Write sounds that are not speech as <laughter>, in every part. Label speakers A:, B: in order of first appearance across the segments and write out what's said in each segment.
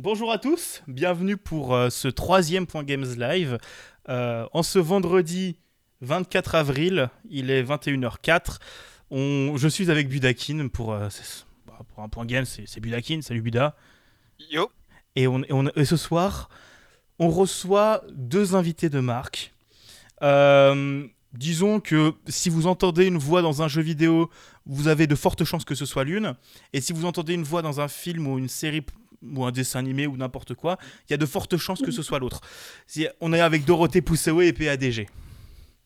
A: Bonjour à tous, bienvenue pour euh, ce troisième Point Games Live. Euh, en ce vendredi 24 avril, il est 21h04. On, je suis avec Budakin pour, euh, bah, pour un Point Games, c'est Budakin, salut Buda.
B: Yo.
A: Et, on, et on- et ce soir, on reçoit deux invités de marque. Disons que si vous entendez une voix dans un jeu vidéo, vous avez de fortes chances que ce soit l'une. Et si vous entendez une voix dans un film ou une série ou un dessin animé ou n'importe quoi, il y a de fortes chances que ce soit l'autre. Si- On est avec Dorothée Pousseaué et PADG.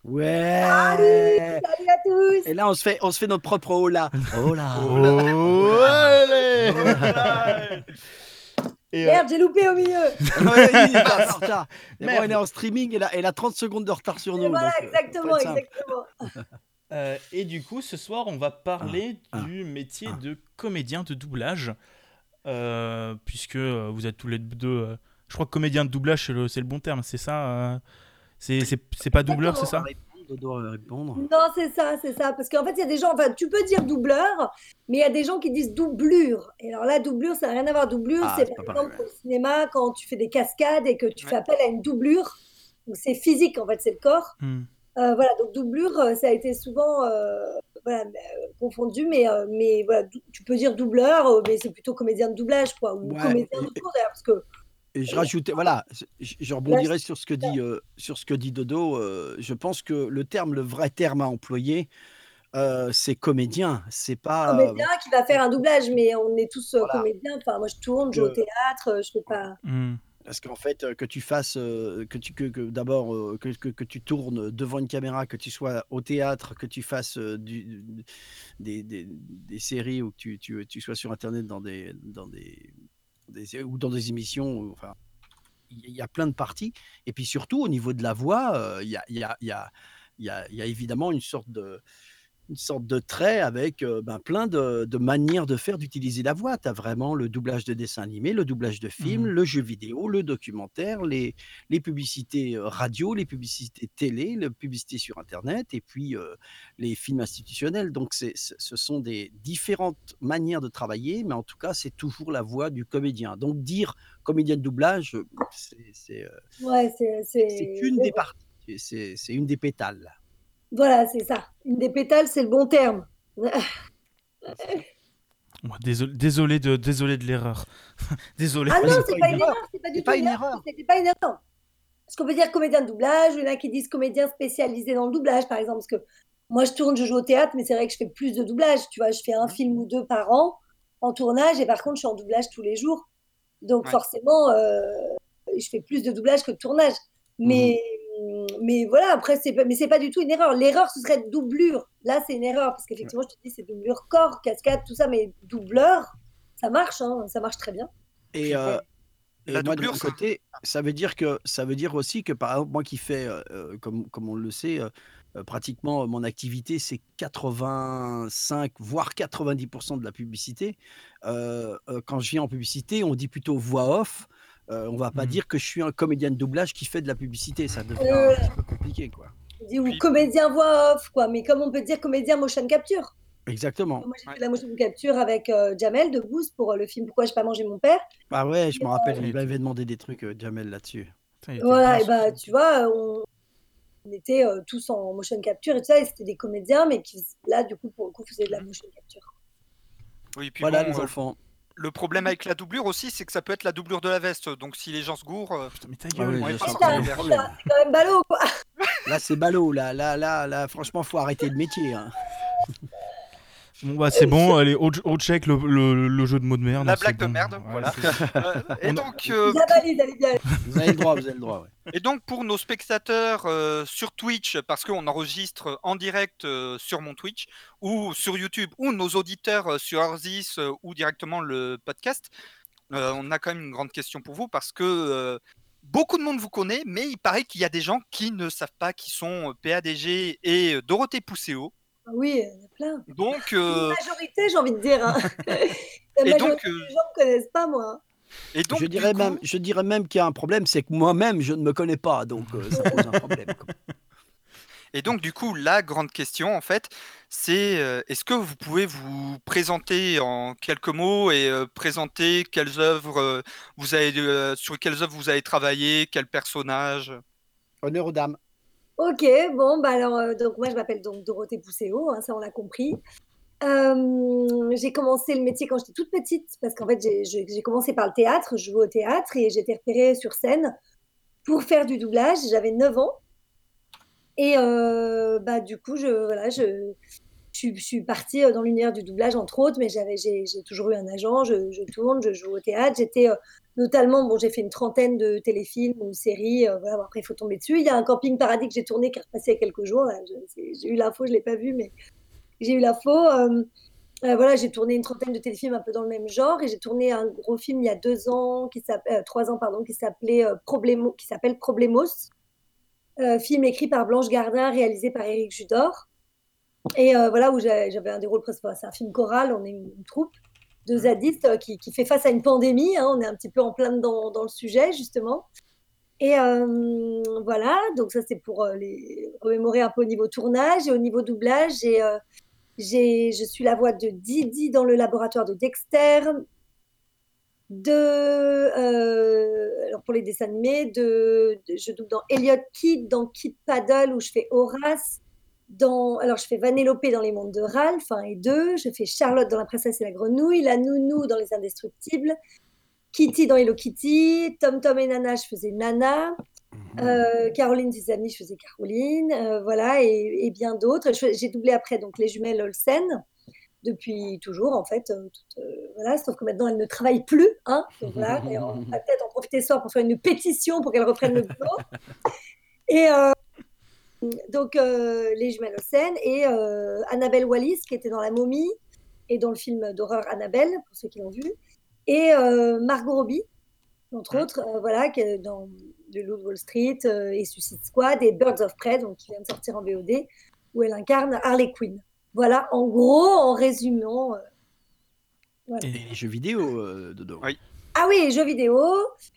C: Ouais.
D: Salut à tous
C: Et là, on se fait, on se fait notre propre hola. Hola.
A: Oh, allez Et, euh,
D: Merde, j'ai loupé au milieu
C: Ouais, <laughs> il est en retard. Et bon, elle est en streaming, elle a, elle a 30 secondes de retard sur nous.
D: Et Voilà,
C: donc, euh,
D: exactement, exactement.
A: Euh, et du coup, ce soir, on va parler
C: Ah,
A: du métier
C: ah.
A: de comédien de doublage. Euh, puisque euh, vous êtes tous les deux. euh, je crois que comédien de doublage, c'est le, c'est le bon terme, c'est ça euh, C'est c'est- c'est pas doubleur, c'est ça?
C: Répondre.
D: Non, c'est ça, c'est ça. Parce qu'en fait, il y a des gens, enfin, tu peux dire doubleur, mais il y a des gens qui disent doublure. Et alors là, doublure, ça n'a rien à voir. Doublure,
C: Ah,
D: c'est par
C: pas
D: exemple
C: pareil,
D: au cinéma, quand tu fais des cascades et que tu fais appel à une doublure. Donc c'est physique, en fait, c'est le corps.
A: Hmm.
D: Euh, voilà, donc doublure, ça a été souvent euh, voilà, euh, confondu, mais, euh, mais voilà, tu peux dire doubleur, euh, mais c'est plutôt comédien de doublage, quoi, ou
C: Ouais,
D: comédien
C: et-
D: de cours, d'ailleurs, parce que
C: Et je rajoutais, voilà, je, je rebondirai sur ce que dit, euh, sur ce que dit Dodo. euh, je pense que le terme, le vrai terme à employer, euh, c'est comédien. C'est pas. euh,
D: comédien qui va faire un doublage, mais on est tous euh,
C: Voilà.
D: comédiens. Enfin, moi, je tourne, je joue au théâtre, je fais pas.
A: Hmm.
C: Parce qu'en fait, euh, que tu fasses, euh, que tu, que, d'abord, euh, que, que, que tu tournes devant une caméra, que tu sois au théâtre, que tu fasses des, des, des séries ou que tu, tu, tu sois sur Internet dans des, dans des, ou dans des émissions, enfin, il y a plein de parties. Et puis surtout, au niveau de la voix, il y, a, y, a, y, a, y a évidemment une sorte de une sorte de trait avec euh, ben, plein de, de manières de faire, d'utiliser la voix. Tu as vraiment le doublage de dessin animé, le doublage de film,
A: Mhm.
C: le jeu vidéo, le documentaire, les, les publicités euh, radio, les publicités télé, les publicités sur Internet et puis euh, les films institutionnels. Donc c'est- c'est- ce sont des différentes manières de travailler, mais en tout cas, c'est toujours la voix du comédien. Donc dire comédien de doublage, c'est
D: Ouais,
C: une des parties, c'est une des pétales.
D: Voilà, c'est ça. Une des pétales, c'est le bon terme. <laughs>
A: Désolé, désolé de, désolé de l'erreur. <laughs> désolé.
D: Ah non,
C: c'est pas une
D: erreur, c'est pas du tout
C: pas
D: une erreur. C'était pas une erreur. Parce qu'on peut dire comédien de doublage, il y en a qui disent comédien spécialisé dans le doublage, par exemple. Parce que moi, je tourne, je joue au théâtre, mais c'est vrai que je fais plus de doublage. Tu vois, je fais un film ou deux par an en tournage, et par contre, je suis en doublage tous les jours. Donc,
B: Ouais.
D: forcément, euh, je fais plus de doublage que de tournage. Mais, mais voilà, après, c'est pas, mais c'est pas du tout une erreur. L'erreur, ce serait doublure. Là, c'est une erreur, parce qu'effectivement, je te dis, c'est doublure corps, cascade, tout ça, mais doubleur, ça marche, hein, ça marche très bien.
C: Et, euh, et
B: La
C: moi, de
B: doublure,
C: mon
B: ça-
C: côté, ça veut dire que ça veut dire aussi que, par exemple, moi qui fais, euh, euh, comme, comme on le sait, euh, euh, pratiquement euh, mon activité, c'est 85, voire 90% de la publicité. Euh, euh, quand je viens en publicité, on dit plutôt voix off. Euh, on va pas
A: Mhm.
C: dire que je suis un comédien de doublage qui fait de la publicité. Ça devient
D: Euh,
C: un petit peu compliqué, quoi.
D: On dit, ou
B: Puis-
D: comédien voix off, quoi. Mais comme on peut dire comédien motion capture.
C: Exactement.
D: Moi, j'ai fait la motion capture avec euh, Jamel de Boost pour euh, le film Pourquoi j'ai pas mangé mon père.
C: Ah ouais, je me rappelle, il m'avait demandé des trucs, euh, Jamel, là-dessus.
D: Voilà, et bah, tu vois, on, on était euh, tous en motion capture et tout ça, et c'était des comédiens, mais qui, là, du coup, pour le coup, faisaient de la motion capture.
B: Oui, puis
C: Voilà,
B: bon,
C: les
B: euh,
C: enfants.
B: Le problème avec la doublure aussi, c'est que ça peut être la doublure de la veste. Donc si les gens se gourent, euh,
A: Putain, mais ta
C: Ah
A: gueule.
B: on est pas.
D: C'est quand même ballot, quoi.
C: Là, c'est ballot. Là, là, là, là, franchement, faut arrêter le métier. hein.
A: Bon, bah, c'est bon, allez, au, au check le, le, le jeu de mots de merde.
B: La blague de merde, voilà. <laughs> Euh, et
A: On-
B: donc, euh,
D: La valide, elle est bien.
C: Vous avez le droit, vous avez le droit. ouais.
B: Et donc pour nos spectateurs euh, sur Twitch, parce qu'on enregistre en direct euh, sur mon Twitch, ou sur YouTube, ou nos auditeurs euh, sur Arzis euh, ou directement le podcast, euh, on a quand même une grande question pour vous, parce que euh, beaucoup de monde vous connaît, mais il paraît qu'il y a des gens qui ne savent pas qui sont PADG et Dorothée Pousséo.
D: Oui, il y en a plein.
B: Donc,
D: Une
B: euh,
D: majorité, j'ai envie de dire. hein. <laughs> La
B: et donc, euh,
D: des gens ne connaissent pas, moi.
B: et donc
C: je, dirais
B: coup-
C: même, je dirais même qu'il y a un problème, c'est que moi-même, je ne me connais pas, donc euh, ça pose un problème. <laughs>
B: Et donc, du coup, la grande question, en fait, c'est euh, est-ce que vous pouvez vous présenter en quelques mots et euh, présenter quelles œuvres euh, vous avez, euh, sur quelles œuvres vous avez travaillé, quel personnage
C: Honneur aux dames.
D: Ok, bon, bah alors, euh, donc moi je m'appelle donc Dorothée Pousséo, hein, ça on l'a compris. Euh, j'ai commencé le métier quand j'étais toute petite, parce qu'en fait j'ai commencé par le théâtre, je jouais au théâtre et été repérée sur scène pour faire du doublage. J'avais 9 ans. Et euh, bah, du coup, je, voilà, je, je suis partie euh, dans l'univers du doublage, entre autres, mais j'avais, j'ai, toujours eu un agent, je, tourne, je joue au théâtre. J'étais euh, notamment, bon, j'ai fait une trentaine de téléfilms ou séries, euh, après, il faut tomber dessus. Il y a un camping paradis que j'ai tourné qui est repassé il y a quelques jours. j'ai eu l'info, je ne l'ai pas vu, mais j'ai eu l'info. Voilà, j'ai tourné une trentaine de téléfilms un peu dans le même genre et j'ai tourné un gros film il y a deux ans, trois ans, pardon, qui s'appelait Problemo- qui s'appelle Problemos. Film écrit par Blanche Gardin, réalisé par Éric Judor. Et euh, voilà, où j'avais un des rôles principaux. C'est un film choral, on est une, une troupe de zadistes euh, qui, qui fait face à une pandémie. hein, on est un petit peu en plein dans le sujet, justement. Et euh, voilà, donc ça c'est pour les remémorer un peu au niveau tournage. Et au niveau doublage, j'ai, euh, je suis la voix de Didi dans le laboratoire de Dexter, de, alors pour les dessins animés, de, de- je double dans Elliot Kid, dans Kid Paddle où je fais Horace, dans, alors je fais Vanellope dans Les Mondes de Ralph 1 et 2, je fais Charlotte dans La Princesse et la Grenouille, la Nounou dans Les Indestructibles, Kitty dans Hello Kitty, Tom Tom et Nana, je faisais Nana, euh, Caroline ses amis, je faisais Caroline, euh, voilà, et, et bien d'autres. J'ai doublé après donc les jumelles Olsen depuis toujours en fait, euh, voilà, sauf que maintenant elles ne travaillent plus, hein, donc voilà, et on va peut-être en profiter ce soir pour faire une pétition pour qu'elles reprennent le boulot. <laughs> Et donc euh, les jumelles Olsen et euh, Annabelle Wallis qui était dans La Momie et dans le film d'horreur Annabelle pour ceux qui l'ont vu, et euh, Margot Robbie entre autres, euh, voilà, qui est dans Le Loup de Wall Street euh, et Suicide Squad et Birds of Prey, donc qui vient de sortir en VOD, où elle incarne Harley Quinn. Voilà, en gros, en résumant. euh,
C: Et les jeux vidéo, euh, Dodo.
B: Oui.
D: Ah oui, jeux vidéo.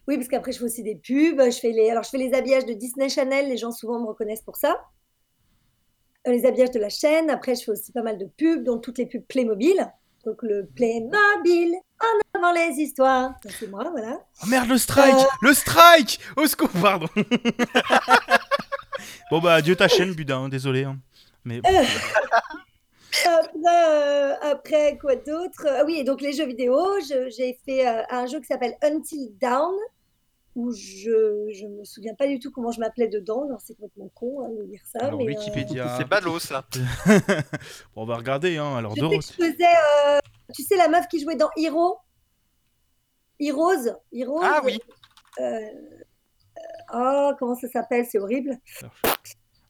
D: Oui, parce qu'après, je fais aussi des pubs. Je fais les... Alors, je fais les habillages de Disney Channel. Les gens souvent me reconnaissent pour ça. Euh, Les habillages de la chaîne. Après, je fais aussi pas mal de pubs, dont toutes les pubs Playmobil. Donc, le Playmobil, en avant les histoires. C'est moi, voilà.
A: Oh merde, le strike
D: Euh.
A: Le strike Au secours, pardon <laughs> Bon bah, adieu ta chaîne, Budin, désolé. hein. Mais <laughs>
D: Après, euh, après, quoi d'autre? Ah oui, et donc les jeux vidéo, je- j'ai fait euh, un jeu qui s'appelle Until Dawn, où je je me souviens pas du tout comment je m'appelais dedans, alors c'est complètement con hein, de dire ça.
A: alors,
D: mais, euh,
A: Wikipédia.
B: C'est ballot, ça. <laughs>
A: Bon, on va regarder, hein. Alors,
D: je sais que
A: Dorothée.
D: je faisais, euh, tu sais, la meuf qui jouait dans Hero? Heroes Heroes?
B: Ah oui.
D: euh, Oh, comment ça s'appelle? C'est horrible.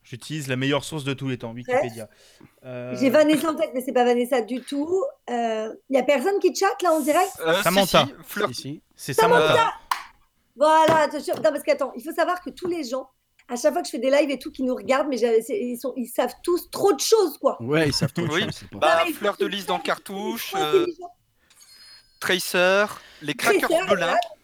A: J'utilise la meilleure source de tous les temps, Wikipédia. Euh,
D: J'ai Vanessa en tête, mais c'est pas Vanessa du tout. Il y a personne qui chatte là en direct
B: Euh,
A: Samantha.
B: si.
A: C'est Samantha.
D: Voilà, attention. Non, parce qu'attends, il faut savoir que tous les gens, à chaque fois que je fais des lives et tout, qui nous regardent, mais ils, sont, ils savent tous trop de choses, quoi.
C: Ouais, ils savent trop de
B: Oui.
C: choses,
B: Bah,
D: Ah, ils
B: Fleur de lys dans cartouche, euh, Tracer, les crackers de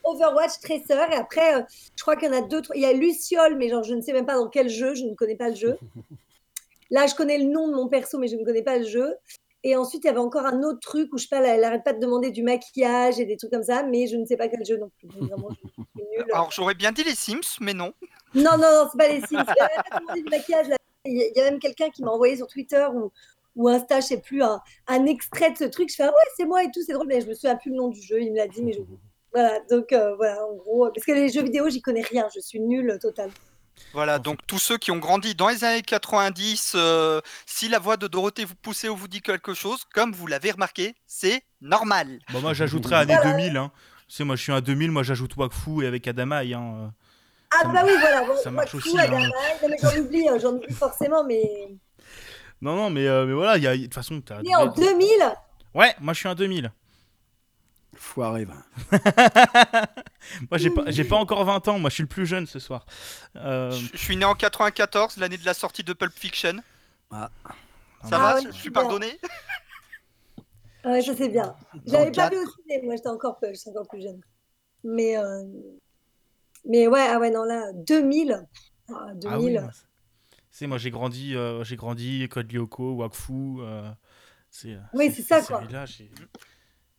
D: Overwatch, Tracer, et après, euh, je crois qu'il y en a deux, trois. Il y a Luciole, mais genre, je ne sais même pas dans quel jeu, je ne connais pas le jeu. <laughs> Là, je connais le nom de mon perso, mais je ne connais pas le jeu. Et ensuite, il y avait encore un autre truc où je sais pas, elle, elle arrête pas de demander du maquillage et des trucs comme ça, mais je ne sais pas quel jeu non plus. Vraiment, je.
B: Alors j'aurais bien dit les Sims, mais non.
D: Non, non, non, c'est pas les Sims. Elle pas de demander du maquillage. là. Il y a- il y a même quelqu'un qui m'a envoyé sur Twitter ou, ou Insta, je sais plus, un, un extrait de ce truc. Je fais, ah ouais, c'est moi et tout, c'est drôle, mais je me souviens plus le nom du jeu. Il me l'a dit, mais je. Voilà, donc euh, voilà, en gros. Parce que les jeux vidéo, j'y connais rien. Je suis nulle total.
B: Voilà, donc tous ceux qui ont grandi dans les années 90, euh, si la voix de Dorothée vous poussez ou vous dit quelque chose, comme vous l'avez remarqué, c'est normal.
A: Bon, moi, j'ajouterais année 2000. Hein. Tu sais, moi, je suis un 2000. Moi, j'ajoute Wakfu et avec Adamaï. Hein.
D: Ah
A: Ça
D: bah oui, voilà.
A: ça
D: moi,
A: marche aussi,
D: Adama,
A: hein.
D: non, mais j'en oublie, hein, j'en oublie forcément, mais.
A: Non, non, mais, euh, mais voilà, il y a- de toute façon, t'as.
D: Né en 2000
A: Ouais, moi, je suis un 2000.
C: Foiré, va. <laughs>
A: Moi, j'ai pas, j'ai pas encore 20 ans. Moi, je suis le plus jeune ce soir. Euh,
B: Je je suis né en 94, l'année de la sortie de Pulp Fiction.
C: Ah.
B: Ça
D: Ah
B: va
D: ouais,
B: Je suis
D: bien.
B: pardonné? <laughs>
D: Ouais, ça c'est bien. Je
C: Dans
D: l'avais
C: le
D: pas vu au ciné, moi j'étais encore, plus jeune. Mais, euh, mais ouais, ah ouais, non, là, 2000. Ah, 2000.
A: Ah oui, moi, C'est moi, j'ai grandi, euh, j'ai grandi Code Lyoko, Wakfu. euh, c'est,
D: Oui,
A: ces-
D: c'est ça, quoi.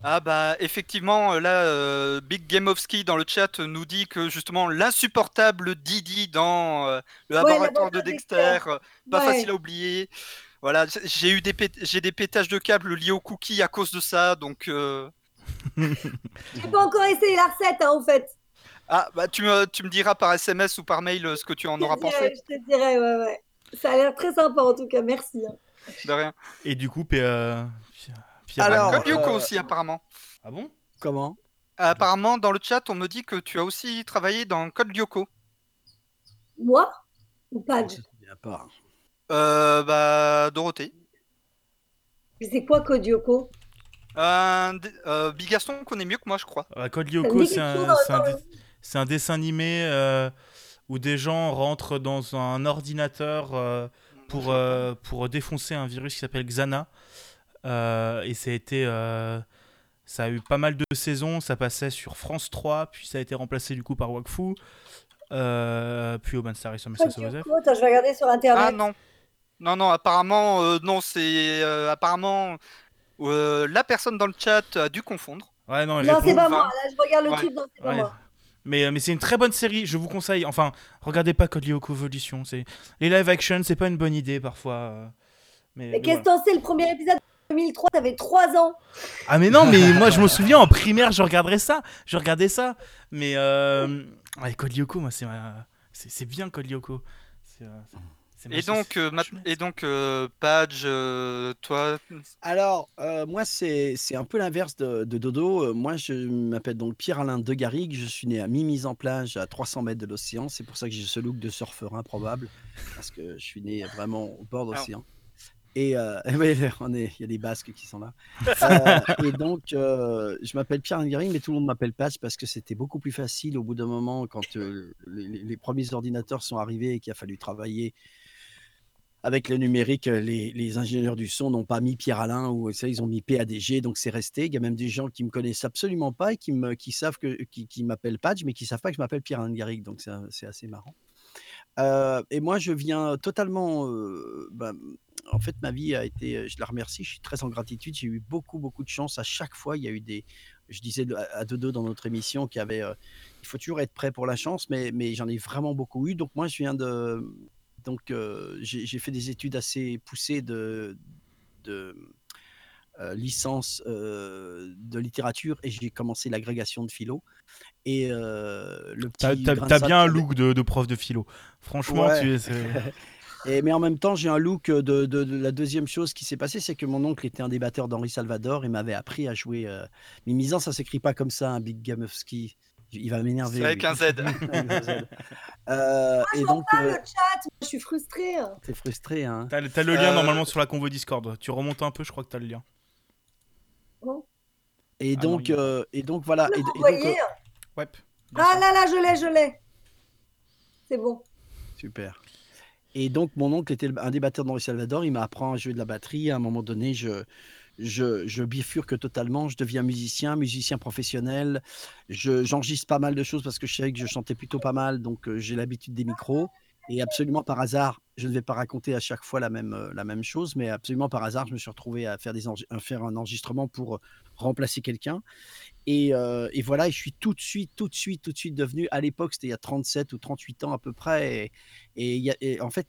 B: Ah bah effectivement, là, euh, Big Game of Ski dans le chat nous dit que justement l'insupportable Didi dans euh, le
D: Ouais,
B: laboratoire de Dexter,
D: Dexter.
B: euh, pas
D: Ouais.
B: facile à oublier. Voilà, j'ai eu des, pét- j'ai des pétages de câbles liés aux cookies à cause de ça, donc... euh, <laughs>
D: J'ai pas encore essayé la recette, hein, en fait.
B: Ah bah tu me, tu me diras par SMS ou par mail euh, ce que tu en auras
D: dirai,
B: pensé,
D: je te dirai, ouais, ouais. Ça a l'air très sympa, en tout cas, merci. hein.
B: de rien.
A: Et du coup, Euh,
C: Alors,
B: Code Lyoko
C: euh,
B: aussi apparemment.
A: Ah bon?
C: Comment?
B: Apparemment dans le chat on me dit que tu as aussi travaillé dans Code Lyoko.
D: Moi? Ou
C: Je
D: Padge
C: me souviens pas.
B: Euh, bah Dorothée.
D: C'est quoi
B: Euh, d- euh, Bigaston connaît mieux que moi je crois.
A: Euh, Code Lyoko,
D: dit
A: c'est un,
D: le-
A: dessin animé euh, où des gens rentrent dans un ordinateur euh, pour, euh, pour défoncer un virus qui s'appelle Xana. Euh, et ça a été. euh, ça a eu pas mal de saisons, ça passait sur France 3, puis ça a été remplacé du coup par Wakfu, euh, puis Oban Star sur Message Joseph.
D: Kodioko, attends, je vais regarder sur internet.
B: Ah non. Non, non, apparemment, euh, non, c'est. euh, apparemment, euh, la personne dans le chat a dû confondre.
A: Ouais, non,
D: non, c'est pas
B: Enfin,
D: moi. Là, je regarde le
B: ouais.
D: truc, non, c'est pas
A: Ouais.
D: moi.
A: Mais, mais c'est une très bonne série, je vous conseille. Enfin, regardez pas Code Lyoko Evolution. c'est- Les live action, c'est pas une bonne idée parfois. Mais,
D: Mais
A: mais
D: qu'est-ce que
A: voilà.
D: sais Le premier épisode 2003, t'avais 3 ans.
A: Ah mais non, mais moi je me souviens en primaire, je regarderais ça, je regardais ça. Mais euh... ouais, Code Lyoko, moi c'est ma- c'est c'est bien Code Lyoko. C'est, euh,
B: Et donc, euh, et donc euh, Padge, euh, toi?
C: Alors, euh, moi, c'est c'est un peu l'inverse de, de Dodo. Moi, je m'appelle donc Pierre-Alain de Garrigue. Je suis né à mi-mise en plage, à 300 mètres de l'océan. C'est pour ça que j'ai ce look de surfeur improbable, parce que je suis né vraiment au bord de
B: Alors-
C: l'océan. Et euh, <laughs> ouais, on est, il y a des Basques qui sont là. <laughs> Euh, et donc, euh, je m'appelle Pierre-Alain de Garrigue, mais tout le monde m'appelle Patch parce que c'était beaucoup plus facile au bout d'un moment quand les, premiers ordinateurs sont arrivés et qu'il a fallu travailler avec le numérique, les, les ingénieurs du son n'ont pas mis Pierre Alain ou ça, ils ont mis PADG, donc c'est resté. Il y a même des gens qui me connaissent absolument pas et qui me, qui savent que, qui, qui m'appellent Padge, mais qui savent pas que je m'appelle Pierre Garrigue, donc c'est assez marrant. Euh, et moi, je viens totalement. euh, ben, en fait, ma vie a été. Je la remercie. Je suis très en gratitude. J'ai eu beaucoup, beaucoup de chance. À chaque fois, il y a eu des. Je disais de- à Dodo dans notre émission qu'il y avait. euh, il faut toujours être prêt pour la chance, mais, mais j'en ai vraiment beaucoup eu. Donc moi, je viens de. Donc euh, j'ai fait des études assez poussées de, de euh, licence euh, de littérature et j'ai commencé l'agrégation de philo. Et euh, le
A: T'as,
C: petit
A: t'as- bien un look de, de prof de philo. Franchement,
C: Ouais.
A: tu es. <laughs>
C: Et, mais en même temps, j'ai un look de, de- de la deuxième chose qui s'est passée, c'est que mon oncle était un des batteurs d'Henri Salvador et m'avait appris à jouer. euh, Mais misant, ça s'écrit pas comme ça, un Big Game of Ski. Il va m'énerver.
B: C'est avec
C: lui.
B: un Z. <laughs>
C: Euh, et donc,
D: Ah, le
C: euh,
D: chat, je suis frustrée. hein.
C: t'es frustré, hein
A: T'as, le lien
B: Euh,
A: normalement sur la convo Discord. Tu remontes un peu, je crois que t'as le lien.
C: Et
A: Ah non,
C: donc,
A: il
C: euh, et donc voilà.
D: Vous
C: Et, donc, euh,
A: Ouais.
D: Ah là là, je l'ai, je l'ai. C'est bon.
C: Super. Et donc, mon oncle était un des batteurs d'Henri Salvador. Il m'apprend à jouer de la batterie. À un moment donné, je, je, je bifurque totalement. Je deviens musicien, musicien professionnel. Je- J'enregistre pas mal de choses parce que je savais que je chantais plutôt pas mal. Donc, euh, j'ai l'habitude des micros. Et absolument par hasard, je ne vais pas raconter à chaque fois la même, euh, la même chose, mais absolument par hasard, je me suis retrouvé à faire, un enregistrement pour euh, remplacer quelqu'un. Et, euh, voilà, je suis tout de suite, tout de suite, tout de suite devenu, à l'époque, c'était il y a 37 ou 38 ans à peu près, et, en fait,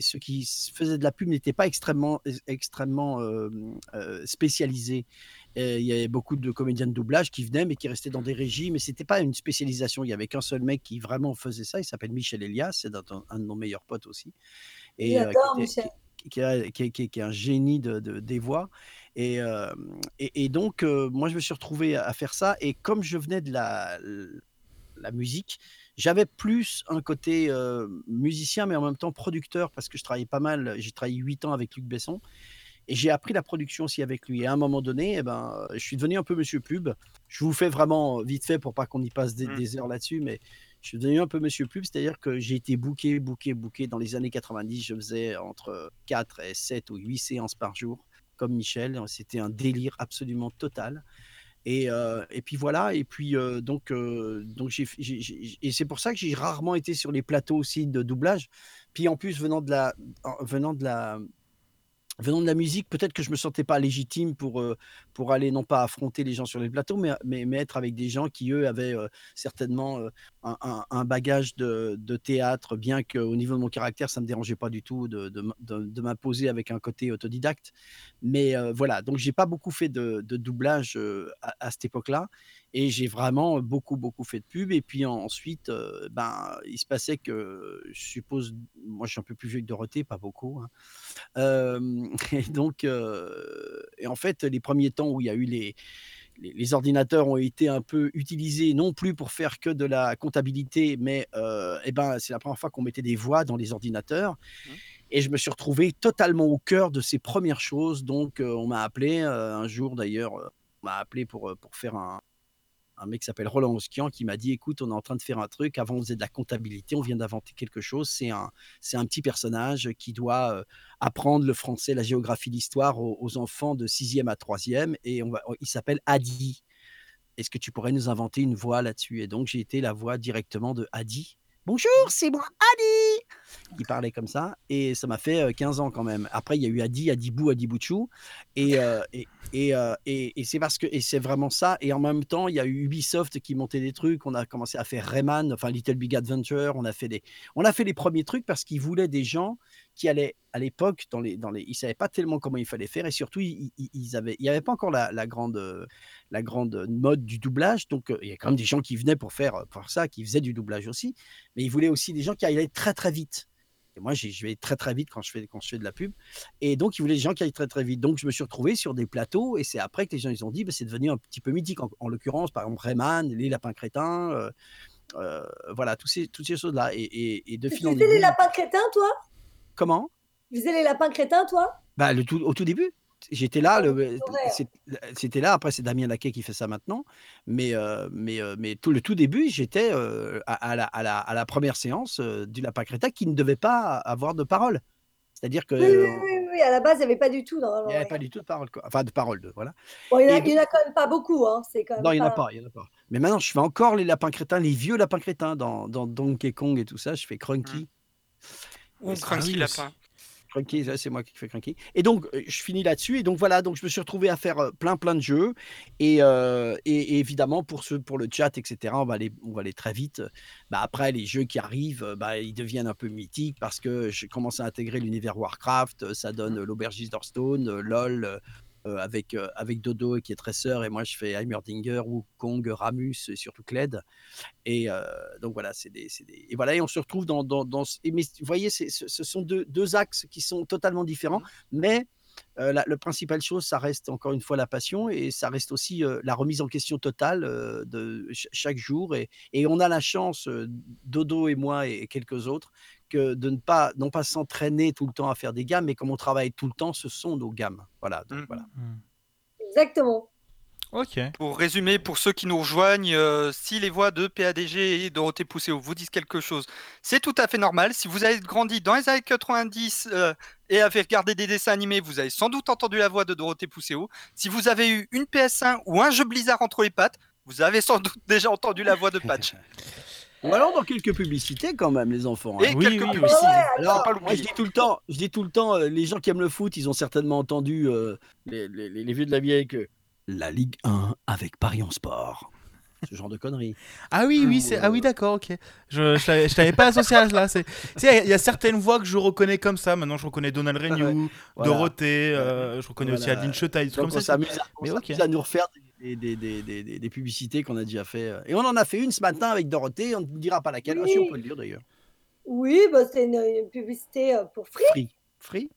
C: ceux qui faisaient de la pub n'étaient pas extrêmement, extrêmement spécialisés. Et il y avait beaucoup de comédiens de doublage qui venaient, mais qui restaient dans des régies, mais c'était pas une spécialisation. Il y avait qu'un seul mec qui vraiment faisait ça, il s'appelle Michel Elias, c'est un, un de nos meilleurs potes aussi. Et, euh, qui
D: J'adore,
C: était-
D: Michel.
C: qui, qui est, qui qui qui un génie de, de- des voix. Et, euh, et, et donc, euh, moi, je me suis retrouvé à, à faire ça. Et comme je venais de la, la musique, j'avais plus un côté euh, musicien, mais en même temps producteur, parce que je travaillais pas mal. J'ai travaillé 8 ans avec Luc Besson. Et j'ai appris la production aussi avec lui. Et à un moment donné, eh ben, je suis devenu un peu monsieur pub. Je vous fais vraiment vite fait pour pas qu'on y passe des,
B: Mm.
C: des heures là-dessus, mais je suis devenu un peu monsieur pub, c'est-à-dire que j'ai été booké, booké, booké. Dans les années 90, je faisais entre 4 et 7 ou 8 séances par jour, comme Michel. C'était un délire absolument total. Et, euh, et puis voilà, et puis euh, donc, euh, donc j'ai- et c'est pour ça que j'ai rarement été sur les plateaux aussi de doublage. puis en plus, venant de la, venant de la, venant de la musique, peut-être que je me sentais pas légitime pour, euh, pour aller non pas affronter les gens sur les plateaux, mais, mais, mais être avec des gens qui, eux, avaient euh, certainement euh, un, bagage de, de théâtre, bien qu'au niveau de mon caractère, ça me dérangeait pas du tout de, de, m'imposer avec un côté autodidacte. Mais euh, voilà, donc j'ai pas beaucoup fait de, doublage à, cette époque-là. Et j'ai vraiment beaucoup, beaucoup fait de pub. Et puis en- ensuite, ben, il se passait que, je suppose, moi je suis un peu plus vieux que Dorothée, pas beaucoup. hein. <laughs> Et donc, et en fait, les premiers temps où il y a eu les, les, les ordinateurs ont été un peu utilisés, non plus pour faire que de la comptabilité, mais euh, eh ben, c'est la première fois qu'on mettait des voix dans les ordinateurs.
B: Mmh.
C: Et je me suis retrouvé totalement au cœur de ces premières choses. Donc, euh, on m'a appelé euh, un jour d'ailleurs, on m'a appelé pour, pour faire un, un mec qui s'appelle Roland Oskian qui m'a dit écoute, on est en train de faire un truc. Avant, on faisait de la comptabilité, on vient d'inventer quelque chose. C'est un, c'est un petit personnage qui doit euh, apprendre le français, la géographie, l'histoire aux, enfants de 6e à 3e. Et on va, il s'appelle Adi. Est-ce que tu pourrais nous inventer une voix là-dessus? Et donc, j'ai été la voix directement de Adi. Bonjour, c'est moi, Adi Il parlait comme ça, et ça m'a fait euh, 15 ans quand même. Après, il y a eu Adi, Adibou, Adibouchou, et, euh, et, euh, et, et c'est parce que c'est vraiment ça. Et en même temps, il y a eu Ubisoft qui montait des trucs. On a commencé à faire Rayman, enfin Little Big Adventure. On a fait des, on a fait les premiers trucs parce qu'ils voulaient des gens qui allaient à l'époque dans les, dans les, ils savaient pas tellement comment il fallait faire et surtout ils, ils- ils avaient, il y avait pas encore la, la grande, euh, la grande mode du doublage. Donc euh, il y a quand même des gens qui venaient pour faire, pour faire ça, qui faisaient du doublage aussi. Mais ils voulaient aussi des gens qui allaient très très vite. Et moi, je vais très très vite quand je fais quand je fais de la pub. Et donc, ils voulaient des gens qui aillent très très vite. Donc, je me suis retrouvé sur des plateaux et c'est après que les gens ils ont dit, bah, c'est devenu un petit peu mythique. En, en l'occurrence, par exemple, Rayman, les lapins crétins, euh, euh, voilà, tous ces, toutes ces choses-là. Et, et, et de
D: Tu
C: fil en
D: faisais les lapins crétins, toi?
C: Comment?
D: Tu faisais les lapins crétins, toi?
C: Bah, le tout, Au tout début. J'étais là,
D: Ah,
C: c'était là. Après, c'est Damien Laquet qui fait ça maintenant. Mais, euh, mais, euh, mais tout le tout début, j'étais euh, à, à la, à, la, à la première séance du lapin crétin qui ne devait pas avoir de parole. C'est-à-dire que
D: Oui, oui, oui, oui, à la base, il n'y avait pas du tout.
C: il n'y avait pas du tout de parole. quoi. Enfin, de parole, de, voilà.
D: Bon, il n'y en, a- quand même pas beaucoup. Hein. C'est quand même
C: Non, il n'y en a
D: pas-
C: pas, il y en a pas. Mais maintenant, je fais encore les lapins crétins, les vieux lapins crétins dans, dans Donkey Kong et tout ça. Je fais Crunky.
B: Ou Cranky Lapin.
C: Crunky, là, c'est moi qui fais Crunky. Et donc, euh, je finis là-dessus. Et donc, voilà, donc je me suis retrouvé à faire euh, plein, plein de jeux. Et, euh, et- et évidemment, pour, ce, pour le chat, etc., on va aller, on va aller très vite. Bah, après, les jeux qui arrivent, bah, ils deviennent un peu mythiques parce que j'ai commencé à intégrer l'univers Warcraft. Ça donne euh, l'Aubergiste d'Hearthstone, LOL. Euh, euh, avec, euh, avec Dodo qui est tresseur et moi je fais Heimerdinger, Wukong, Ramus et surtout Kled. Et euh, donc voilà, c'est des, des- Et voilà, et on se retrouve dans. dans, dans et mais vous voyez, ce, sont deux, deux axes qui sont totalement différents, mais euh, la, le principal chose, ça reste encore une fois la passion et ça reste aussi euh, la remise en question totale euh, de ch- chaque jour. Et, et on a la chance, euh, Dodo et moi et quelques autres, que de ne pas, non pas s'entraîner tout le temps à faire des gammes, mais comme on travaille tout le temps, ce sont nos gammes. Voilà, donc
B: Mm.
C: voilà.
D: Exactement.
A: Ok.
B: Pour résumer, pour ceux qui nous rejoignent, euh, si les voix de PADG et Dorothée Pousséo vous disent quelque chose, c'est tout à fait normal. Si vous avez grandi dans les années 90 euh, et avez regardé des dessins animés, vous avez sans doute entendu la voix de Dorothée Pousséo. Si vous avez eu une PS1 ou un jeu Blizzard entre les pattes, vous avez sans doute déjà entendu la voix de Patch. <laughs>
C: Ou alors dans quelques publicités quand même, les enfants. hein.
B: Et
A: Oui,
B: quelques
A: oui.
C: Alors,
B: faut pas
C: moi, je dis tout le temps, je dis tout le temps, euh, les gens qui aiment le foot, ils ont certainement entendu euh, les, les- les- les vieux de la vieille que la Ligue 1 avec Paris en sport. Ce genre de conneries.
A: Ah oui, oui,
C: Ou,
A: c'est ah oui,
C: euh,
A: d'accord, ok. Je je t'avais je t'avais pas associé à cela. C'est, tu sais, il y a certaines voix que je reconnais comme ça. Maintenant, je reconnais Donald Renew,
C: Voilà.
A: Dorothée, euh, je reconnais aussi
C: Voilà.
A: Adeline Chetaille, comme
C: on
A: ça.
C: s'amuse à, on
A: Mais ok.
C: s'amuse à nous refaire des, des- des- des- des- des publicités qu'on a déjà fait. euh. Et on en a fait une ce matin avec Dorothée, on ne dira pas laquelle. Ah, si, on peut le dire d'ailleurs.
D: Oui, bah, c'est une, une publicité pour Free.
C: Free. Free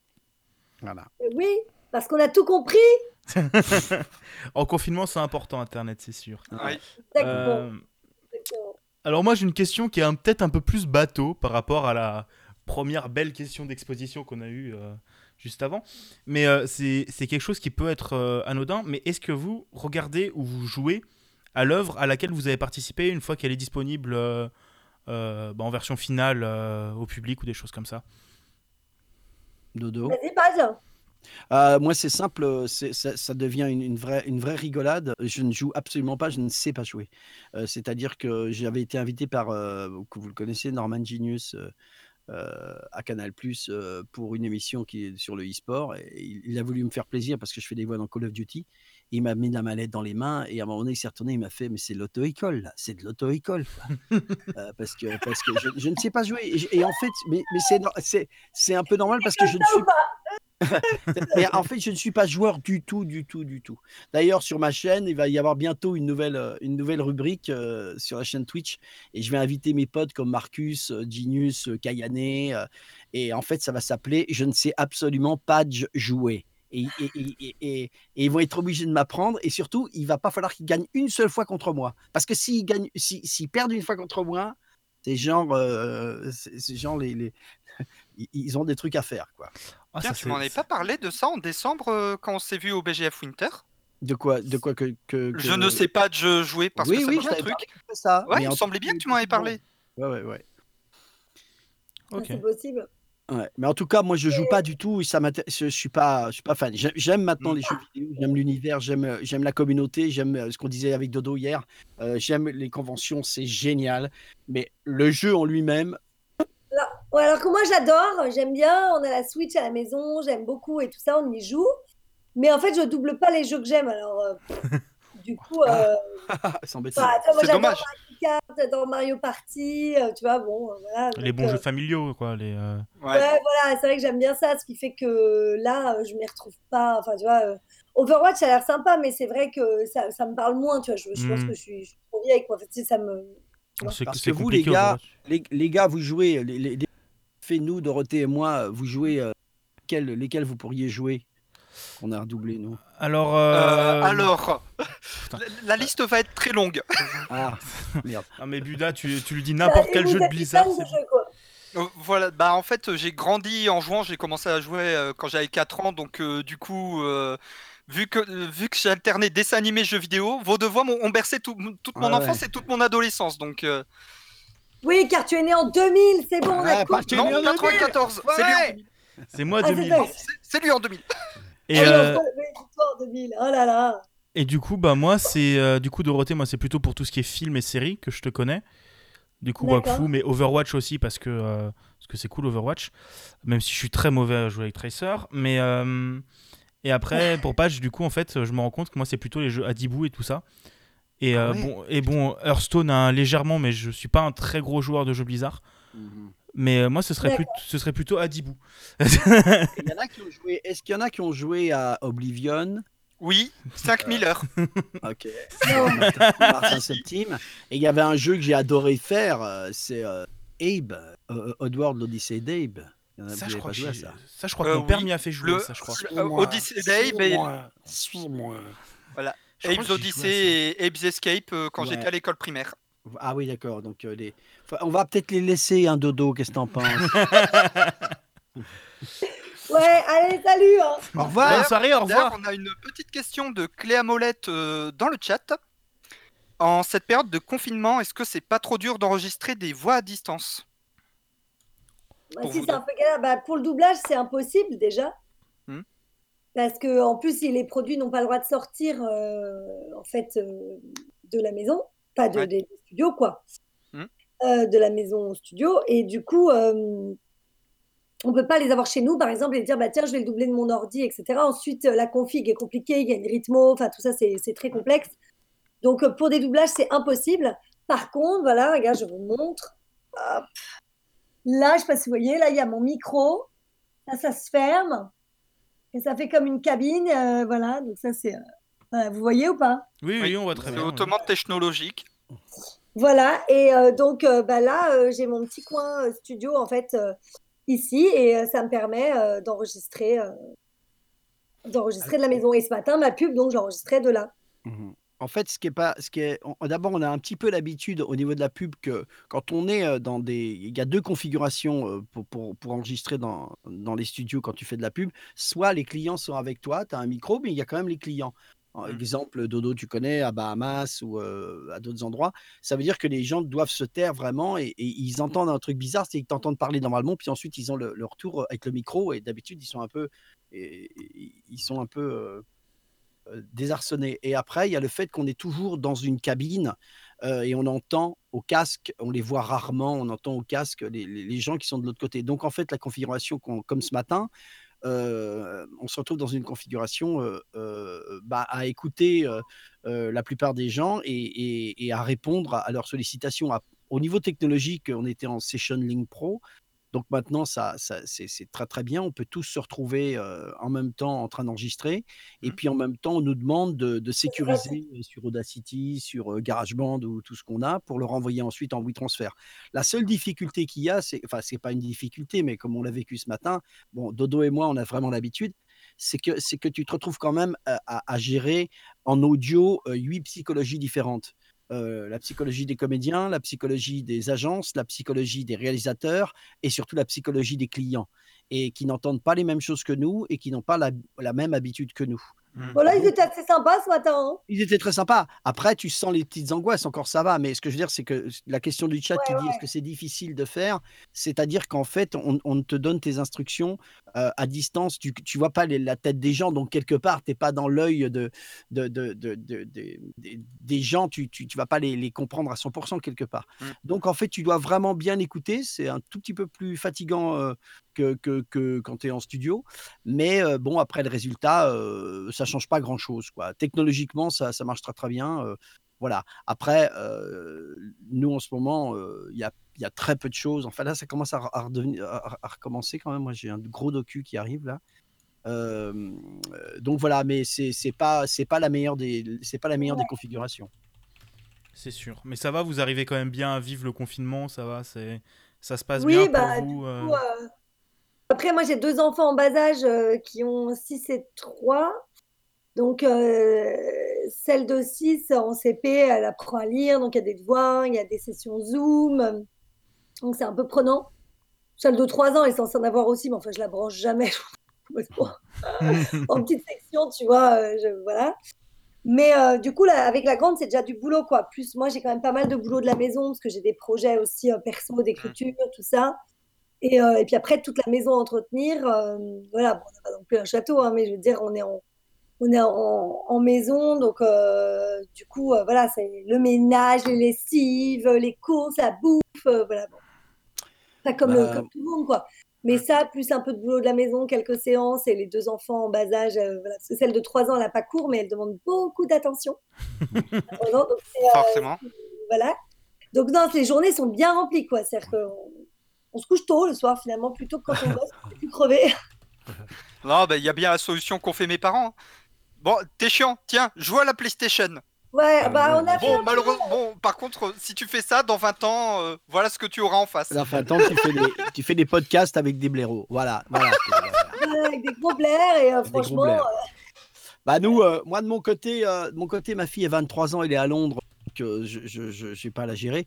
C: Voilà.
D: Oui, parce qu'on a tout compris. <laughs>
A: En confinement, c'est important, Internet, c'est sûr.
B: Oui.
A: Euh, alors moi, j'ai une question qui est un- peut-être un peu plus bateau par rapport à la première belle question d'exposition qu'on a eue euh, juste avant. Mais euh, c'est quelque chose qui peut être euh, anodin. Mais est-ce que vous regardez ou vous jouez à l'œuvre à laquelle vous avez participé une fois qu'elle est disponible euh, euh, bah, en version finale euh, au public ou des choses comme ça?
C: Dodo.
D: Vas-y.
C: Euh, moi, c'est simple, ça, ça devient une, une vraie, une vraie rigolade. Je ne joue absolument pas, je ne sais pas jouer. Euh, C'est-à-dire que j'avais été invité par, euh, que vous le connaissez, Norman Genius, à Canal Plus pour une émission qui est sur le e-sport. Il, il a voulu me faire plaisir parce que je fais des voix dans Call of Duty. Il m'a mis la mallette dans les mains et à un moment donné, il s'est retourné, il m'a fait Mais c'est l'auto-école, là, c'est de l'auto-école. <laughs> parce que, parce que je, je ne sais pas jouer. Et, en fait, mais, mais c'est un peu normal parce que je ne suis mais en fait, je ne suis pas joueur du tout, du tout, du tout. D'ailleurs, sur ma chaîne, il va y avoir bientôt une nouvelle, euh, une nouvelle rubrique euh, sur la chaîne Twitch. Et je vais inviter mes potes comme Marcus, euh, Genius, Kayane. euh, et en fait, ça va s'appeler Je ne sais absolument pas jouer. Et, ils vont être obligés de m'apprendre. Et surtout, il va pas falloir qu'ils gagnent une seule fois contre moi. Parce que s'ils perdent une fois contre moi, c'est genre, euh, c'est <laughs> ils ont des trucs à faire, quoi.
A: Ah,
B: Tiens,
A: ça,
B: tu m'en avais pas parlé de ça en décembre euh, quand on s'est vu au BGF Winter?
C: De quoi, de quoi que, que-
B: Je ne sais pas de jeu jouer parce
C: oui,
B: que ça
C: oui,
B: un truc.
C: ça.
B: Ouais,
C: mais
B: il me semblait bien que tu m'en avais parlé.
C: Ouais, ouais, ouais.
A: Ok.
D: C'est possible.
C: Ouais, Mais en tout cas, moi, je joue pas du tout. et Ça je, je suis pas, je suis pas fan. J'ai- J'aime maintenant
B: Mm.
C: les jeux vidéo, j'aime l'univers, j'aime, j'aime la communauté, j'aime euh, ce qu'on disait avec Dodo hier. Euh, j'aime les conventions, c'est génial. Mais le jeu en lui-même,
D: Ouais, alors que moi j'adore, j'aime bien, on a la Switch à la maison, j'aime beaucoup et tout ça, on y joue. Mais en fait, je double pas les jeux que j'aime. Alors, euh, <laughs> du coup, euh, <laughs>
C: c'est embêtant.
D: bah,
B: C'est
D: j'adore
B: dommage.
D: Mario Kart, j'adore Mario Party, euh, tu vois, bon, euh, voilà.
A: Les
D: donc,
A: bons
D: euh,
A: jeux familiaux, quoi. Les, euh,
B: Ouais.
D: Ouais, voilà, c'est vrai que j'aime bien ça, ce qui fait que là, euh, je m'y retrouve pas. Enfin, tu vois, euh, Overwatch, ça a l'air sympa, mais c'est vrai que ça, ça me parle moins, tu vois. Je, je pense
A: Mm.
D: que je suis, je suis trop vieille, quoi. En fait, tu sais, ça me.
A: C'est
C: Parce
A: c'est
C: que vous, les gars. Les, les gars, vous jouez, les, les, les- fait nous, Dorothée et moi, vous jouez euh, lesquels, lesquels vous pourriez jouer On a redoublé, nous.
A: Alors,
B: Euh,
A: euh,
B: alors, la, la liste va être très longue.
C: Ah, <laughs> merde.
A: Ah, mais Buda, tu, tu lui dis n'importe
D: Bah,
A: quel jeu de Blizzard.
D: fan
A: c'est
D: de jeu, quoi.
B: Voilà, bah en fait j'ai grandi en jouant, j'ai commencé à jouer euh, quand j'avais 4 ans, donc euh, du coup, euh, vu que, vu que j'ai alterné dessin animé, jeux vidéo, vos deux voix m'ont ont bercé tout- toute mon
C: Ah
B: enfance
C: ouais.
B: et toute mon adolescence, donc euh,
D: Oui, car tu es né en 2000, c'est bon, on a
C: Ouais,
D: compris.
C: parce que-
B: non,
C: bien noté.
B: 94, c'est lui, en
C: Ouais.
B: 2000.
A: C'est moi
D: Ah, c'est
A: 2000.
D: dingue.
B: C'est- c'est lui en 2000.
A: Et,
D: Ah
A: euh,
D: on se- oui, victoire 2000. Oh là là.
A: et du coup, bah moi, c'est euh, du coup Dorothée, moi, c'est plutôt pour tout ce qui est film et séries que je te connais. Du coup. Wakfu, mais Overwatch aussi parce que euh, parce que c'est cool Overwatch. Même si je suis très mauvais à jouer avec Tracer, mais euh, et après pour Patch, du coup, en fait, je me rends compte que moi, c'est plutôt les jeux à Dibou et tout ça. Et,
C: Ah
A: euh,
C: ouais.
A: bon, et bon, Hearthstone hein, légèrement, mais je suis pas un très gros joueur de jeux Blizzard.
C: Mhm.
A: Mais euh, moi, ce serait, plus, ce serait plutôt Adibou.
C: Il y en a qui ont joué. Est-ce qu'il y en a qui ont joué à Oblivion?
B: Oui, 5000 heures. <laughs>
C: Ok. Martin Septime. Et il y avait un jeu que j'ai adoré faire. euh, C'est euh, Abe, euh, Oddworld l'Odyssée d'Abe. Il y en a-
A: Ça, je crois
C: pas
A: que,
C: joué à
A: j'ai-
C: ça.
A: ça, je crois
B: Euh,
A: que mon père
B: oui,
A: m'y a fait jouer,
B: le-
A: ça, je crois.
B: Euh, <laughs> Odyssey
C: Suis-moi.
A: Je crois
B: Abe's
A: que j'ai joué à
B: Odyssey et Abe's Escape euh, quand
C: Ouais.
B: j'étais à l'école primaire.
C: Ah oui, d'accord. Donc, euh, les... enfin, on va peut-être les laisser un dodo. Qu'est-ce que t'en penses? <laughs>
D: Ouais, allez, salut. hein.
C: Au revoir.
A: Bonne soirée, au
B: D'ailleurs,
A: revoir.
B: on a une petite question de Cléa Molette euh, dans le chat. En cette période de confinement, est-ce que c'est pas trop dur d'enregistrer des voix à distance?
D: Bah,
B: Pour
D: si c'est un peu galère, bah, pour le doublage, c'est impossible déjà.
B: Hmm.
D: Parce que en plus, les produits n'ont pas le droit de sortir euh, en fait euh, de la maison, pas de,
B: Ouais.
D: des studios quoi,
B: Hmm.
D: Euh, de la maison au studio, et du coup, euh, on peut pas les avoir chez nous, par exemple, et dire bah tiens, je vais le doubler de mon ordi, etc. Ensuite, la config est compliquée, il y a une rythmo, enfin tout ça, c'est c'est très complexe. Donc pour des doublages, c'est impossible. Par contre, voilà, regarde, je vous montre. Hop. Là, je sais pas si vous voyez, là, il y a mon micro. Là, ça se ferme. Et ça fait comme une cabine. euh, voilà, donc ça, c'est. euh, voilà, vous voyez ou pas?
A: Oui, oui, on voit très
B: C'est
A: bien.
B: hautement technologique.
D: Voilà, et euh, donc euh, bah, là, euh, j'ai mon petit coin euh, studio, en fait, euh, ici, et euh, ça me permet euh, d'enregistrer euh, d'enregistrer de la maison. Et ce matin, ma pub, donc, j'enregistrais de là.
C: Mhm. En fait, ce qui est pas, ce qui est, d'abord, on a un petit peu l'habitude au niveau de la pub que quand on est dans des, il y a deux configurations pour, pour, pour enregistrer dans, dans les studios quand tu fais de la pub. Soit les clients sont avec toi, tu as un micro, mais il y a quand même les clients. Par
B: Mm.
C: exemple, Dodo, tu connais, à Bahamas ou euh, à d'autres endroits. Ça veut dire que les gens doivent se taire vraiment et, et ils entendent un truc bizarre, c'est qu'ils t'entendent parler normalement, puis ensuite ils ont le, le retour avec le micro et d'habitude ils sont un peu, et- et- ils sont un peu euh, euh, désarçonnés. Et après, il y a le fait qu'on est toujours dans une cabine euh, et on entend au casque, on les voit rarement, on entend au casque les, les- gens qui sont de l'autre côté. Donc en fait, la configuration, comme ce matin, euh, on se retrouve dans une configuration bah, à écouter la plupart des gens et, et- à répondre à, leurs sollicitations. Au niveau technologique, on était en Session Link Pro. Donc maintenant, ça, ça- c'est très très bien. On peut tous se retrouver euh, en même temps en train d'enregistrer. Et
B: Mhm.
C: puis en même temps, on nous demande de, de sécuriser euh, sur Audacity, sur euh, GarageBand ou tout ce qu'on a pour le renvoyer ensuite en WeTransfer. La seule difficulté qu'il y a, c'est, enfin, c'est pas une difficulté, mais comme on l'a vécu ce matin, bon, Dodo et moi, on a vraiment l'habitude, c'est que, c'est que tu te retrouves quand même à, à- à gérer en audio euh, huit psychologies différentes. Euh, la psychologie des comédiens, la psychologie des agences, la psychologie des réalisateurs et surtout la psychologie des clients et qui n'entendent pas les mêmes choses que nous et qui n'ont pas la, la même habitude que nous.
D: Voilà, ils étaient assez sympas ce matin. hein.
C: Ils étaient très sympas. Après, tu sens les petites angoisses, encore ça va. Mais ce que je veux dire, c'est que la question du chat qui
D: Ouais,
C: dit est-ce que c'est difficile de faire? C'est-à-dire qu'en fait, on, on te donne tes instructions euh, à distance. Tu ne vois pas les- la tête des gens. Donc, quelque part, tu n'es pas dans l'œil de, de, de- de- de- de- des- des gens. Tu ne vas pas les, les comprendre à 100% quelque part.
B: Mm.
C: Donc, en fait, tu dois vraiment bien écouter. C'est un tout petit peu plus fatigant euh, que, que, que quand tu es en studio. Mais euh, bon, après le résultat, euh, ça change pas grand-chose. Quoi. Technologiquement, ça, ça marche très très bien. euh, voilà. Après, euh, nous en ce moment, euh, il y, a, il y a très peu de choses. Enfin là, ça commence à, à redevenir- à- à recommencer quand même. Moi, j'ai un gros docu qui arrive là. Donc voilà, mais c'est c'est pas c'est pas la meilleure des c'est pas la meilleure des configurations.
A: C'est sûr. Mais ça va, vous arrivez quand même bien à vivre le confinement, ça va, c'est ça se passe
D: Oui,
A: bien
D: bah,
A: pour
D: du
A: vous. euh,
D: coup, euh, Après, moi, j'ai deux enfants en bas âge euh, qui ont 6 et 3. Donc, euh, celle de 6 en CP, elle apprend à lire. Donc, il y a des devoirs, il y a des sessions Zoom. Donc, c'est un peu prenant. Celle de 3 ans est censée en avoir aussi, mais enfin, je la branche jamais. <laughs> en petite section, tu vois. euh, je- voilà. Mais euh, du coup, là, avec la grande, c'est déjà du boulot, quoi. Plus, moi, j'ai quand même pas mal de boulot de la maison, parce que j'ai des projets aussi euh, perso, d'écriture, tout ça. Et, euh, et puis après, toute la maison à entretenir. euh, voilà, bon, on n'a pas non plus un château, hein, mais je veux dire, on est en, on est en, en maison. Donc, euh, du coup, euh, voilà, c'est le ménage, les lessives, les courses, la bouffe. euh, voilà, bon. Pas comme,
C: Bah,
D: comme tout le monde, quoi. Mais ça, plus un peu de boulot de la maison, quelques séances et les deux enfants en bas âge. voilà. Parce que celle de 3 ans, elle n'a pas cours, mais elle demande beaucoup d'attention. À 3 ans, donc c'est,
B: Forcément.
D: voilà. Donc, non, les journées sont bien remplies, quoi. C'est-à-dire qu'on on se couche tôt le soir, finalement, plutôt que quand on bosse, on est plus crevé. <laughs>
B: Non, bah, il y a bien la solution qu'ont fait mes parents. Bon, t'es chiant, tiens, joue à la PlayStation.
D: Ouais, bah, on a fait
B: Bon, malheureusement, bon, par contre, si tu fais ça, dans 20 ans, euh, voilà ce que tu auras en face.
C: Enfin, attends, tu fais des <laughs> tu fais des podcasts avec des blaireaux. Voilà, voilà. <laughs>
D: avec des gros blairs et euh,
C: Des gros
D: franchement,
C: blairs.
D: euh,
C: Bah nous, euh, moi de mon côté, euh, de mon côté, ma fille a 23 ans, elle est à Londres, donc euh, je je- je- j'ai pas à la gérer.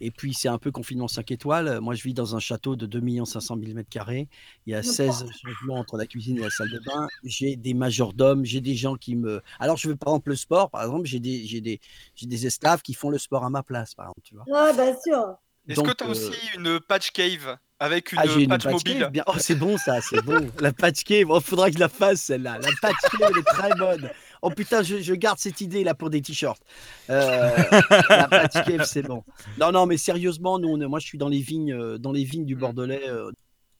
C: Et puis c'est un peu confinement 5 étoiles. Moi je vis dans un château de 2 500 000 mètres carrés. Il y a 16 changements entre la cuisine et la salle de bain. J'ai des majordomes, j'ai des gens qui me. Alors je veux par exemple le sport, par exemple, j'ai des j'ai des j'ai des esclaves qui font le sport à ma place, par exemple, tu vois.
D: ouais, bien sûr.
B: Est-ce que
C: Donc,
B: t'as
C: euh,
B: aussi une patch cave avec une,
C: Ah, j'ai une
B: patch
C: patch
B: mobile?
C: cave, bien. Oh, c'est bon ça, c'est bon. La patch cave, il faudra que je la fasse celle-là. La patch cave, elle est très bonne. Oh putain, je, je garde cette idée là pour des t-shirts. Euh, <laughs> la cave, c'est bon. Non, non, mais sérieusement, nous, on est- moi, je suis dans les vignes, euh, dans les vignes du
B: Mm.
C: Bordelais. euh,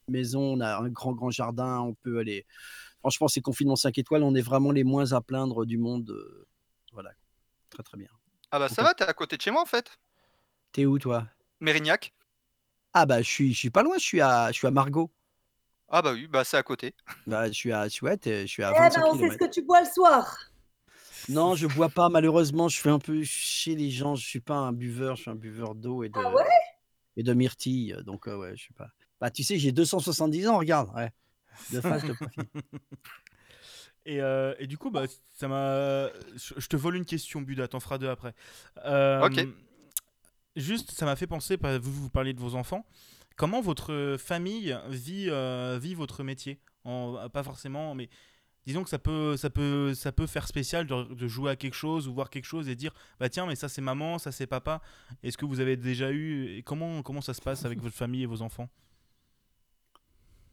C: maison, on a un grand, grand jardin. On peut aller. Franchement, c'est confinement 5 étoiles. On est vraiment les moins à plaindre du monde. euh, voilà, très, très bien.
B: Ah bah ça va, t'es à côté de chez moi en fait?
C: T'es où toi?
B: Mérignac.
C: Ah bah, je suis, je suis pas loin. Je suis à, je suis à Margot.
B: Ah bah oui, bah c'est à côté.
C: Bah, je suis à, je suis, ouais, je suis à
D: Eh
C: 25
D: ben, on sait ce que tu bois le soir.
C: Non, je bois pas. Malheureusement, je fais un peu chez les gens. Je suis pas un buveur. Je suis un buveur d'eau et de
D: Ah ouais?
C: et de myrtille. Donc euh, ouais, je sais pas. Bah tu sais, j'ai 270 ans. Regarde. Ouais. De face, de profil. <laughs>
A: Et, euh, et du coup, bah, ça m'a. Je je te vole une question, Buda, t'en feras deux après. Euh,
B: Ok.
A: Juste, ça m'a fait penser, bah, vous, vous parliez de vos enfants. Comment votre famille vit, euh, vit votre métier? En- Pas forcément, mais disons que ça peut, ça peut, ça peut faire spécial de, de jouer à quelque chose ou voir quelque chose et dire bah tiens, mais ça c'est maman, ça c'est papa. Est-ce que vous avez déjà eu. et comment, comment ça se passe avec votre famille et vos enfants?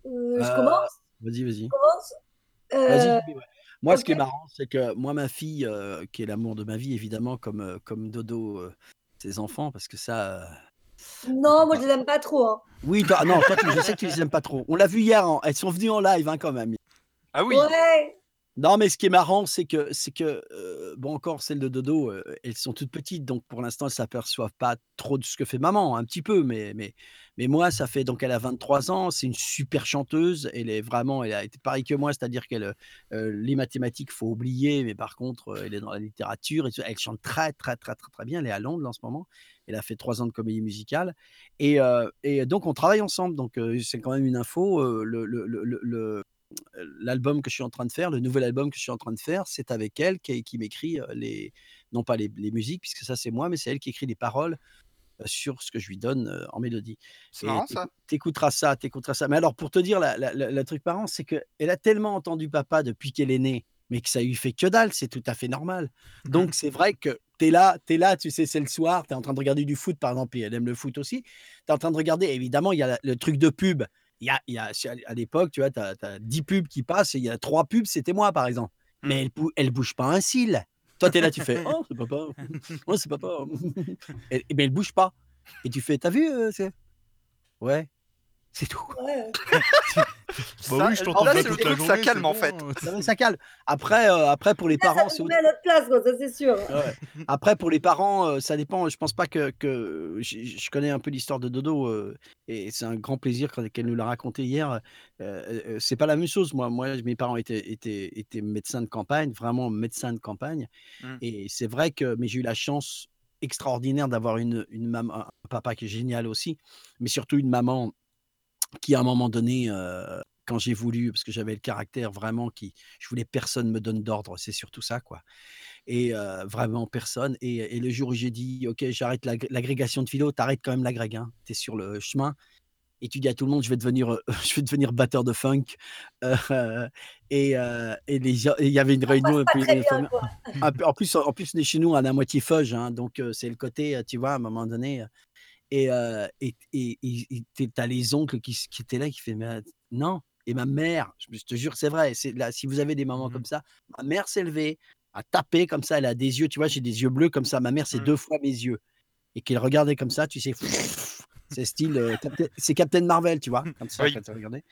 D: Euh, je
C: Euh,
D: commence.
C: Vas-y, vas-y.
D: Euh,
C: ouais. Moi, ce qui est marrant, c'est que moi, ma fille, euh, qui est l'amour de ma vie, évidemment, comme, euh, comme Dodo, euh, tes enfants, parce que ça. euh,
D: Non, moi je les aime pas trop. hein.
C: Oui, toi, non, toi, tu- je sais que tu les aimes pas trop. On l'a vu hier, hein, elles sont venues en live hein, quand même.
B: Ah oui.
D: Ouais.
C: Non, mais ce qui est marrant, c'est que, c'est que euh, bon, encore celles de Dodo, euh, elles sont toutes petites, donc pour l'instant, elles s'aperçoivent pas trop de ce que fait maman, un petit peu, mais, mais, mais moi, ça fait donc elle a 23 ans, c'est une super chanteuse, elle est vraiment, elle a été pareil que moi, c'est-à-dire qu'elle, euh, les mathématiques, faut oublier, mais par contre, euh, elle est dans la littérature, et tout, elle chante très, très, très, très, très bien, elle est à Londres en ce moment, elle a fait trois ans de comédie musicale, et, euh, et donc on travaille ensemble, donc euh, c'est quand même une info, euh, le, le, le, le- le- l'album que je suis en train de faire, le nouvel album que je suis en train de faire, c'est avec elle qui, qui m'écrit euh, les, non pas les, les musiques, puisque ça c'est moi, mais c'est elle qui écrit les paroles euh, sur ce que je lui donne euh, en mélodie.
B: C'est marrant ça.
C: T'écouteras ça, t'écouteras ça. Mais alors pour te dire, la, la- truc marrant, c'est qu'elle a tellement entendu papa depuis qu'elle est née, mais que ça lui fait que dalle, c'est tout à fait normal. Donc c'est vrai que tu es là, tu es là, tu sais, c'est le soir, tu es en train de regarder du foot par exemple, et elle aime le foot aussi. Tu es en train de regarder, évidemment, il y a le truc de pub. Il y a, y a, à l'époque, tu vois, tu as, 10 pubs qui passent, et il y a 3 pubs, c'était moi par exemple. Mais elle, elle bouge pas un cil. Toi, tu es là, tu fais Oh, c'est papa. <laughs> Oh, c'est papa. Et, mais elle bouge pas. Et tu fais T'as vu euh, c'est- Ouais, c'est tout.
D: ouais.
A: Bah <laughs>
B: Ça,
A: oui, je t'entends toute la
B: ça calme, en fait.
A: euh.
C: Ça, calme. Après, euh, après pour les
D: Ça
C: parents, c'est
D: à notre place, quoi, ça c'est sûr.
C: Ouais. Après, pour les parents, euh, ça dépend. Je pense pas que, que je, connais un peu l'histoire de Dodo euh, et c'est un grand plaisir quand- qu'elle nous l'a raconté hier. Euh, euh, c'est pas la même chose. Moi, moi, mes parents étaient, étaient, étaient médecins de campagne, vraiment médecins de campagne.
B: Mm.
C: Et c'est vrai que, mais j'ai eu la chance extraordinaire d'avoir une, une maman, un papa qui est génial aussi, mais surtout une maman qui, à un moment donné, euh, quand j'ai voulu, parce que j'avais le caractère vraiment qui, je voulais personne me donne d'ordre, c'est surtout ça, quoi et euh, vraiment personne. Et, et le jour où j'ai dit, OK, j'arrête l'agré- l'agrégation de philo, t'arrêtes quand même l'agrég, hein, tu es sur le chemin. Et tu dis à tout le monde, je vais devenir, euh, <laughs> je vais devenir batteur de funk. <laughs> Euh, et, euh, les il y avait une réunion.
D: bien,
C: un peu- en plus, en plus, on est chez nous, on est à moitié feuge, hein, donc c'est le côté, tu vois, à un moment donné. Et euh, et et- et- t'as les oncles qui, étaient là, qui fait, mais non. Et ma mère, je te jure, c'est vrai. C'est là, si vous avez des mamans
A: Mhm.
C: comme ça, ma mère s'est levée, a tapé comme ça, elle a des yeux, tu vois, j'ai des yeux bleus comme ça. Ma mère, c'est
B: Mhm.
C: deux fois mes yeux. Et qu'elle regardait comme ça, tu sais, c'est style, euh, Captain- c'est Captain Marvel, tu vois, comme ça,
B: Oui.
C: quand elle regardait.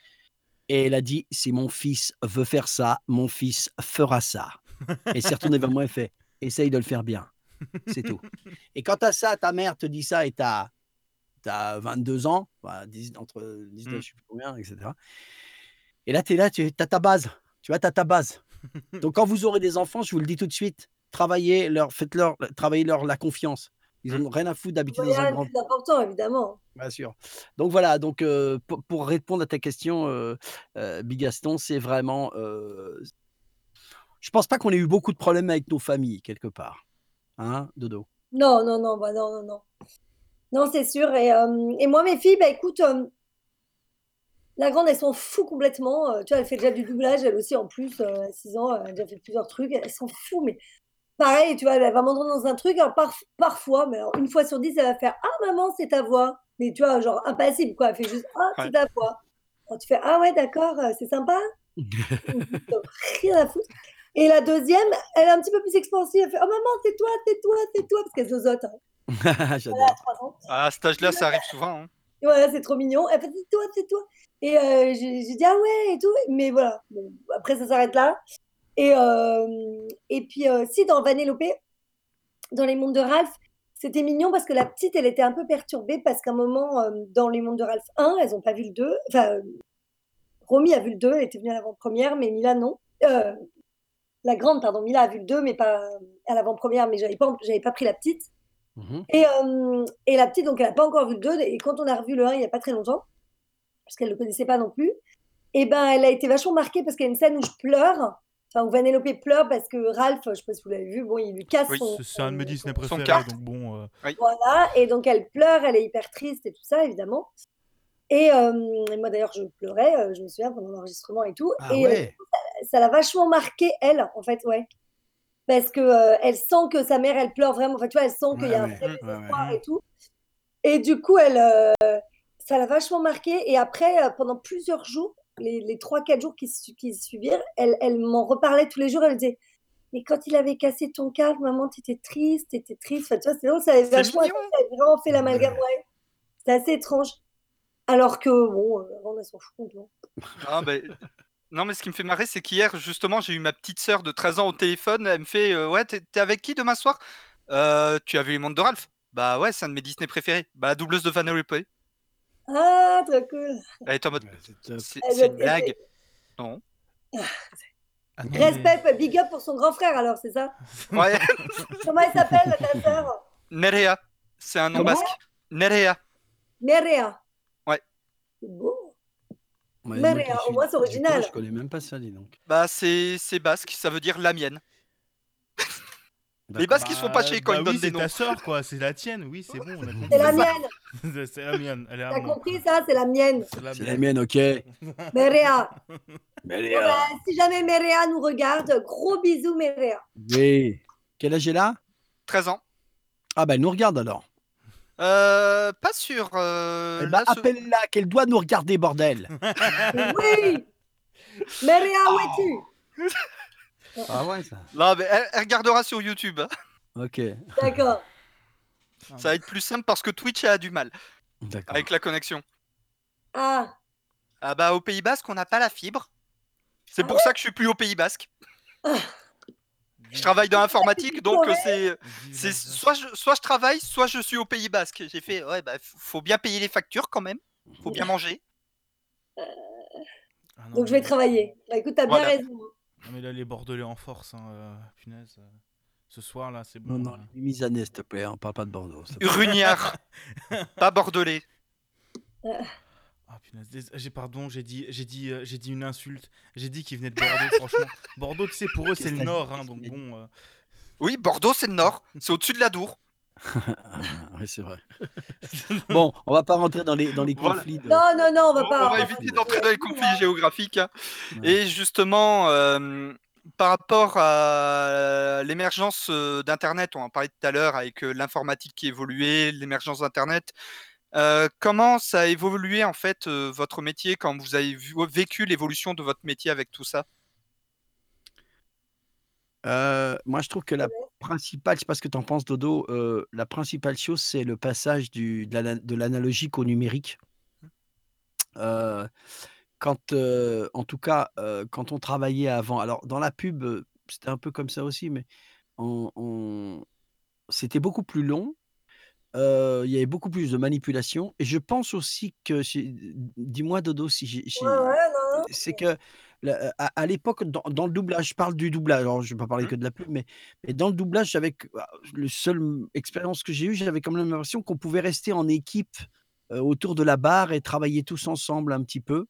C: Et elle a dit, si mon fils veut faire ça, mon fils fera ça. Et s'est retournée vers moi et fait, essaye de le faire bien. C'est tout. Et quand à ça, ta mère te dit ça et t'as as 22 ans, bah, 10 entre 19,
B: Mm.
C: je sais plus combien, etc. Et là, tu es là, tu as ta base. Tu vois, tu as ta base. <laughs> Donc, quand vous aurez des enfants, je vous le dis tout de suite, travaillez leur, faites-leur, travaillez leur la confiance. Ils
B: Mm.
C: n'ont rien à foutre d'habiter dans
D: a
C: un
D: rien
C: grand.
D: de plus important, évidemment.
C: Bien sûr. Donc voilà, donc euh, pour, pour répondre à ta question, euh, euh, Bigaston, c'est vraiment. euh, je pense pas qu'on ait eu beaucoup de problèmes avec nos familles, quelque part. Hein, Dodo?
D: Non, non, non, bah non, non, non. Non, c'est sûr. Et, euh, et moi, mes filles, bah écoute, euh, la grande, elles s'en fout complètement. Euh, tu vois, elle fait déjà du doublage, elle aussi, en plus, à 6 ans, elle a déjà fait plusieurs trucs. Elle s'en fout, mais pareil, tu vois, elle va m'entendre dans un truc. Alors, par- parfois, mais alors, une fois sur dix, elle va faire Ah, maman, c'est ta voix. Mais tu vois, genre impassible, quoi. Elle fait juste Ah, c'est
B: Ouais.
D: ta voix. Alors, tu fais Ah, ouais, d'accord, c'est sympa. <laughs> Rien à foutre. Et la deuxième, elle est un petit peu plus expansive. Elle fait Oh, maman, c'est toi, c'est toi, c'est toi. Parce qu'elle zozote. hein. <laughs>
C: J'adore.
D: trois ans.
B: À cet âge-là, ça arrive souvent. hein.
D: Voilà, c'est trop mignon. Elle fait c'est toi, c'est toi. Et euh, j'ai j'ai dit ah ouais et tout. Mais voilà, Bon, après ça s'arrête là. Et, euh, et puis euh, si dans Vanellope, dans les mondes de Ralph, c'était mignon parce que la petite, elle était un peu perturbée parce qu'à un moment, euh, dans les mondes de Ralph 1, elles n'ont pas vu le 2. Enfin, Romy a vu le 2, elle était venue à l'avant-première, mais Mila non. Euh, la grande, pardon, Mila a vu le 2, mais pas à l'avant-première, mais j'avais pas, j'avais pas pris la petite.
C: Mhm.
D: Et, euh, et la petite, donc elle n'a pas encore vu le 2. Et quand on a revu le 1 il n'y a pas très longtemps, parce qu'elle ne le connaissait pas non plus, et ben elle a été vachement marquée parce qu'il y a une scène où je pleure, enfin où Vanellope pleure parce que Ralph, je ne sais pas si vous l'avez vu, bon, il lui casse
B: Oui,
D: son.
A: C'est- un de mes Disney
B: son
A: préférés, donc bon. euh,
D: Voilà, et donc elle pleure, elle est hyper triste et tout ça, évidemment. Et, euh, et moi d'ailleurs, je pleurais, je me souviens, pendant l'enregistrement et tout.
C: Ah
D: et euh,
C: ouais.
D: ça l'a vachement marqué, elle, en fait, ouais. Parce que euh, elle sent que sa mère, elle pleure vraiment. Enfin, tu vois, elle sent qu'il y a un vrai
C: ouais,
D: et tout. Et du coup, elle, euh, ça l'a vachement marqué. Et après, euh, pendant plusieurs jours, les, les 3-4 jours qui, qui suivirent, elle, elle m'en reparlait tous les jours. Elle me disait mais quand il avait cassé ton câble, maman, t'étais triste, t'étais triste. Enfin, tu vois, c'est drôle, ça avait vachement,
B: mignon.
D: ça avait vraiment fait l'amalgame. Ouais. C'est assez étrange. Alors que, bon, euh, avant, on s'en fout complètement.
B: Ah, ben, Non, mais ce qui me fait marrer, c'est qu'hier, justement, j'ai eu ma petite sœur de 13 ans au téléphone. Elle me fait euh, Ouais, t'es t'es avec qui demain soir? Euh, Tu as vu les mondes de Ralph? Bah ouais, c'est un de mes Disney préférés. Bah, la doubleuse de Vanellope.
D: Ah, trop cool.
B: Elle est en mode
C: c'est top.
B: C'est
D: Elle
B: c'est
D: doit
B: une blague. Non.
A: Ah non, mais-
D: Respect, big up pour son grand frère, alors, c'est ça?
B: Ouais, <laughs>
D: Comment elle s'appelle, ta sœur?
B: Nerea. C'est un nom
C: Comment?
B: basque. Nerea.
D: Nerea.
B: Ouais.
D: C'est beau.
C: Ouais,
D: Mais
C: moi qui
D: rien, au
C: suis
D: moins, c'est
C: du coin,
D: original.
C: Je connais même pas ça, dis donc.
B: Bah, c'est c'est basque, ça veut dire la mienne. <laughs> Les
C: D'accord.
B: Basques, ils sont pas chiés quand
A: bah
B: ils donnent
A: oui,
B: des
A: c'est
B: noms.
A: ta sœur, quoi. C'est la tienne. Oui, c'est bon. on a compris.
D: C'est la mienne. <laughs>
A: c'est la mienne. Elle est à
D: T'as
A: moi.
D: compris ça C'est la mienne.
A: C'est la
C: C'est la
A: mienne.
C: mienne, ok. <laughs> Mais
D: Bon, bah, si jamais Merea nous regarde, gros bisous, Merea.
C: Oui. Quel âge elle a?
B: 13 ans.
C: Ah bah elle nous regarde alors.
B: Euh, pas sûr. euh,
C: Eh bah
B: là, ce-
C: appelle-la, qu'elle doit nous regarder, bordel. <laughs>
D: Oui Merea, où es-tu?
C: Ah ouais, ça.
B: Non, mais elle, elle regardera sur YouTube. hein. <laughs>
C: Ok.
D: D'accord.
B: Ça va être plus simple parce que Twitch a du mal
C: D'accord.
B: avec la connexion.
D: Ah,
B: Ah bah au Pays Basque, on n'a pas la fibre. C'est
D: Ah
B: pour ça que je suis plus au Pays Basque. Je travaille dans l'informatique, <laughs> donc euh, c'est c'est soit je, soit je travaille, soit je suis au Pays Basque. J'ai fait ouais bah faut bien payer les factures quand même. Faut bien manger.
A: Ah non,
D: donc je vais
A: mais-
D: travailler. Bah écoute, t'as bien raison.
A: Non, mais là, les Bordelais en force, hein, euh, punaise. euh, Ce soir, là, c'est bon.
C: Non, non,
A: là.
C: mise à nez, s'il te plaît. hein, On parle pas de Bordeaux. s'il te plaît.
B: Rugnard, pas bordelais.
A: Ah, punaise. dés- J'ai pardon, j'ai dit, j'ai dit, euh, j'ai dit une insulte. J'ai dit qu'ils venaient de Bordeaux, <laughs> franchement. Bordeaux, tu sais, pour eux, c'est le nord, hein, donc bon. euh,
B: Oui, Bordeaux c'est le nord, c'est au-dessus de la Dour. <laughs>
C: Oui, c'est vrai. <laughs> bon, on va pas rentrer dans les, dans les
B: Voilà.
C: conflits. de-
D: Non, non, non, on va pas.
B: on va éviter
D: pas-
B: d'entrer dans les conflits géographiques. hein.
C: Ouais.
B: Et justement, euh, par rapport à l'émergence d'Internet, on en parlait tout à l'heure avec l'informatique qui évoluait, l'émergence d'Internet. Euh, comment ça a évolué en fait euh, votre métier quand vous avez vu- vécu l'évolution de votre métier avec tout ça?
C: Euh, moi, je trouve que la principale, je sais pas ce que tu en penses, Dodo, la principale chose, c'est le passage du, de la- de l'analogique au numérique. Quand, en tout cas, quand on travaillait avant, alors dans la pub, c'était un peu comme ça aussi, mais on, on- c'était beaucoup plus long. Euh, Il y avait beaucoup plus de manipulation. Et je pense aussi que, dis-moi, Dodo, si j'ai,
D: Ouais, ouais,
C: c'est que la- à, à l'époque, dans, dans le doublage, je parle du doublage, alors je ne vais pas parler
B: Mhm.
C: que de la pub, mais, mais dans le doublage, avec le seul m- expérience que j'ai eue, j'avais quand même l'impression qu'on pouvait rester en équipe euh, autour de la barre et travailler tous ensemble un petit peu.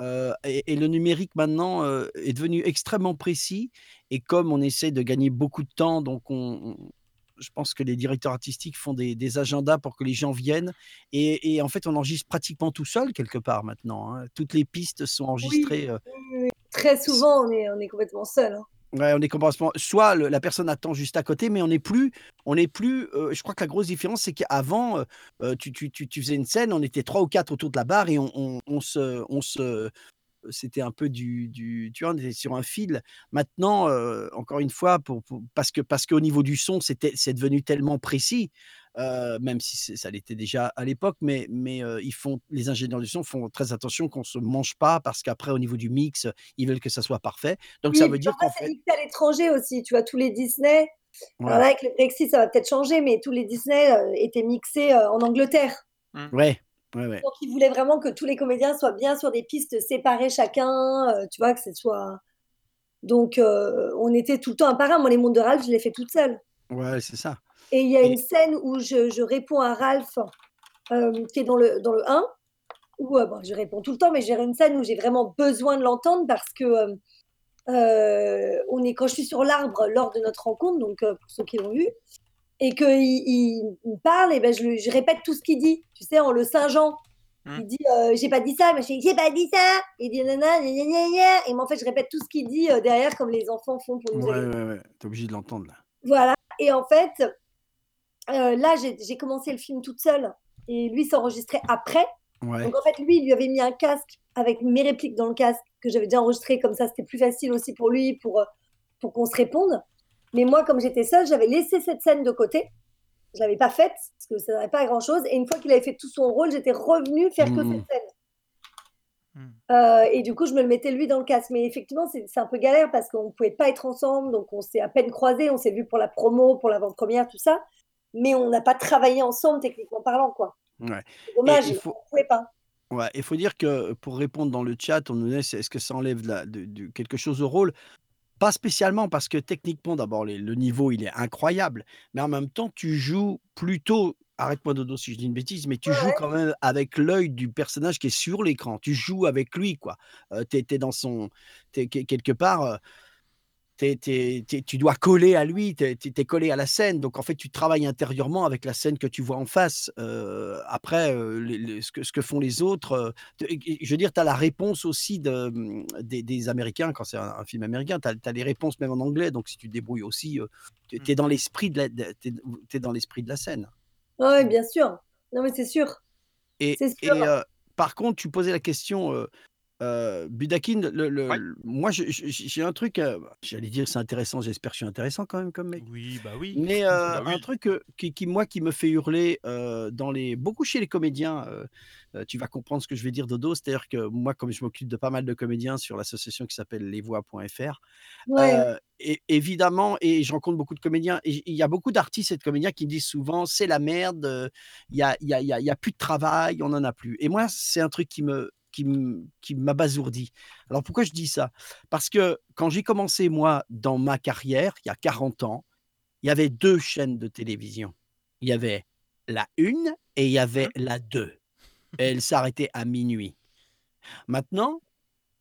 C: Euh, et, et le numérique maintenant euh, est devenu extrêmement précis. Et comme on essaie de gagner beaucoup de temps, donc on, on- je pense que les directeurs artistiques font des, des agendas pour que les gens viennent. Et, et en fait, on enregistre pratiquement tout seul quelque part maintenant. hein. Toutes les pistes sont enregistrées. euh,
D: Très souvent, on est, on est complètement seul. hein.
C: Ouais, on est complètement. Soit le- la personne attend juste à côté, mais on n'est plus. On n'est plus. euh, je crois que la grosse différence, c'est qu'avant, euh, euh, tu, tu, tu, tu faisais une scène, on était trois ou quatre autour de la barre et on, on, on se, on se. C'était un peu du, du. Tu vois, on était sur un fil. Maintenant, euh, encore une fois, pour, pour- parce que parce qu'au niveau du son, c'était c'est devenu tellement précis. euh, même si ça l'était déjà à l'époque, mais, mais euh, ils font, les ingénieurs du son font très attention qu'on ne se mange pas parce qu'après, au niveau du mix, ils veulent que ça soit parfait. Donc,
D: Oui,
C: ça veut dire
D: après,
C: qu'en
D: c'est
C: fait.
D: mixé à l'étranger aussi. Tu vois, tous les Disney.
C: Ouais.
D: Alors là, avec le Brexit, ça va peut-être changer, mais tous les Disney euh, étaient mixés euh, en Angleterre.
C: Ouais, ouais, ouais.
D: Donc, ils voulaient vraiment que tous les comédiens soient bien sur des pistes séparées chacun, euh, tu vois, que ce soit. Donc, euh, on était tout le temps un par un. Moi, les mondes de Ralph, je les fais toute seule.
C: Ouais, c'est ça.
D: Et il y a
C: Et-
D: une scène où je, je réponds à Ralph, euh, qui est dans le, dans le 1, où bon, je réponds tout le temps, mais j'ai une scène où j'ai vraiment besoin de l'entendre parce que on est, quand je suis sur l'arbre lors de notre rencontre, donc pour ceux qui l'ont vu, et qu'il il, il me parle, et ben je, répète tout ce qu'il dit, tu sais, en le Saint-Jean.
B: Hmm.
D: Il dit euh, j'ai pas dit ça, mais je dis j'ai pas dit ça. Il dit nanana, gna, gna, gna, et moi en fait je répète tout ce qu'il dit euh, derrière comme les enfants font pour nous
C: Ouais,
D: aider.
C: ouais, ouais. T'es obligé de l'entendre là.
D: Voilà. Et en fait, euh, là, j'ai commencé le film toute seule. Et lui s'enregistrait après.
C: Ouais.
D: Donc en fait, lui, il lui avait mis un casque avec mes répliques dans le casque que j'avais déjà enregistré. Comme ça, c'était plus facile aussi pour lui, pour, euh, pour qu'on se réponde. Mais moi, comme j'étais seule, j'avais laissé cette scène de côté. Je l'avais pas faite parce que ça n'avait pas grand chose. Et une fois qu'il avait fait tout son rôle, j'étais revenue faire que
C: Mhm.
D: cette scène.
A: Hmm.
D: Euh, et du coup, je me le mettais lui dans le casque. Mais effectivement, c'est un peu galère parce qu'on ne pouvait pas être ensemble. Donc, on s'est à peine croisés. On s'est vu pour la promo, pour l'avant-première, tout ça. Mais on n'a pas travaillé ensemble, techniquement parlant. quoi.
C: Ouais.
D: C'est dommage,
C: faut-
D: ne pouvait pas.
C: Ouais, il faut dire que pour répondre dans le chat, on nous dit est-ce que ça enlève de la- de- de quelque chose au rôle? Pas spécialement, parce que techniquement, d'abord, le niveau, il est incroyable. Mais en même temps, tu joues plutôt, arrête-moi Dodo si je dis une bêtise, mais tu
D: Ouais,
C: joues quand même avec l'œil du personnage qui est sur l'écran. Tu joues avec lui, quoi. Euh, t'es, t'es dans son. que- quelque part. euh, tu dois coller à lui, tu es, collé à la scène. Donc, en fait, tu travailles intérieurement avec la scène que tu vois en face. Euh, après, euh, les- les- ce, que, ce que font les autres, euh, je veux dire, tu as la réponse aussi de, hum, des, des Américains, quand c'est un, un film américain, tu as, les réponses même en anglais. Donc, si tu te débrouilles aussi, tu es, dans l'esprit de, la- de- t'es- t'es dans l'esprit de la scène.
D: Oui, bien sûr. Non, mais c'est sûr.
C: Et,
D: C'est
C: et,
D: sûr.
C: euh, par contre, tu posais la question, euh, euh, Budakin, le, le-
B: Ouais.
C: le- moi j'ai un truc, euh, j'allais dire c'est intéressant, j'espère que je suis intéressant quand même comme mec.
A: Oui, bah oui.
C: Mais <laughs> euh,
B: Bah oui.
C: un truc euh, qui, qui, moi, qui me fait hurler euh, dans les beaucoup chez les comédiens, euh, euh, tu vas comprendre ce que je vais dire, Dodo. C'est-à-dire que moi, comme je m'occupe de pas mal de comédiens sur l'association qui s'appelle lesvoix.fr,
D: Ouais.
C: euh, et, évidemment, et je rencontre beaucoup de comédiens, et il y a beaucoup d'artistes et de comédiens qui me disent souvent c'est la merde, euh, il y a, il y, a, il y, a, il y a plus de travail, on n'en a plus. Et moi, c'est un truc qui me qui m'abasourdit. Alors pourquoi je dis ça? Parce que quand j'ai commencé, moi, dans ma carrière, il y a 40 ans, il y avait deux chaînes de télévision. Il y avait la une et il y avait la deux. Et elle s'arrêtait à minuit. Maintenant,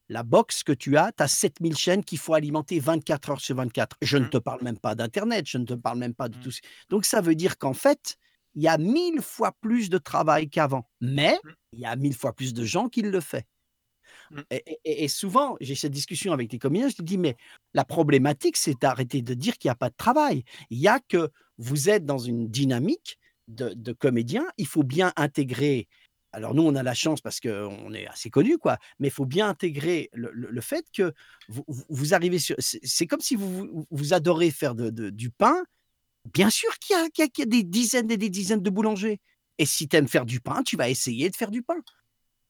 C: la box que tu as, tu as 7000 chaînes qu'il faut alimenter 24 heures sur 24. Je ne
B: Mhm.
C: te parle même pas d'Internet, je ne te parle même pas de
A: Mhm.
C: tout. Donc ça veut dire qu'en fait, il y a mille fois plus de travail qu'avant. Mais
B: Mhm.
C: il y a mille fois plus de gens qui le font.
B: Mhm.
C: Et, et- et souvent, j'ai cette discussion avec les comédiens, je dis, mais la problématique, c'est d'arrêter de dire qu'il n'y a pas de travail. Il y a que vous êtes dans une dynamique de, de comédien, il faut bien intégrer. Alors nous, on a la chance parce qu'on est assez connus, quoi. Mais il faut bien intégrer le, le- le fait que vous, arrivez sur. C'est comme si vous, vous, vous adorez faire de- de- du pain. Bien sûr qu'il y, a- y y des dizaines et des dizaines de boulangers. Et si tu aimes faire du pain, tu vas essayer de faire du pain.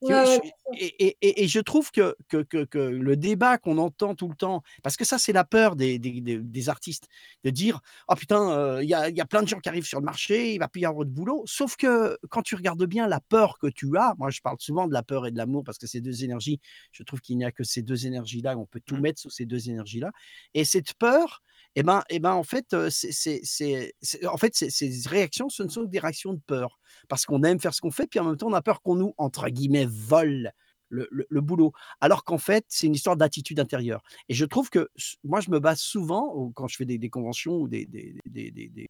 D: Ouais,
C: et, et- et- et je trouve que, que, que- que le débat qu'on entend tout le temps, parce que ça, c'est la peur des, des- des- des artistes, de dire Oh putain, euh, il y, y a plein de gens qui arrivent sur le marché, il va plus y avoir de boulot. Sauf que quand tu regardes bien la peur que tu as, moi je parle souvent de la peur et de l'amour parce que ces deux énergies, je trouve qu'il n'y a que ces deux énergies-là, on peut tout
B: Mhm.
C: mettre sous ces deux énergies-là. Et cette peur, eh ben, eh ben, en fait, en fait ces, réactions, ce ne sont que des réactions de peur. Parce qu'on aime faire ce qu'on fait, puis en même temps, on a peur qu'on nous, entre guillemets, vole le, le- boulot. Alors qu'en fait, c'est une histoire d'attitude intérieure. Et je trouve que moi, je me base souvent, quand je fais des, des conventions ou des, des, des-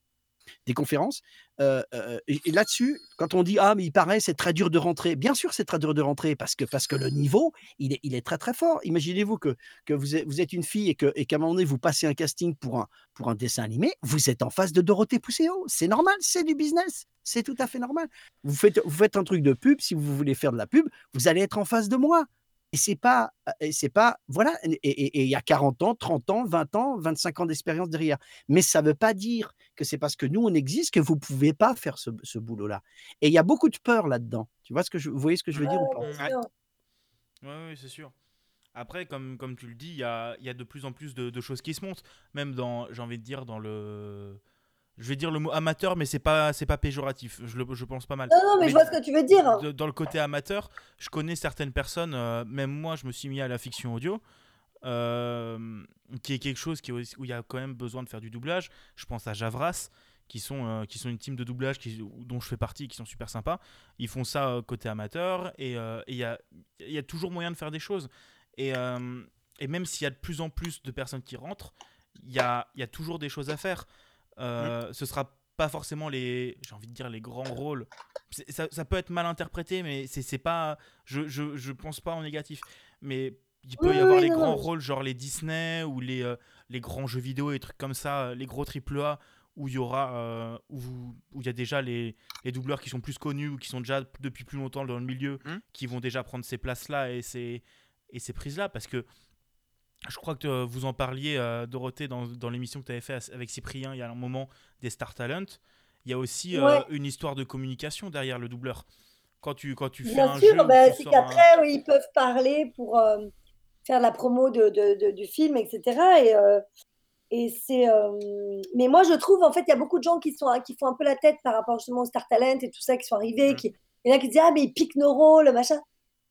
C: des- conférences, euh, euh, et, là-dessus, quand on dit ah mais il paraît c'est très dur de rentrer, bien sûr c'est très dur de rentrer parce que parce que le niveau il est, très très fort. Imaginez-vous que, que vous, êtes, vous êtes une fille et que et qu'à un moment donné vous passez un casting pour un pour un dessin animé, vous êtes en face de Dorothée Pousseau, c'est normal, c'est du business, c'est tout à fait normal. Vous faites vous faites un truc de pub, si vous voulez faire de la pub, vous allez être en face de moi. Et c'est pas, et c'est pas, voilà, et il y a 40 ans, 30 ans, 20 ans, 25 ans d'expérience derrière. Mais ça veut pas dire que c'est parce que nous, on existe que vous pouvez pas faire ce, ce boulot-là. Et il y a beaucoup de peur là-dedans. Tu vois ce que je, vous voyez ce que je veux dire ou pas?
D: Ouais, bien
B: Ouais.
A: c'est sûr. Après, comme, comme tu le dis, il y a, il y a de plus en plus de, de choses qui se montent. Même dans, j'ai envie de dire, dans le. Je vais dire le mot amateur, mais c'est pas, c'est pas péjoratif. Je, le, je pense pas mal.
D: Non, non, mais,
A: Mais
D: je vois ce que tu veux dire.
A: de- dans le côté amateur, je connais certaines personnes, euh, même moi, je me suis mis à la fiction audio, euh, qui est quelque chose qui, où il y a quand même besoin de faire du doublage. Je pense à Javras, qui sont, euh, qui sont une team de doublage qui, dont je fais partie, qui sont super sympas. Ils font ça côté amateur, et il y, a, il y a toujours moyen de faire des choses. Et, et même s'il y a de plus en plus de personnes qui rentrent, il y a, il y a toujours des choses à faire. Euh, Ce sera pas forcément les, j'ai envie de dire les grands rôles. Ça, ça peut être mal interprété, mais c'est pas, je, je, je pense pas en négatif. Mais il peut
D: Oui,
A: y avoir
D: oui,
A: les
D: non,
A: grands
D: non.
A: rôles, genre les Disney ou les, euh, les grands jeux vidéo et trucs comme ça, les gros triple A où il y aura, euh, où y a déjà les, les doubleurs qui sont plus connus ou qui sont déjà depuis plus longtemps dans le milieu,
B: Mhm.
A: qui vont déjà prendre ces places là et ces et ces prises là parce que je crois que vous en parliez, euh, Dorothée, dans, dans l'émission que tu avais fait avec Cyprien il y a un moment des Star Talent. Il y a aussi euh, une histoire de communication derrière le doubleur. Quand tu, quand tu fais
D: Bien
A: un
D: sûr,
A: jeu.
D: bah, c'est qu'après, oui, ils peuvent parler pour euh, faire la promo de, de, du film, etc. Et, et c'est. Mais moi, je trouve, en fait, il y a beaucoup de gens qui, sont, qui font un peu la tête par rapport justement au Star Talent et tout ça, qui sont arrivés. Mm. Qui... Il y en a qui disent Ah, mais ils piquent nos rôles, machin.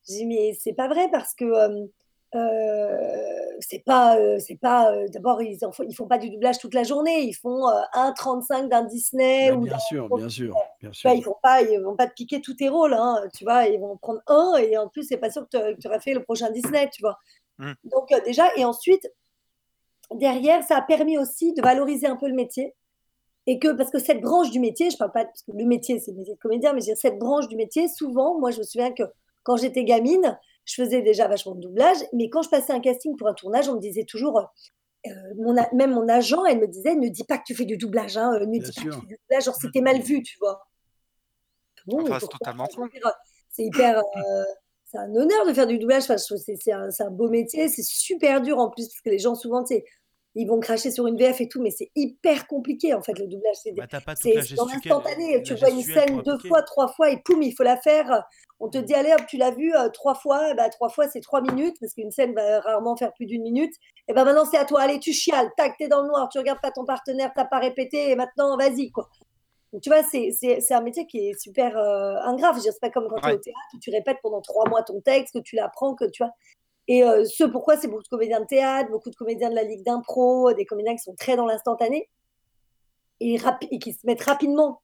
D: Je dis Mais c'est pas vrai parce que euh, c'est pas, euh, c'est pas. Euh, d'abord, ils, font, ils font pas du doublage toute la journée. Ils font 1,35 d'un Disney.
C: Bah, ou bien sûr, bien sûr, bien sûr.
D: ils vont pas, ils vont pas te piquer tous tes rôles. Hein, tu vois, ils vont prendre un et en plus, c'est pas sûr que tu auras fait le prochain Disney, tu vois. Mmh. Donc déjà, et ensuite, derrière, ça a permis aussi de valoriser un peu le métier. Et que, parce que cette branche du métier, je parle pas, parce que le métier, c'est le métier de comédien, mais je dire, cette branche du métier, souvent, moi, je me souviens que quand j'étais gamine, je faisais déjà vachement de doublage, mais quand je passais un casting pour un tournage, on me disait toujours, euh, mon même mon agent, elle me disait, ne dis pas que tu fais du doublage, hein, ne dis pas que tu fais du doublage, genre c'était mal vu, tu vois.
B: Bon, c'est totalement.
D: C'est hyper, euh, c'est un honneur de faire du doublage. Enfin, c'est un, un, beau métier, c'est super dur en plus parce que les gens souvent, tu sais, ils vont cracher sur une VF et tout, mais c'est hyper compliqué en fait le doublage. C'est
A: bah,
D: dans l'instantané. Tu vois une scène deux fois, trois fois et poum, il faut la faire. On te dit allez hop, tu l'as vu euh, trois fois, bah, trois fois c'est trois minutes parce qu'une scène va rarement faire plus d'une minute. Et ben maintenant c'est à toi, allez tu chiales, tac t'es dans le noir, tu regardes pas ton partenaire, t'as pas répété et maintenant vas-y quoi. Donc, tu vois, c'est un métier qui est super euh, ingrat. C'est pas comme quand tu es au théâtre où tu répètes pendant trois mois ton texte, que tu l'apprends, que tu vois. Et euh, ce pourquoi c'est beaucoup de comédiens de théâtre, beaucoup de comédiens de la Ligue d'impro, des comédiens qui sont très dans l'instantané et, et, qui se mettent rapidement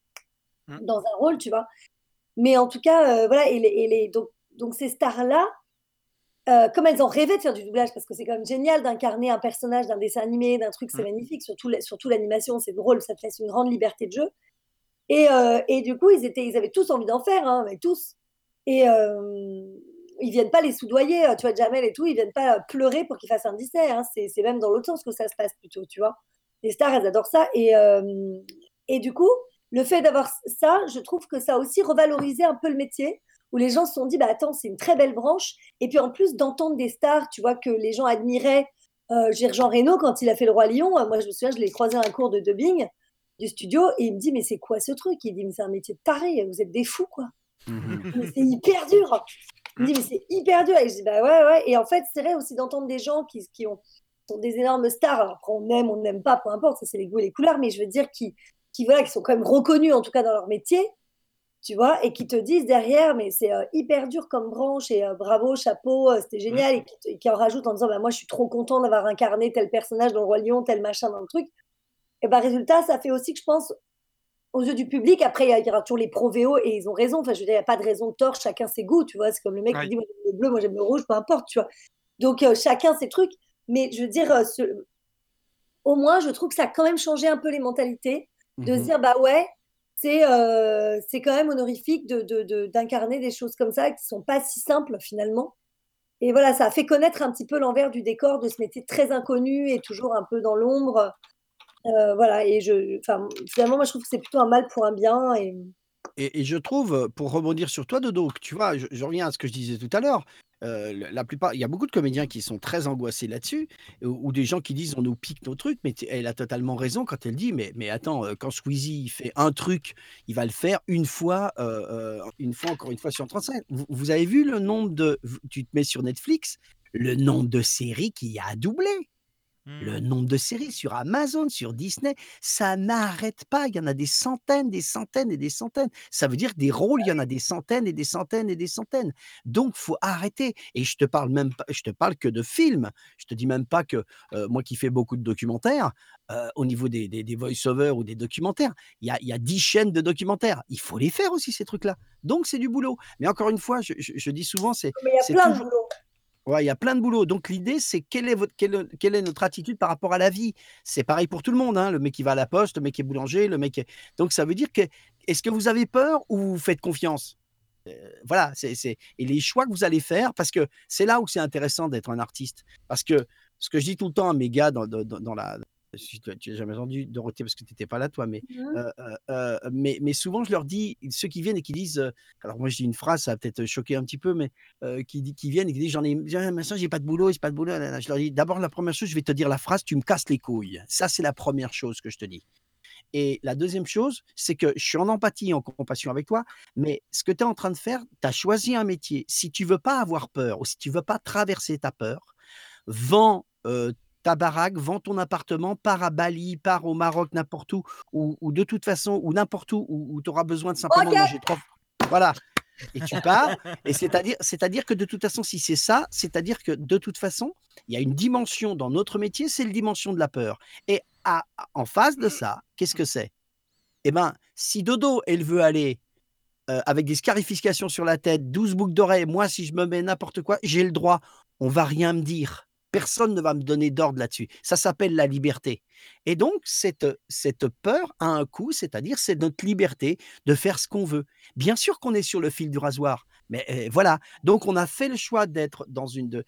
D: mmh. dans un rôle, tu vois. Mais en tout cas, euh, voilà, et, les, donc, donc, ces stars-là, euh, comme elles ont rêvé de faire du doublage, parce que c'est quand même génial d'incarner un personnage d'un dessin animé, d'un truc, c'est mmh. magnifique, surtout, surtout l'animation, c'est drôle, ça te laisse une grande liberté de jeu. Et, et du coup, ils, étaient, ils avaient tous envie d'en faire, hein, mais tous. Et, ils viennent pas les soudoyer, euh, tu vois, Jamel et tout, ils viennent pas euh, pleurer pour qu'ils fassent un Disney. Hein. C'est même dans l'autre sens que ça se passe plutôt, tu vois. Les stars, elles adorent ça. Et, euh, et du coup, le fait d'avoir ça, je trouve que ça a aussi revalorisé un peu le métier, où les gens se sont dit, bah attends, c'est une très belle branche. Et puis en plus d'entendre des stars, tu vois, que les gens admiraient. Euh, Jean Reno, quand il a fait Le Roi Lion, moi je me souviens, je l'ai croisé à un cours de dubbing du studio, et il me dit, mais c'est quoi ce truc? Il dit, mais c'est un métier de taré, vous êtes des fous, quoi. Mmh c'est hyper dur. Il dit, mais c'est hyper dur. Et je dis, bah ouais, ouais. Et en fait, c'est vrai aussi d'entendre des gens qui, qui ont, sont des énormes stars. Alors après, on aime, on n'aime pas, peu importe, ça c'est les goûts et les couleurs, mais je veux dire, qui, qui, voilà, qui sont quand même reconnus, en tout cas dans leur métier, tu vois, et qui te disent derrière, mais c'est euh, hyper dur comme branche, et euh, bravo, chapeau, euh, c'était génial, et qui, qui, en rajoutent en disant, bah moi je suis trop content d'avoir incarné tel personnage dans le Roi Lion, tel machin dans le truc. Et bah résultat, ça fait aussi que je pense, aux yeux du public. Après, il y, aura toujours les pro-VO et ils ont raison. Enfin, je veux dire, il n'y a pas de raison de tort, chacun ses goûts, tu vois. C'est comme le mec qui dit, moi j'aime le bleu, moi j'aime le rouge, peu importe, tu vois. Donc, euh, chacun ses trucs. Mais je veux dire, euh, au moins, je trouve que ça a quand même changé un peu les mentalités. De se mmh dire, bah ouais, c'est euh, quand même honorifique d'incarner de, de, des choses comme ça qui sont pas si simples finalement. Et voilà, ça a fait connaître un petit peu l'envers du décor de ce métier très inconnu et toujours un peu dans l'ombre. Euh, voilà, et je, finalement, moi, je trouve que c'est plutôt un mal pour un bien. Et...
C: Et, je trouve, pour rebondir sur toi, Dodo, que tu vois, je, reviens à ce que je disais tout à l'heure. Euh, la plupart, il y a beaucoup de comédiens qui sont très angoissés là-dessus, ou, des gens qui disent on nous pique nos trucs, mais elle a totalement raison quand elle dit mais, mais attends, euh, quand Squeezie fait un truc, il va le faire une fois, une fois encore une fois sur 35. Vous, vous, avez vu le nombre de, tu te mets sur Netflix, le nombre de séries qu'il y a à doubler. Le mmh. nombre de séries sur Amazon, sur Disney, ça n'arrête pas. Il y en a des centaines, des centaines et des centaines. Ça veut dire des rôles, il y en a des centaines et des centaines et des centaines. Donc, faut arrêter. Et je te parle même pas, je te parle que de films. Je te dis même pas que moi qui fais beaucoup de documentaires, au niveau des, des, voice-overs ou des documentaires, il y a, y a 10 chaînes de documentaires. Il faut les faire aussi, ces trucs-là. Donc, c'est du boulot. Mais encore une fois, je, dis souvent, c'est.
D: Mais il y a plein de boulot.
C: Il y a plein de boulot. Donc l'idée, c'est quelle est, votre, notre attitude par rapport à la vie? C'est pareil pour tout le monde. Hein. Le mec qui va à la poste, le mec qui est boulanger, le mec. Qui Donc ça veut dire que est-ce que vous avez peur ou vous faites confiance? Euh, Voilà, c'est, et les choix que vous allez faire, parce que c'est là où c'est intéressant d'être un artiste. Parce que ce que je dis tout le temps à mes gars dans, la, tu tu as jamais entendu Dorothée parce que tu n'étais pas là toi, mais,
D: Mhm.
C: euh, euh, euh, mais, mais souvent je leur dis, ceux qui viennent et qui disent, euh, alors moi je dis une phrase, ça va peut-être choquer un petit peu, mais qui, qui viennent et qui disent j'en ai, machin, j'ai pas de boulot, j'ai pas de boulot. Je leur dis d'abord la première chose, je vais te dire la phrase, tu me casses les couilles. Ça c'est la première chose que je te dis. Et la deuxième chose, c'est que je suis en empathie, en compassion avec toi, mais ce que tu es en train de faire, tu as choisi un métier. Si tu veux pas avoir peur ou si tu veux pas traverser ta peur, vends euh, ta baraque, vends ton appartement, pars à Bali, pars au Maroc, n'importe où, ou, ou de toute façon, ou n'importe où, où, tu auras besoin de simplement manger trois. Voilà. Et tu pars. et c'est-à-dire, c'est-à-dire que de toute façon, si c'est ça, c'est-à-dire que de toute façon, il y a une dimension dans notre métier, c'est la dimension de la peur. Et à- en face de ça, qu'est-ce que c'est? Eh bien, si Dodo, elle veut aller euh, avec des scarifications sur la tête, 12 boucles d'oreilles, moi, si je me mets n'importe quoi, j'ai le droit. On va rien me dire. Personne ne va me donner d'ordre là-dessus. Ça s'appelle la liberté. Et donc, cette, cette peur a un coût, c'est-à-dire c'est notre liberté de faire ce qu'on veut. Bien sûr qu'on est sur le fil du rasoir, mais euh, voilà. Donc, on a fait le choix d'être dans une... de-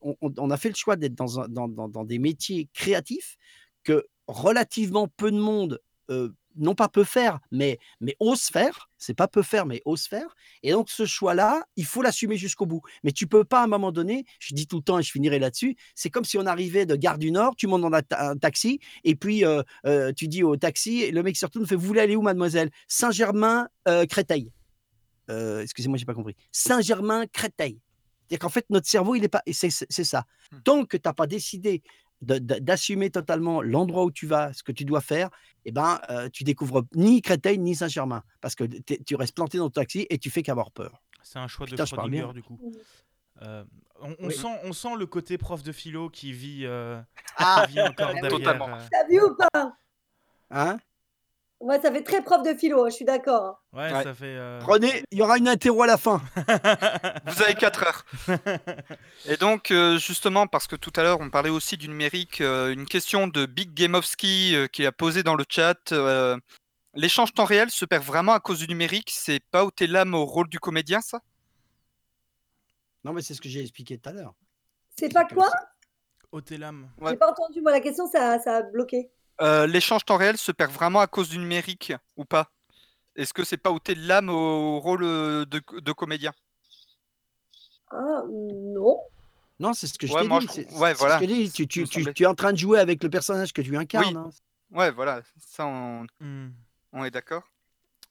C: on, a fait le choix d'être dans, dans, dans- dans des métiers créatifs que relativement peu de monde, euh, non pas peut faire, mais, mais ose faire. C'est pas peut faire, mais ose faire. Et donc, ce choix-là, il faut l'assumer jusqu'au bout. Mais tu peux pas, à un moment donné, je dis tout le temps et je finirai là-dessus, c'est comme si on arrivait de Gare du Nord, tu montes dans un, ta- un taxi, et puis euh, euh, tu dis au taxi, et le mec se retourne, fait Vous voulez aller où, mademoiselle? Saint-Germain-Créteil. Euh, Excusez-moi, j'ai pas compris. Saint-Germain-Créteil. C'est-à-dire qu'en fait, notre cerveau, il est pas. et C'est ça.
B: Hmm.
C: Tant que tu n'as pas décidé d'assumer totalement l'endroit où tu vas, ce que tu dois faire, eh ben, euh, tu découvres ni Créteil ni Saint-Germain. Parce que tu restes planté dans ton taxi et tu fais qu'avoir peur.
A: C'est un choix
C: Putain,
A: de Schrödinger du coup. Euh, on, on
C: Oui.
A: sent, on sent le côté prof de philo qui vit, euh,
C: Ah
A: qui vit encore <laughs> derrière.
B: Totalement.
A: euh,
D: T'as vu ou pas?
C: Hein?
D: Ouais, ça fait très prof de philo, hein, je suis d'accord.
A: ouais,
B: Ouais.
A: ça fait. euh,
C: Prenez, il y aura une interro à la fin. <laughs>
B: Vous avez 4 heures. <laughs> Et donc, euh, justement, parce que tout à l'heure, on parlait aussi du numérique, euh, une question de Big Gameovski qui a posé dans le chat. L'échange temps réel se perd vraiment à cause du numérique? C'est pas ôter l'âme au rôle du comédien, ça?
C: Non, mais c'est ce que j'ai expliqué tout à l'heure.
D: C'est pas quoi?
A: ôter l'âme.
B: Ouais.
D: J'ai pas entendu, moi, la question, ça, ça a bloqué.
B: Euh, L'échange temps réel se perd vraiment à cause du numérique ou pas? Est-ce que c'est pas ôter l'âme au rôle euh, de, de comédien?
D: Ah, non.
C: Non, c'est ce que je
B: Ouais,
C: t'ai dit.
B: je ouais,
C: ce
B: voilà.
C: que dit. Tu, es en train de jouer avec le personnage que tu incarnes.
B: Oui.
C: hein.
B: Ouais, voilà, ça on,
A: Hmm.
B: on est d'accord.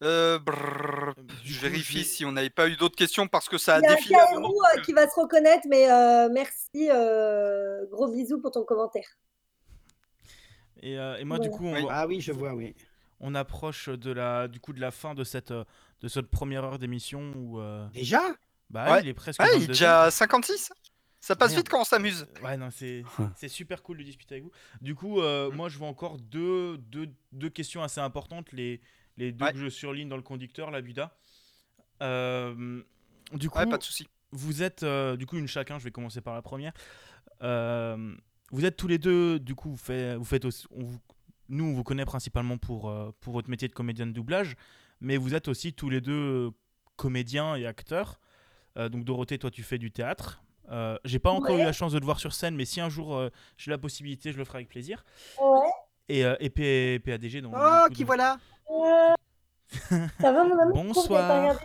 B: Euh, brrr, je vérifie si on n'avait pas eu d'autres questions parce que ça a
D: Il y a un
B: défilé.
D: euh, qui va se reconnaître, mais euh, merci. euh, gros bisous pour ton commentaire.
A: Et, euh, et moi, du coup, on,
B: Oui.
C: Ah oui, je vois, oui.
A: on approche de la, du coup, de la fin de cette, de cette première heure d'émission où. euh,
C: Déjà?
A: bah,
B: Ouais.
A: il est presque.
B: Ah, il est
A: 22
B: déjà 56 Ça passe
A: Merde.
B: vite quand on s'amuse.
A: Ouais, non, c'est
C: Ouais.
A: c'est super cool de discuter avec vous. Du coup, euh,
B: Mm.
A: moi, je vois encore deux, deux, deux questions assez importantes, les, les deux
B: Ouais.
A: que je surligne dans le conducteur, la Buda. Euh, du coup,
B: Ouais, pas de souci.
A: vous êtes, euh, du coup, une chacun, je vais commencer par la première. Vous êtes tous les deux, du coup, vous faites, vous faites aussi, on vous- nous, on vous connaît principalement pour, euh, pour votre métier de comédien de doublage, mais vous êtes aussi tous les deux euh, comédiens et acteurs. Euh, donc, Dorothée, toi, tu fais du théâtre. Euh, j'ai pas encore
D: Ouais.
A: eu la chance de te voir sur scène, mais si un jour euh, j'ai la possibilité, je le ferai avec plaisir.
D: Ouais.
A: Et, euh, et P- PADG, donc.
C: Oh, qui voilà
D: Euh, ça va, mon amour
A: Bonsoir.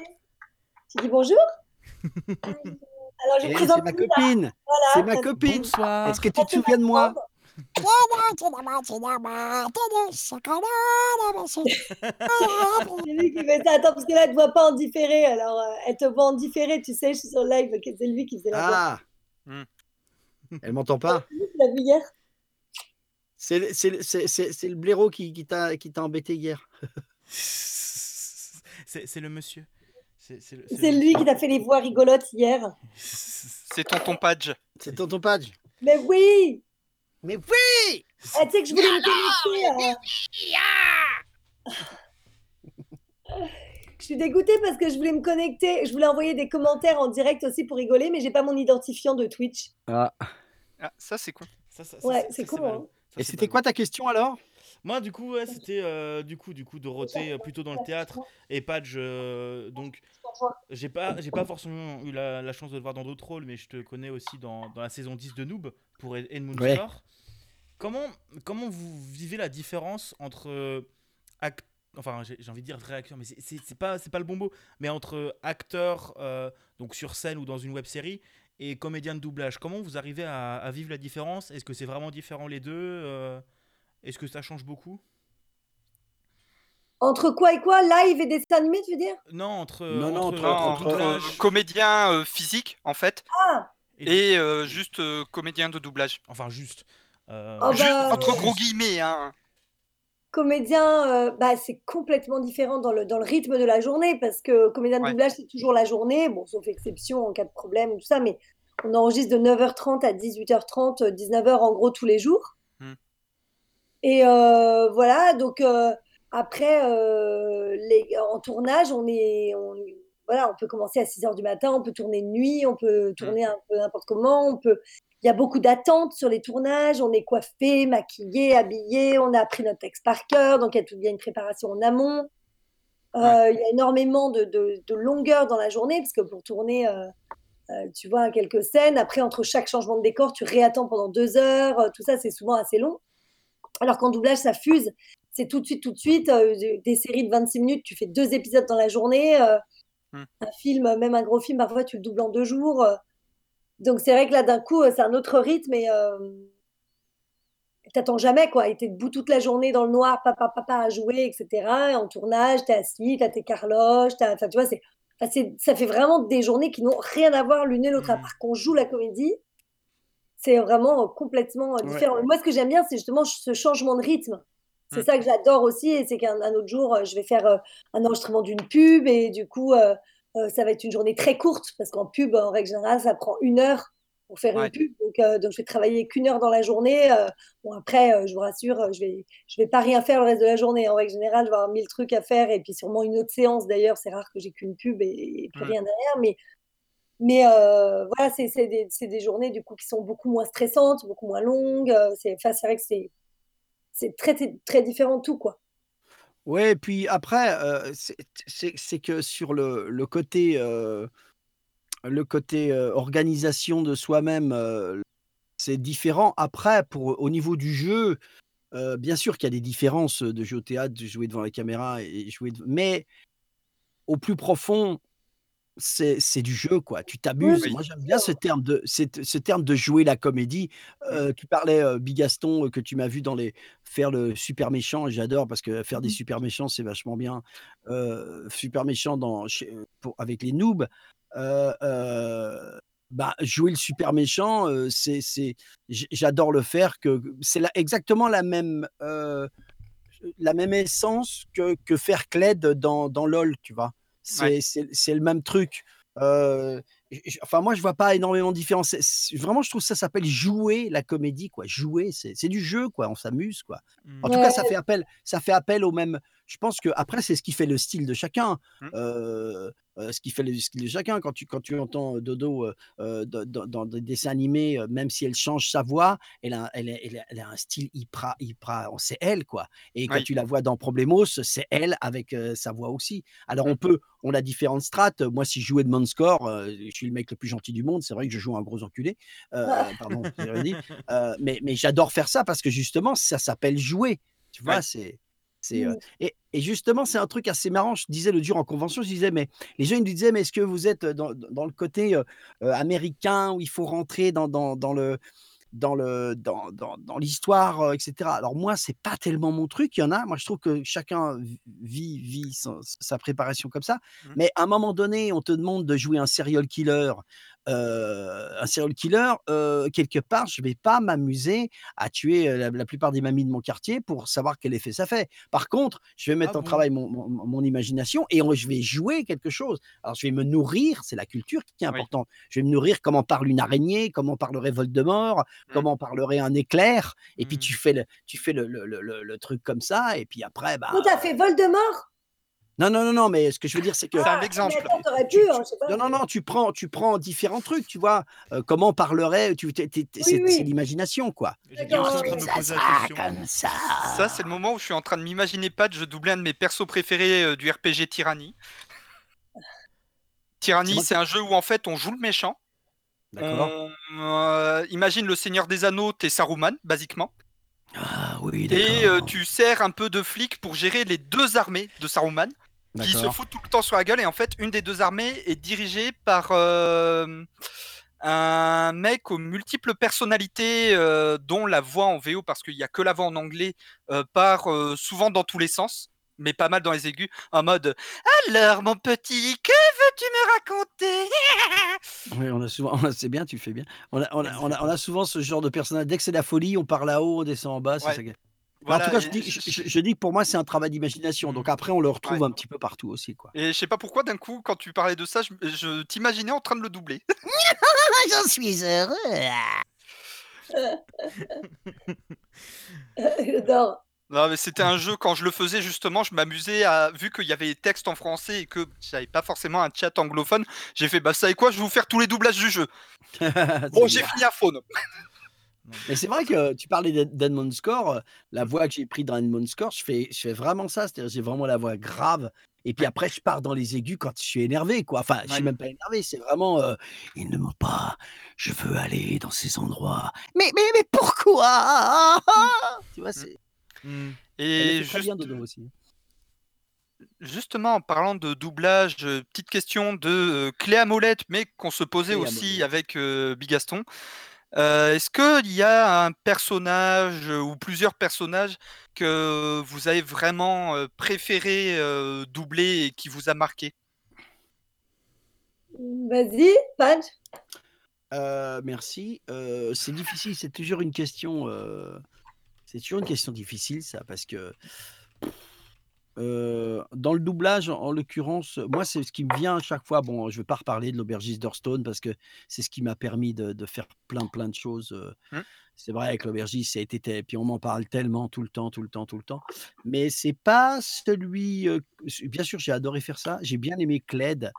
D: Tu dis bonjour? <laughs> Alors, je
C: Eh,
D: présente
C: C'est ma copine
D: Voilà,
C: C'est ma copine
A: Bonsoir.
C: Est-ce que tu te souviens de moi
D: C'est lui qui fait ça. Attends, parce que là, elle ne te voit pas en différé. Alors, euh, elle te voit en différé, tu sais, je suis sur le live. C'est lui qui faisait la voix.
C: Ah
B: Hmm.
C: Elle m'entend pas
D: Tu l'as vu hier
C: C'est c'est- c'est- c'est- c'est le blaireau qui, qui t'a qui t'a embêté hier. <laughs>
A: C'est c'est le monsieur. C'est
D: lui qui t'a fait les voix rigolotes hier. <laughs>
B: C'est tonton Padge.
C: C'est tonton Padge.
D: Mais oui
C: Mais oui
D: Ah, Tu sais que je voulais me connecter. euh. Je suis dégoûtée parce que je voulais me connecter. Je voulais envoyer des commentaires en direct aussi pour rigoler, mais j'ai pas mon identifiant de Twitch.
C: Ah.
B: Ah, ça c'est con.
A: Ça, ça- ça,
D: Ouais, c'est cool, hein.
A: Ça,
C: Et
A: c'est
C: c'était quoi ta question alors?
A: Moi, du coup, ouais, c'était euh, du coup, du coup, Dorothée euh, plutôt dans le théâtre et Padge. euh, donc, j'ai pas, j'ai pas forcément eu la, la chance de te voir dans d'autres rôles, mais je te connais aussi dans, dans la saison 10 de Noob pour Ed- Edmund
C: Ouais.
A: Comment, comment vous vivez la différence entre euh, act- enfin j'ai envie de dire vrai acteur, mais c'est- pas, c'est pas le bon mot, mais entre acteur euh, donc sur scène ou dans une web série et comédien de doublage? Comment vous arrivez à, à vivre la différence? Est-ce que c'est vraiment différent les deux euh, Est-ce que ça change beaucoup?
D: Entre quoi et quoi? Live et dessin animé, tu veux dire?
A: Non, entre,
C: Non, non,
A: entre,
C: entre-
B: Non,
A: entre
C: entre-
B: euh, comédien euh, physique, en fait,
D: Ah
B: et euh, juste euh, comédien de doublage.
A: Enfin, juste. euh,
D: Oh,
B: Juste
D: bah,
B: entre gros guillemets, hein.
D: Comédien, euh, bah, c'est complètement différent dans le, dans le rythme de la journée parce que comédien de
B: Ouais.
D: doublage, c'est toujours la journée, bon, sauf exception en cas de problème, tout ça, mais on enregistre de 9h30 à 18h30, euh, 19h en gros tous les jours. Et euh, voilà, donc euh, après, euh, les, en tournage, on est, on, voilà, on peut commencer à 6h du matin, on peut tourner de nuit, on peut tourner un peu n'importe comment, on peut. Il y a beaucoup d'attentes sur les tournages, on est coiffé, maquillé, habillé, on a appris notre texte par cœur, donc il y a, tout, il y a une préparation en amont. Euh, Il y a énormément de, de, de longueur dans la journée, parce que pour tourner, euh, euh, tu vois, quelques scènes, après, entre chaque changement de décor, tu réattends pendant deux heures, tout ça, c'est souvent assez long. Alors qu'en doublage, ça fuse, c'est tout de suite, tout de suite, euh, des séries de 26 minutes, tu fais deux épisodes dans la journée, euh,
B: Hmm.
D: un film, même un gros film, parfois tu le doubles en deux jours. euh. donc c'est vrai que là, d'un coup, c'est un autre rythme et t'attends jamais, quoi. Et t'es debout toute la journée dans le noir, papa, papa à jouer, etc. Et en tournage, t'es assis, t'as tes carloches, t'as... Enfin, tu vois, c'est... enfin, c'est- ça fait vraiment des journées qui n'ont rien à voir l'une et l'autre. À
A: Mhm.
D: part qu'on joue la comédie, c'est vraiment euh, complètement euh,
C: Ouais.
D: différent. Moi, ce que j'aime bien, c'est justement ce changement de rythme. C'est
B: Mhm.
D: ça que j'adore aussi, et c'est qu'un un autre jour, euh, je vais faire un enregistrement d'une pub, et du coup, euh, ça va être une journée très courte, parce qu'en pub, en règle générale, ça prend une heure pour faire
B: Ouais.
D: une pub. Donc, euh, donc, je vais travailler qu'une heure dans la journée. euh, bon, après, euh, je vous rassure, je vais, je vais pas rien faire le reste de la journée. En règle générale, je vais avoir mille trucs à faire, et puis sûrement une autre séance. D'ailleurs, c'est rare que j'ai qu'une pub et, et plus
B: Mhm.
D: rien derrière, mais mais euh, voilà, c'est des, des journées du coup qui sont beaucoup moins stressantes, beaucoup moins longues. euh, C'est vrai que c'est très, très, différent tout, quoi.
C: Ouais, et puis après, euh, c'est que sur le, le côté, euh, le côté organisation de soi-même, c'est différent. Après, pour, au niveau du jeu, bien sûr qu'il y a des différences de jouer au théâtre, de jouer devant la caméra et jouer. Mais au plus profond, c'est du jeu, quoi. Tu t'amuses.
B: Oui.
C: Moi, j'aime bien ce terme de, ce terme de jouer la comédie. Euh, tu parlais, euh, Bigaston, que tu m'as vu dans les faire le super méchant, j'adore parce que faire des
D: Mhm.
C: super méchants, c'est vachement bien. Euh, super méchant dans, chez- pour, avec les noobs. Bah, jouer le super méchant, c'est, j'adore le faire. Que c'est exactement la même, la même essence que, que faire Cled dans, dans LOL, tu vois? C'est,
B: Ouais.
C: le même truc. Euh, j- j- enfin, moi, je vois pas énormément de différence. Vraiment, je trouve que ça s'appelle jouer la comédie, quoi. Jouer, c'est, du jeu, quoi. On s'amuse, quoi. En tout cas, ça fait appel, ça fait appel au même. Je pense que après, c'est ce qui fait le style de chacun.
B: Mmh.
C: Euh, ce qui fait le style de chacun. Quand tu, quand tu entends Dodo euh, dans, des dessins animés, même si elle change sa voix, elle a, elle a- elle a- elle a un style hyper, hyper, c'est elle, quoi. Et quand
B: Oui.
C: tu la vois dans Problemos, c'est elle avec euh, sa voix aussi. Alors
B: Mmh.
C: on peut, on a différentes strates. Moi, si je jouais de Score, euh, je suis le mec le plus gentil du monde. C'est vrai que je joue un gros enculé. <laughs> Pardon, dit. Mais mais j'adore faire ça parce que justement, ça s'appelle jouer. Tu vois,
B: Ouais.
C: c'est. C'est, euh,
D: Mm.
C: et, et justement, c'est un truc assez marrant. Je disais le jour en convention, je disais, mais les gens ils me disaient, mais est-ce que vous êtes dans, dans le côté euh, euh, américain où il faut rentrer dans, dans, dans le dans le dans, dans, dans l'histoire, euh, etc. Alors moi, c'est pas tellement mon truc. Il y en a. Moi, je trouve que chacun vi- vit sa préparation comme ça.
B: Mhm.
C: Mais à un moment donné, on te demande de jouer un serial killer. Euh, un serial killer, euh, quelque part, je vais pas m'amuser à tuer euh, la, la plupart des mamies de mon quartier pour savoir quel effet ça fait. Par contre, je vais mettre
A: Ah
C: en
A: bon?
C: travail mon, mon- mon imagination et on- je vais jouer quelque chose. Alors, je vais me nourrir, c'est la culture qui est
B: Oui.
C: importante. Je vais me nourrir comment parle une araignée, comment parlerait Voldemort,
B: Mm.
C: comment parlerait un éclair. Et puis,
A: Mm.
C: tu fais, le, tu fais le, le- le- le- le truc comme ça. Et puis après, bah.
D: Oh, t'as fait Voldemort?
C: Non, non, non, non, mais ce que je veux dire, c'est que.
B: C'est un
D: Ah,
B: exemple.
D: attends, pu, hein, je pas.
C: Non, non, non, tu prends, tu prends différents trucs, tu vois. Euh, comment parlerait. Tu,
D: Oui,
C: c'est
D: oui.
C: l'imagination, quoi. Ça comme ça.
B: Ça, c'est le moment où je suis en train de m'imaginer pas de doubler un de mes persos préférés euh, du RPG Tyranny. Tyranny, c'est un jeu où en fait on joue le méchant.
C: D'accord.
B: On, euh, imagine le Seigneur des Anneaux, t'es Saruman, basiquement.
C: oui,
B: Et euh, tu sers un peu de flic pour gérer les deux armées de Saruman, qui se foutent tout le temps sur la gueule. Et en fait, une des deux armées est dirigée par euh, un mec aux multiples personnalités, euh, dont la voix en VO, parce qu'il n'y a que la voix en anglais, euh, part souvent dans tous les sens, mais pas mal dans les aigus, en mode Alors, mon petit, que veux-tu me raconter? <laughs>
C: Oui, on a souvent, on a- c'est bien, tu fais bien. On a, on, a, on, a, on a souvent ce genre de personnage. Dès que c'est la folie, on part là-haut, on descend en bas. c'est ça
B: Voilà,
C: en tout cas,
B: et
C: je dis, je,
B: je-
C: je- je dis que pour moi, c'est un travail d'imagination. Donc après, on le retrouve un petit peu partout aussi. Quoi.
B: Et je sais pas pourquoi, d'un coup, quand tu parlais de ça, je, je t'imaginais en train de le doubler. <laughs> <laughs>
C: J'en suis heureux.
D: J'adore.
B: Non, mais c'était un jeu, quand je le faisais, justement, je m'amusais à. Vu qu'il y avait les textes en français et que j'avais pas forcément un chat anglophone, j'ai fait, bah, ça savez quoi, je vais vous faire tous les doublages du jeu. <laughs> Bon, j'ai fini à faune.
C: Mais c'est vrai que tu parlais d'Ed- d'Edmond Score. euh, La voix que j'ai prise dans Edmond Score, je fais, je fais vraiment ça. C'est-à-dire, j'ai vraiment la voix grave. Et puis après, je pars dans les aigus quand je suis énervé. Quoi. Enfin, je suis même pas énervé. C'est vraiment. euh, il ne ment pas. Je veux aller dans ces endroits. Mais, mais, mais pourquoi? Tu vois, c'est.
A: Hmm.
C: Elle
B: Et
C: très bien
B: juste-
C: dedans aussi.
B: justement, en parlant de doublage, euh, petite question de euh, Cléa Molette, mais qu'on se posait
C: Cléa
B: aussi
C: Molette.
B: avec euh, Bigaston. Euh, Est-ce qu'il y a un personnage euh, ou plusieurs personnages que vous avez vraiment euh, préféré euh, doubler et qui vous a marqué?
D: Vas-y, Page.
C: Euh, merci. Euh, c'est difficile, c'est toujours une question. euh, c'est toujours une question difficile, ça, parce que euh, dans le doublage, en, en l'occurrence, moi, c'est ce qui me vient à chaque fois. Bon, je ne vais pas reparler de l'aubergiste d'Hearthstone parce que c'est ce qui m'a permis de, de faire plein, plein de choses.
B: Hmm.
C: C'est vrai, avec l'aubergiste, ça a été. Et puis on m'en parle tellement, tout le temps, tout le temps, tout le temps. Mais c'est pas celui. euh, bien sûr, j'ai adoré faire ça. J'ai bien aimé Cled.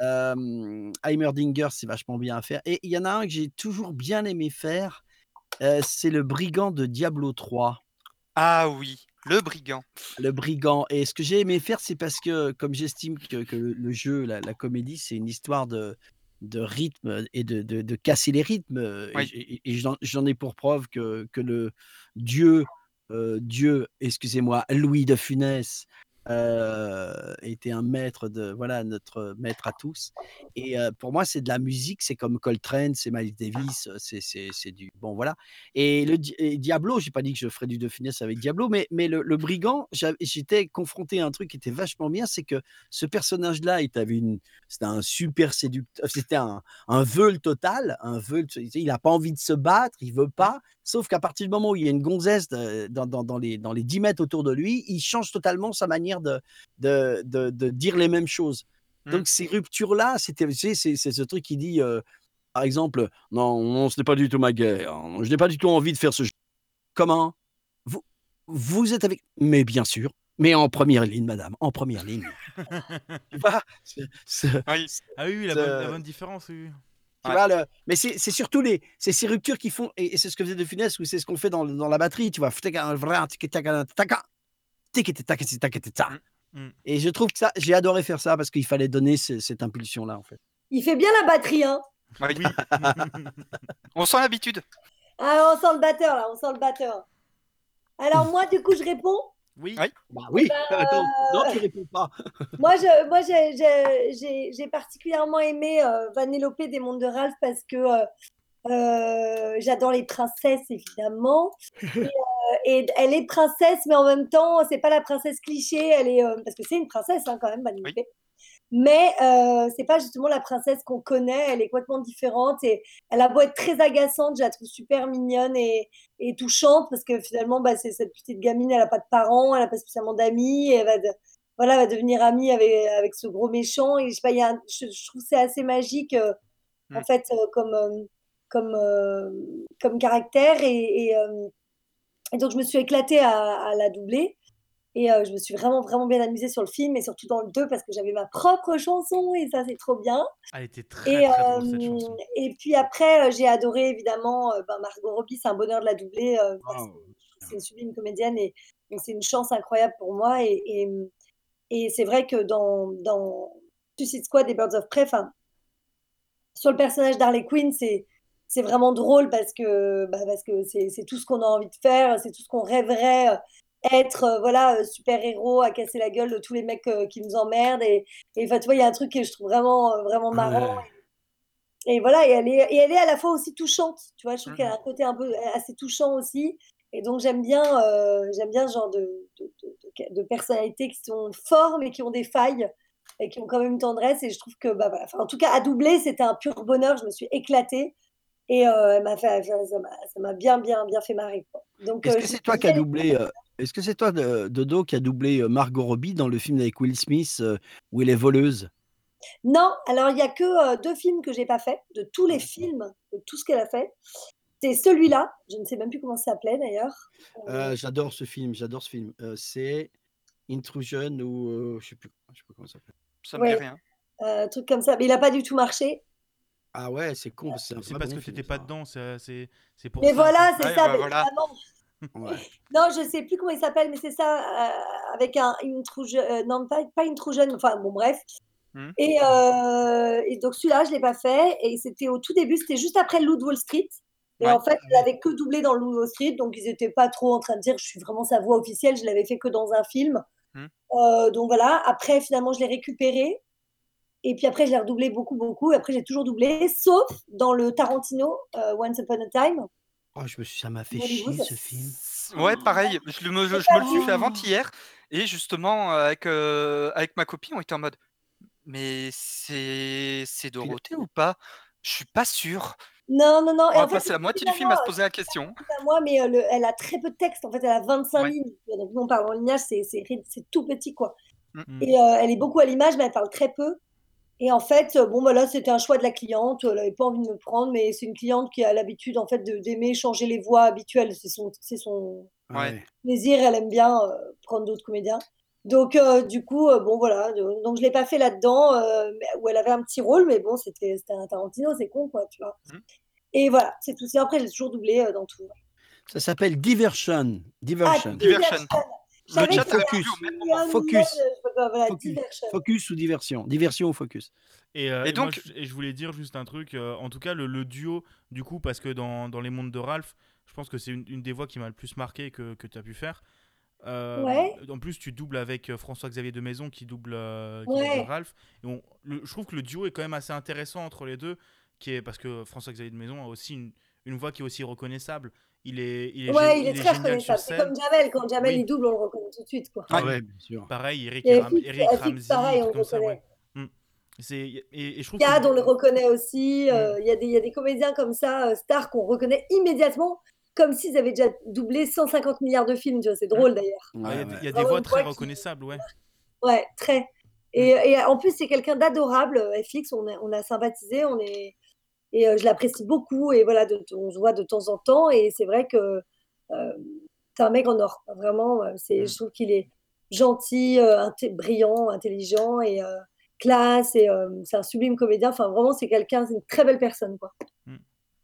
C: Euh, Heimerdinger, c'est vachement bien à faire. Et il y en a un que j'ai toujours bien aimé faire. c'est le brigand de Diablo 3.
B: Ah oui, le brigand.
C: Le brigand. Et ce que j'ai aimé faire, c'est parce que, comme j'estime que, que le, le jeu, la, la comédie, c'est une histoire de, de rythme et de, de- de casser les rythmes. euh,
B: Oui.
C: Et, et- et j'en j'en ai pour preuve que, que le Dieu, euh, Dieu, excusez-moi, Louis de Funès, euh, était un maître de, voilà, notre maître à tous. Et euh, pour moi, c'est de la musique, c'est comme Coltrane, c'est Miles Davis, euh, c'est du, bon, voilà. Et le et Diablo, j'ai pas dit que je ferais du De Funès avec Diablo, mais, mais le, brigand, j'étais confronté à un truc qui était vachement bien, c'est que ce personnage-là, il avait une, c'était un super séducteur, c'était un, un veule total, un sais, il n'a pas envie de se battre, il veut pas, sauf qu'à partir du moment où il y a une gonzesse dans- dans les, dans les 10 mètres autour de lui, il change totalement sa manière de, de, de, de dire les mêmes choses.
B: Mm.
C: Donc ces ruptures-là, c'était, c'est, c'est ce truc qui dit, euh, par exemple, non, non, ce n'est pas du tout ma guerre, je n'ai pas du tout envie de faire ce jeu. Comment? Vous, vous êtes avec... Mais bien sûr, mais en première ligne, madame, en première ligne. <laughs> tu vois,
B: Oui.
A: Ah oui, la, bonne, la bonne différence, oui.
C: tu
B: Ouais.
C: vois, le- mais c'est c'est surtout les, c'est ces ruptures qui font, et, et c'est ce que faisait De Funès, ou c'est ce qu'on fait dans, dans la batterie, tu vois. Et je trouve que ça, j'ai adoré faire ça parce qu'il fallait donner ce- cette impulsion-là, en fait.
D: Il fait bien la batterie, hein.
B: Oui. On sent l'habitude.
D: Ah, on sent le batteur, là, on sent le batteur. Alors, moi, du coup, je réponds.
A: oui.
B: Oui.
C: Oui, non, tu réponds pas.
D: Moi, moi, j'ai- j'ai particulièrement aimé euh, des Mondes de Ralph parce que j'adore les princesses, évidemment. Et, et elle est princesse, mais en même temps, c'est pas la princesse cliché. Elle est euh, parce que c'est une princesse hein, quand même, Vanellope. Mais euh, c'est pas justement la princesse qu'on connaît. Elle est complètement différente et elle a beau être très agaçante, je la trouve super mignonne et, et touchante parce que finalement, bah, c'est cette petite gamine, elle a pas de parents, elle a pas spécialement d'amis, elle va de- voilà, elle va devenir amie avec, avec ce gros méchant. Et je, sais pas, il y a un- je, je trouve que c'est assez magique, euh, en
B: Mm.
D: fait, euh, comme, comme, comme caractère. Et, et, et donc, je me suis éclatée à, à la doubler. Et euh, je me suis vraiment, vraiment bien amusée sur le film et surtout dans le 2 parce que j'avais ma propre chanson et ça, c'est trop bien.
A: Elle était très,
D: Et,
A: très drôle, cette
D: euh,
A: chanson.
D: et puis après, euh, j'ai adoré évidemment euh, ben, Margot Robbie, c'est un bonheur de la doubler. euh, c'est une sublime comédienne et c'est une chance incroyable pour moi. Et, et, et c'est vrai que dans, dans Suicide Squad et Birds of Prey, sur le personnage d'Harley Quinn, c'est c'est vraiment drôle parce que bah, parce que c'est tout ce qu'on a envie de faire, c'est tout ce qu'on rêverait euh, être, euh, voilà, euh, super-héros à casser la gueule de tous les mecs qui nous emmerdent. Et, et enfin, tu vois, il y a un truc que je trouve vraiment, vraiment marrant.
C: Ouais.
D: Et voilà, et elle, est, et elle est à la fois aussi touchante. Tu vois, je trouve
B: Mhm.
D: qu'elle a un côté un peu assez touchant aussi. Et donc, j'aime bien, euh, j'aime bien ce genre de, de, de, personnalités qui sont forts, mais qui ont des failles et qui ont quand même une tendresse. Et je trouve que, bah, voilà. Enfin, en tout cas, à doubler, c'était un pur bonheur. Je me suis éclatée. Et euh, elle m'a fait, ça m'a bien, bien, bien fait marrer. quoi. Donc,
C: Est-ce
D: euh,
C: que
D: je
C: c'est toi qui as doublé euh, Est-ce que c'est toi, Dodo, qui a doublé euh, Margot Robbie dans le film avec Will Smith euh, où elle est voleuse?
D: Non, alors il y a que euh, deux films que j'ai pas fait, de tous les films, de tout ce qu'elle a fait. C'est celui-là, je ne sais même plus comment ça s'appelait d'ailleurs. Euh,
C: Euh, J'adore ce film, j'adore ce film. Euh, c'est Intrusion ou euh, je sais je sais plus comment ça s'appelle.
B: Ça me dit
D: Ouais.
B: rien.
D: euh, un truc comme ça, mais il n'a pas du tout marché.
C: Ah ouais, c'est con, parce que c'est
A: parce
C: bon
A: que t'étais pas dedans, c'est c'est- c'est pour
D: Mais
A: ça.
D: voilà, c'est
B: Ouais,
D: ça,
B: bah voilà.
C: Ouais. <laughs>
D: Non, je sais plus comment il s'appelle, mais c'est ça, euh, avec un intrusion, euh, non pas, pas intrusion, enfin bon bref.
B: Hmm.
D: Et, euh, et donc celui-là, je l'ai pas fait, et c'était au tout début, c'était juste après de Wall Street. Et
B: Ouais.
D: en fait, je l'avais que doublé dans de Wall Street, donc ils n'étaient pas trop en train de dire je suis vraiment sa voix officielle, je l'avais fait que dans un film.
B: Hmm.
D: Euh, donc voilà, après finalement, je l'ai récupéré. Et puis après, je l'ai redoublé beaucoup, beaucoup. Et après, j'ai toujours doublé, sauf dans le Tarantino, euh, Once Upon a Time.
C: Oh, je me suis, ça m'a fait chier ce film.
B: Ouais, pareil. Je, me, je, me le suis fait avant-hier. Et justement, euh, avec, euh, avec ma copine, on était en mode Mais c'est c'est Dorothée ou pas? Je suis pas sûr.
D: Non, non, non.
B: On
D: Et
B: va
D: en fait,
B: passer la moitié du film à se poser la question.
D: à moi, mais euh, le- elle a très peu de texte. En fait, elle a 25
B: Ouais.
D: lignes. Donc, nous, on parle en lignage, c'est c'est c'est tout petit, quoi.
A: Hmm.
D: Et euh, elle est beaucoup à l'image, mais elle parle très peu. Et en fait, euh, bon, voilà, c'était un choix de la cliente. Elle n'avait pas envie de me prendre, mais c'est une cliente qui a l'habitude, en fait, d'aimer changer les voix habituelles. C'est son, c'est son
B: Ouais.
D: plaisir. Elle aime bien euh, prendre d'autres comédiens. Donc, euh, du coup, euh, bon, voilà. Donc, je l'ai pas fait là-dedans, euh, où elle avait un petit rôle, mais bon, c'était c'était un Tarantino, c'est con, quoi, tu vois.
B: Mhm.
D: Et voilà, c'est tout. Et après, j'ai toujours doublé euh, dans tout.
C: Ça s'appelle Diversion. Diversion.
D: Ah,
B: Diversion. Le chat
C: Focus. Focus. Focus. ou diversion? Diversion ou focus?
A: Et, euh,
B: Et
A: et moi,
B: donc-
A: je, et je voulais dire juste un truc, euh, en tout cas le, le duo, du coup, parce que dans, dans les mondes de Ralph, je pense que c'est une, une des voix qui m'a le plus marqué que, que tu as pu faire. Euh,
D: Ouais.
A: En plus, tu doubles avec François-Xavier de Maison qui double, euh, qui
D: Ouais.
A: double Ralph. Et on- le- je trouve que le duo est quand même assez intéressant entre les deux, qui est, parce que François-Xavier de Maison a aussi une, une voix qui est aussi reconnaissable. Il est, il est,
D: Ouais, il est
A: il est
D: très reconnaissable. C'est comme Jamel. Quand Jamel
A: Oui.
D: il double, on le reconnaît tout de suite. Quoi.
C: Ah
B: Ouais.
C: bien sûr.
A: Pareil, Eric,
D: Et
A: Ram- Eric Ramsey,
D: pareil, on
A: comme ça,
D: reconnaît.
A: ouais. Mm. Et, et je trouve
D: Cad,
A: que-
D: on le reconnaît aussi.
A: Mm.
D: euh, Il y, a des- il y a des comédiens comme ça, euh, stars, qu'on reconnaît immédiatement, comme s'ils avaient déjà doublé 150 milliards de films. C'est drôle d'ailleurs.
A: Ouais, Il y a,
C: Ouais,
A: des-
C: ouais.
A: il y a des
D: Vraiment
A: voix très reconnaissables, ouais.
D: Ouais, très. Et, et en plus, c'est quelqu'un d'adorable, euh, FX. On a, on a sympathisé, on est, et euh, je l'apprécie beaucoup. Et voilà, de- on se voit de temps en temps. Et c'est vrai que euh, c'est un mec en or. Vraiment, euh, c'est,
A: Mm.
D: je trouve qu'il est gentil, euh, inté- brillant, intelligent et euh, classe. Et euh, c'est un sublime comédien. Enfin, vraiment, c'est quelqu'un, c'est une très belle personne. Quoi.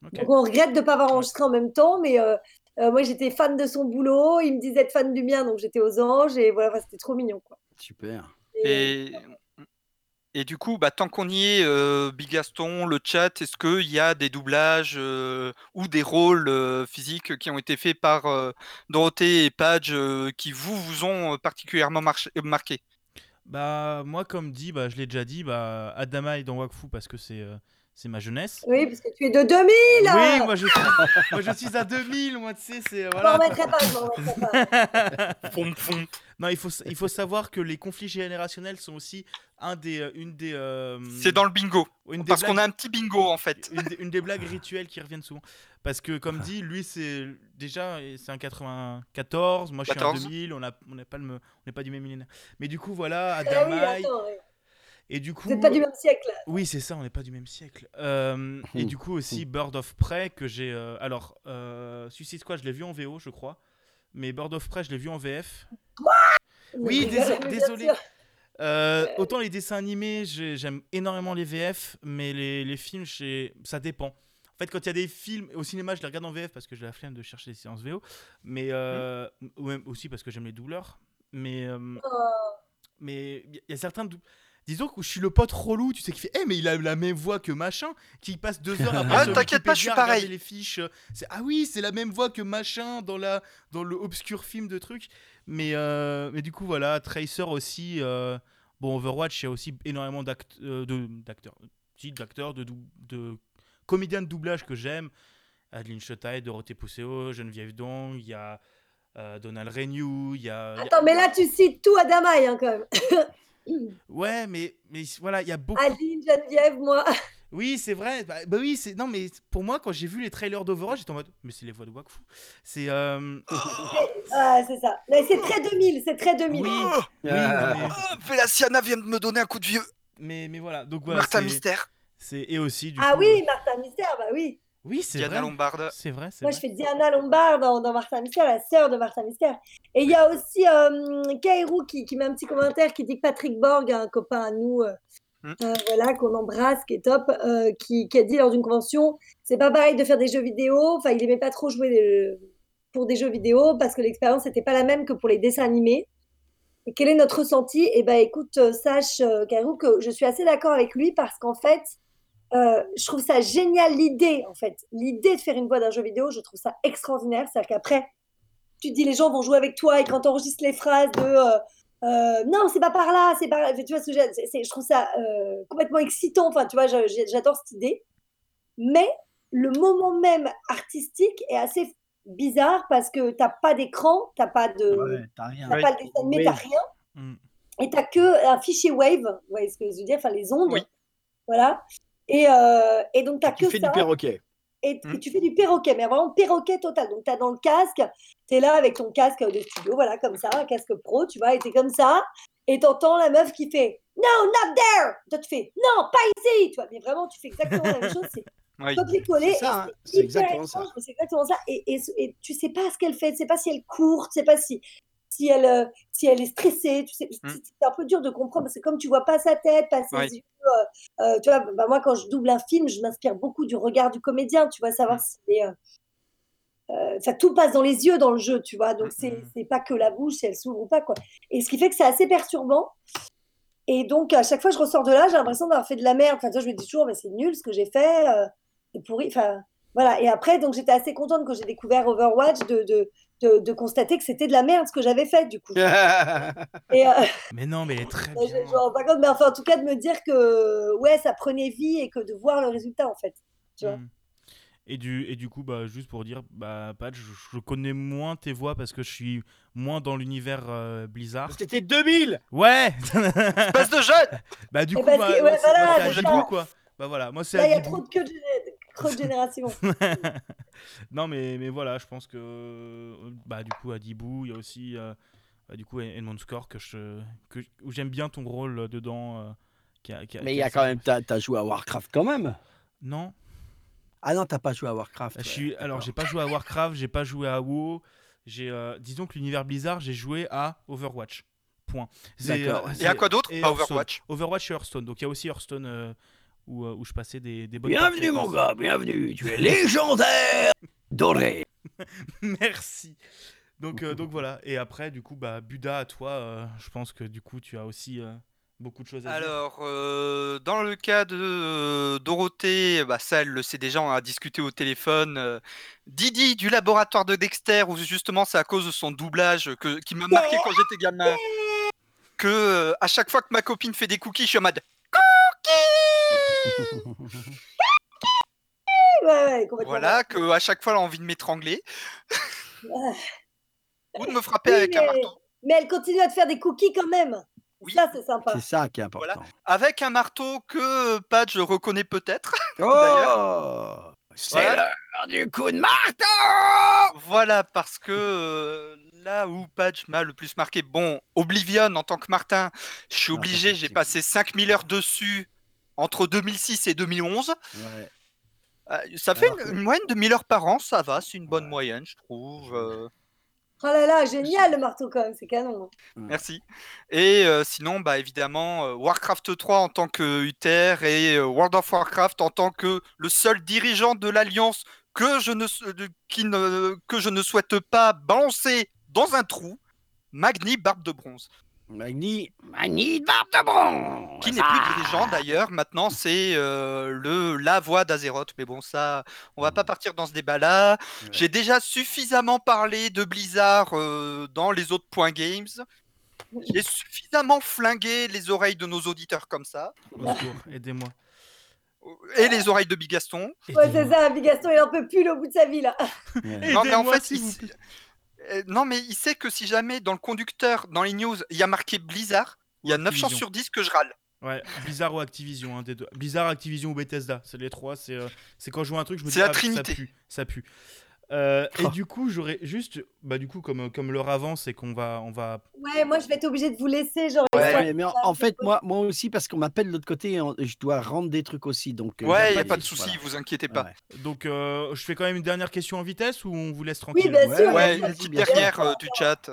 A: Ok.
D: Donc, on regrette de ne pas avoir enregistré en même temps. Mais euh, euh, moi, j'étais fan de son boulot. Il me disait être fan du mien. Donc, j'étais aux anges. Et voilà, c'était trop mignon. Quoi.
C: Super.
B: Et, et du coup, bah, tant qu'on y est, euh, Big Gaston, le chat, est-ce qu'il y a des doublages euh, ou des rôles euh, physiques qui ont été faits par euh, Dorothée et Page euh, qui vous, vous ont particulièrement marqué?
A: Bah, moi, comme dit, bah, je l'ai déjà dit, bah, Adama est dans Wakfu parce que c'est euh, c'est ma jeunesse.
D: Oui, parce que tu es de 2000
A: Oui, moi je, suis, moi je suis à 2000, moi tu sais, c'est.
D: Je m'en
A: Voilà.
D: remettrai pas, je m'en remettrai pas.
A: Non, il faut, il faut savoir que les conflits générationnels sont aussi un des, euh, une des. euh,
B: C'est dans le bingo.
A: une
B: Parce qu'on a un petit bingo en fait.
A: une, des, une des blagues <laughs> rituelles qui reviennent souvent. Parce que, comme dit, lui, c'est déjà, c'est un 94, moi je suis
B: 14.
A: en 2000, on n'est pas, le on n'est pas du même millénaire. Mais du coup, voilà,
D: oui,
A: Adamaï.
D: attends, oui.
A: et du coup.
D: Pas du même siècle.
A: Oui, c'est ça, on n'est pas du même siècle. Euh, et du coup aussi Bird of Prey que j'ai. euh, alors, euh, Suicide Squad, je l'ai vu en VO, je crois. Mais Bird of Prey, je l'ai vu en VF. Oui, déso-
D: bien
A: désolé.
D: sûr.
A: Euh, autant les dessins animés, j'ai- j'aime énormément les VF, mais les, les films, ça dépend. En fait, quand il y a des films au cinéma, je les regarde en VF parce que j'ai la flemme de chercher les séances VO, mais euh, ou même aussi parce que j'aime les doubleurs. Mais euh,
D: Oh.
A: mais il y a certains dou- disons que je suis le pote relou, tu sais, qui fait Eh, mais il a la même voix que machin, qui passe deux heures après <laughs>
B: Ah, t'inquiète pas, je suis
A: Wikipédia à regarder
B: pareil.
A: les fiches. Ah oui, c'est la même voix que machin dans, la, dans le obscur film de trucs. Mais, euh, mais du coup, voilà, Tracer aussi. euh, bon, Overwatch, il y a aussi énormément euh, de- d'acteurs. De, comédiens de doublage que j'aime. Adeline Chotaille, Dorothée Pousseau, Geneviève Dong, il y a euh, Donald Renew, il y a. il y a-
D: Attends, mais là, tu cites tout à Damaï, hein, quand même. <laughs> <clears throat>
A: Ouais, mais, mais voilà, il y a beaucoup.
D: Aline, Geneviève, moi. <laughs>
A: Oui, c'est vrai. Bah, bah oui, c'est non, mais pour moi, quand j'ai vu les trailers d'Overwatch, j'étais en mode, mais c'est les voix de Wakfu. C'est euh, <laughs>
D: Ah, c'est ça. Mais c'est très 2000, c'est très 2000.
A: oui,
B: Oh,
A: oui,
C: Ah.
A: mais,
B: oh, vient de me donner un coup de vieux.
A: mais, mais voilà. Donc voilà.
B: Martha
A: c'est-
B: Mystère.
A: C'est et aussi du
D: Ah
A: coup,
D: oui, Martha Mystère, bah oui.
A: Oui, c'est
B: Diana
A: vrai.
B: Lombarde.
A: C'est vrai, c'est
D: Moi,
A: vrai.
D: je fais Diana Lombard dans, dans Martha Mystère, la sœur de Martha Mystère. Et il y a aussi euh, Kairou qui, qui met un petit commentaire qui dit que Patrick Borg, un copain à nous, euh,
B: Hmm.
D: euh, voilà, qu'on embrasse, qui est top, euh, qui, qui a dit lors d'une convention c'est pas pareil de faire des jeux vidéo. Enfin, il aimait pas trop jouer des- pour des jeux vidéo parce que l'expérience n'était pas la même que pour les dessins animés. Et quel est notre ressenti? Eh ben, écoute, sache, Kairou, que je suis assez d'accord avec lui parce qu'en fait, euh, je trouve ça génial l'idée, en fait. L'idée de faire une voix d'un jeu vidéo, je trouve ça extraordinaire. C'est-à-dire qu'après, tu te dis les gens vont jouer avec toi et quand tu enregistres les phrases de euh, euh, non, c'est pas par là, c'est par là. Tu vois ce je trouve ça euh, complètement excitant. Enfin, tu vois, j'adore cette idée. Mais le moment même artistique est assez bizarre parce que t'as pas d'écran, t'as pas de,
C: Ouais, t'as rien.
D: t'as pas le dessin animé,
C: Oui.
D: t'as rien
A: Mm.
D: et t'as que un fichier wave, vous voyez ce que je veux dire, enfin les ondes,
B: Oui.
D: voilà. Et, euh, et donc t'as
C: Tu
D: que
C: fais
D: ça
C: du perroquet.
D: et,
B: Mm.
D: et tu fais du perroquet, mais vraiment perroquet total. Donc, tu as dans le casque, tu es là avec ton casque de studio, voilà, comme ça, un casque pro, tu vois, et tu comme ça, et tu entends la meuf qui fait No, not there Toi, tu fais Non, pas ici Tu vois, mais vraiment, tu fais exactement la même chose, c'est <laughs>
B: Oui.
D: copier-coller.
C: C'est hein, exactement ça.
D: C'est exactement ça. Et, et, et tu sais pas ce qu'elle fait, tu sais pas si elle court, tu sais pas si, si, elle, euh, si elle est stressée, tu sais,
B: Mm.
D: c'est un peu dur de comprendre, parce que comme tu vois pas sa tête, pas ses yeux, euh, euh, tu vois, bah, moi, quand je double un film, je m'inspire beaucoup du regard du comédien, tu vois, savoir
B: Mm.
D: si euh, tout passe dans les yeux dans le jeu, tu vois, donc
A: Mm,
D: c'est c'est pas que la bouche, si elle s'ouvre ou pas, quoi. Et ce qui fait que c'est assez perturbant. Et donc, à chaque fois que je ressors de là, j'ai l'impression d'avoir fait de la merde. Enfin, tu vois, je me dis toujours, mais c'est nul ce que j'ai fait, euh, c'est pourri. Enfin, voilà. Et après, donc, j'étais assez contente quand j'ai découvert Overwatch de, de, de, de constater que c'était de la merde ce que j'avais fait, du coup. <laughs> Et, euh,
A: Mais non, mais elle est très <laughs> bien.
D: mais enfin, en tout cas, de me dire que, ouais, ça prenait vie et que de voir le résultat, en fait. tu vois.
A: Mm. Et du, et du coup, bah, juste pour dire, bah, Patch, je, je connais moins tes voix parce que je suis moins dans l'univers euh, Blizzard.
C: C'était 2000
A: Ouais <laughs>
B: Passe de jeune
A: Bah, du
D: Eh
A: coup, bah, moi,
D: ouais, voilà,
A: quoi. Bah voilà, moi c'est
D: Là, il y a
A: Adibou.
D: trop de queue de, creux de génération. <laughs>
A: non, mais, mais voilà, je pense que. euh, Bah, du coup, Adibou, il y a aussi. euh, bah, du coup, Edmond Score, que je, que, où j'aime bien ton rôle dedans. euh, qui a- qui a-
C: Mais il y
A: a
C: quand même, t'as as joué à Warcraft quand même.
A: Non.
C: Ah non, t'as pas joué à Warcraft.
A: Je
C: ouais,
A: suis, alors, j'ai pas joué à Warcraft, j'ai pas joué à WoW. J'ai, euh, disons que l'univers Blizzard, j'ai joué à Overwatch. Point.
B: Et à quoi d'autre? Overwatch.
A: Overwatch et Hearthstone. Donc il y a aussi Hearthstone euh, où, euh, où je passais des, des bonnes
C: Bienvenue mon gars, bienvenue. Tu es <laughs> légendaire. Doré. <laughs>
A: Merci. Donc, euh, donc voilà. Et après, du coup, bah, Buda, à toi, euh, je pense que du coup, tu as aussi euh, beaucoup de choses à dire.
B: Alors, euh, dans le cas de euh, Dorothée, bah, ça, elle le sait déjà, on a discuté au téléphone. euh, Didi du laboratoire de Dexter, où justement, c'est à cause de son doublage que, qui m'a marqué quand j'étais gamin. Que euh, à chaque fois que ma copine fait des cookies, je suis en mode
D: Ouais.
B: Voilà, que à chaque fois, elle a envie de m'étrangler. <laughs> Ou de me frapper
D: Oui,
B: avec un marteau.
D: Mais elle continue à te faire des cookies quand même.
B: Oui.
D: Ça, c'est sympa.
C: C'est ça qui est important.
B: Voilà. Avec un marteau que Patch reconnais peut-être.
C: Oh <laughs> C'est
B: Voilà.
C: l'heure du coup de marteau
B: Voilà, parce que euh, là où Patch m'a le plus marqué, bon, Oblivion en tant que Martin, je suis
C: Ah,
B: obligé, j'ai passé 5000 heures dessus entre 2006 et 2011.
C: Ouais.
B: Euh, ça fait
C: Alors
B: une, moyenne de 1000 heures par an, ça va, c'est une bonne
C: Ouais.
B: moyenne, je trouve. euh,
D: Oh là là, génial le marteau quand même, c'est canon.
B: merci. Et euh, sinon, bah, évidemment, euh, Warcraft 3 en tant que Uther et euh, World of Warcraft en tant que le seul dirigeant de l'Alliance que, je ne s- de- qui ne, que je ne souhaite pas balancer dans un trou, Magni Barbe de Bronze.
C: Magni, Magni de barbe de bronze.
B: Qui n'est plus dirigeant d'ailleurs, maintenant c'est euh, le la voix d'Azeroth. Mais bon, ça, on va pas partir dans ce débat-là.
C: Ouais.
B: J'ai déjà suffisamment parlé de Blizzard euh, dans les autres points games. J'ai suffisamment flingué les oreilles de nos auditeurs comme ça.
A: Au secours, aidez-moi.
B: Et les oreilles de Bigaston.
D: Ouais, c'est ça, Bigaston, il en peut plus le bout de sa vie là.
C: Ouais.
B: Non, mais en fait,
A: s'il
B: il,
A: vous
B: s-
A: plaît.
B: Euh, non, mais il sait que si jamais dans le conducteur, dans les news, il y a marqué Blizzard, il y a 9 chances sur 10 que je râle.
A: Ouais, Blizzard ou Activision, un des deux. Blizzard, Activision ou Bethesda, c'est les trois. C'est euh, quand je vois un truc, je me dis
B: C'est la
A: ah,
B: trinité.
A: ça pue, ça pue. Euh, et
C: Oh.
A: du coup, j'aurais juste, bah du coup, comme comme l'heure avance et qu'on va, on va.
D: Ouais, moi je vais être obligée de vous laisser. Genre,
B: Ouais.
C: mais en, en fait, moi, moi aussi, parce qu'on m'appelle de l'autre côté, je dois rendre des trucs aussi. Donc, euh,
B: Ouais, il n'y a pas de souci,
C: voilà.
B: vous inquiétez pas.
C: Ouais.
A: Donc, euh, je fais quand même une dernière question en vitesse ou on vous laisse tranquille
D: Oui, bien
C: Ouais,
D: sûr.
C: ouais,
B: Ouais,
D: bien
B: une
D: sûr.
B: petite
C: bien
B: dernière euh, du chat.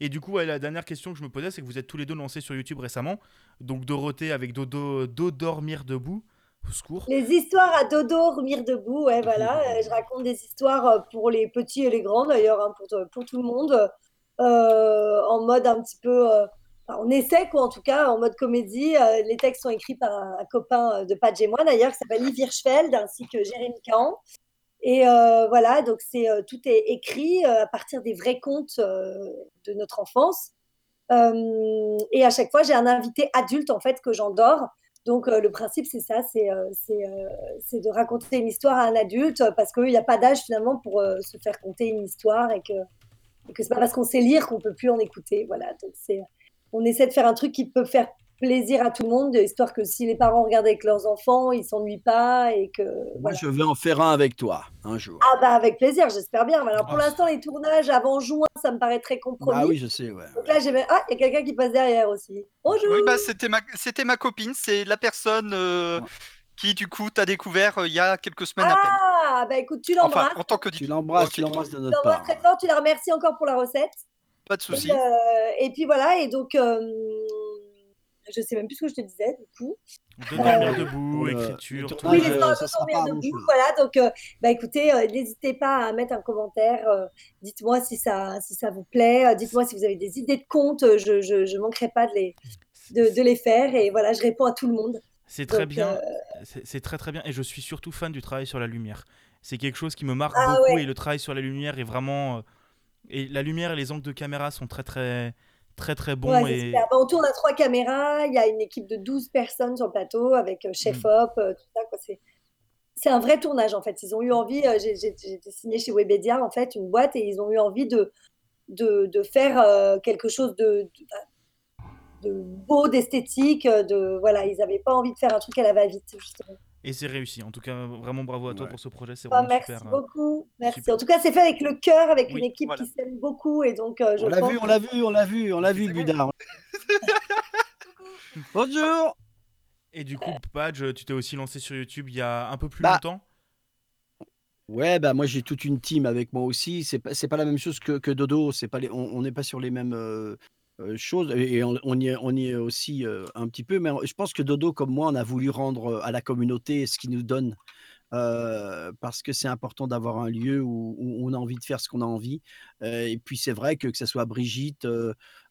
A: Et du coup, ouais, la dernière question que je me posais, c'est que vous êtes tous les deux lancés sur YouTube récemment. Donc Dorothée avec Dodo, Do dormir debout. Au secours.
D: Les histoires à dodo, dormir debout, ouais, voilà. <laughs> euh, Je raconte des histoires euh, pour les petits et les grands d'ailleurs, hein, pour, pour tout le monde, euh, en mode un petit peu. euh, on essaie, quoi, en tout cas, en mode comédie. Euh, les textes sont écrits par un, un copain euh, de Padge et moi d'ailleurs, qui s'appelle Yves Hirschfeld, ainsi que Jérémy Cahan. Et euh, voilà, donc c'est euh, tout est écrit euh, à partir des vrais contes euh, de notre enfance. Euh, et à chaque fois, j'ai un invité adulte en fait que j'endors. Donc euh, le principe, c'est ça, c'est euh, euh, c'est de raconter une histoire à un adulte parce qu'il n'y a pas d'âge finalement pour se faire conter une histoire et que, et que c'est pas parce qu'on sait lire qu'on peut plus en écouter. Voilà, donc c'est, on essaie de faire un truc qui peut faire plaisir à tout le monde, histoire que si les parents regardent avec leurs enfants, ils s'ennuient pas et que
C: Moi,
D: voilà.
C: je vais en faire un avec toi un jour.
D: Ah bah avec plaisir, j'espère bien. Alors pour
A: Ah,
D: l'instant, les tournages avant juin, ça me paraît très compromis.
C: Ah oui, je sais, ouais.
D: Donc là, j'ai ah, il y a quelqu'un qui passe derrière aussi. Bonjour.
B: Oui, bah, c'était ma, c'était ma copine, c'est la personne euh,
C: Ouais.
B: qui, du coup, t'as découvert euh, il y a quelques semaines à peine.
D: Ah bah écoute, tu l'embrasses.
B: Enfin, en tant que
C: Tu l'embrasses, tu l'embrasses de
D: Tu
C: notre
D: l'embrasses
C: part.
D: très fort, tu la remercies encore pour la recette.
B: Pas de souci.
D: Et, euh, et puis voilà, et donc, euh, je sais même plus ce que je te disais, du coup.
A: De dormir
D: Euh,
A: debout,
C: le-
A: écriture. tout.
C: tournage,
D: Oui,
C: euh,
D: les histoires
C: ça
D: de
C: sera
D: dormir
C: pas
D: debout,
C: chose.
D: Voilà, donc, euh, bah écoutez, euh, n'hésitez pas à mettre un commentaire. euh, dites-moi si ça, si ça vous plaît. euh, dites-moi si vous avez des idées de comptes. euh, Je, je, je manquerai pas de les, de, de les faire. Et voilà, je réponds à tout le monde.
A: C'est très
D: Donc,
A: bien.
D: euh,
A: C'est c'est très très bien. Et je suis surtout fan du travail sur la lumière. C'est quelque chose qui me marque
D: Ah
A: beaucoup.
D: ouais.
A: Et le travail sur la lumière est vraiment. euh, Et la lumière et les angles de caméra sont très très très très.
D: Ouais, c'est
A: et...
D: Bah, on tourne à trois caméras, il y a une équipe de 12 personnes sur le plateau avec euh, chef op, euh, tout ça. quoi. C'est, c'est un vrai tournage en fait. Ils ont eu envie, euh, j'ai, j'ai- signée chez Webedia en fait, une boîte, et ils ont eu envie de, de, de faire euh, quelque chose de, de, de beau, d'esthétique. De, voilà, ils n'avaient pas envie de faire un truc à la va-vite justement.
A: Et c'est réussi. En tout cas, vraiment bravo à toi
C: Ouais.
A: pour ce projet. C'est
D: Ah,
A: vraiment
D: merci
A: super. hein.
D: beaucoup. Merci.
A: super.
D: En tout cas, c'est fait avec le cœur, avec
A: Oui,
D: une équipe
B: voilà.
D: qui s'aime beaucoup. Et donc, euh, je
C: On l'a
D: pense
C: vu, on l'a vu, on l'a vu, on l'a vu. Budard. <laughs> Bonjour.
A: Et du coup, Padge, tu t'es aussi lancé sur YouTube il y a un peu plus
C: Bah,
A: longtemps?
C: Ouais, bah moi j'ai toute une team avec moi aussi. C'est pas, c'est pas la même chose que, que Dodo. C'est pas les, on n'est pas sur les mêmes euh, choses et on, y est, on y est aussi un petit peu. Mais je pense que Dodo, comme moi, on a voulu rendre à la communauté ce qu'il nous donne parce que c'est important d'avoir un lieu où, on a envie de faire ce qu'on a envie. Et puis c'est vrai que que ce soit Brigitte,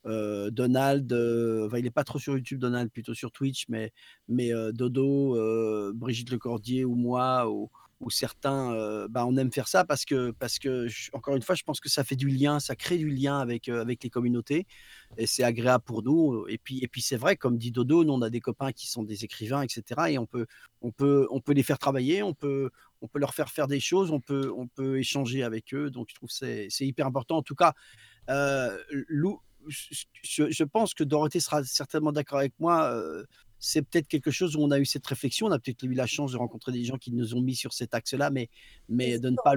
C: Donald, il n'est pas trop sur YouTube, Donald, plutôt sur Twitch, mais, mais Dodo, euh, Brigitte Lecordier ou moi, ou, ou certains, bah, on aime faire ça parce que, parce que encore une fois, je pense que ça fait du lien, ça crée du lien avec, avec les communautés et c'est agréable pour nous. Et puis, et puis c'est vrai, comme dit Dodo, nous on a des copains qui sont des écrivains, etc. Et on peut, on peut, on peut les faire travailler, on peut, on peut leur faire faire des choses, on peut, on peut échanger avec eux. Donc je trouve c'est c'est hyper important. En tout cas, Lou, je, pense que Dorothée sera certainement d'accord avec moi. C'est peut-être quelque chose où on a eu cette réflexion. On a peut-être eu la chance de rencontrer des gens qui nous ont mis sur cet axe-là, mais, mais de, ne pas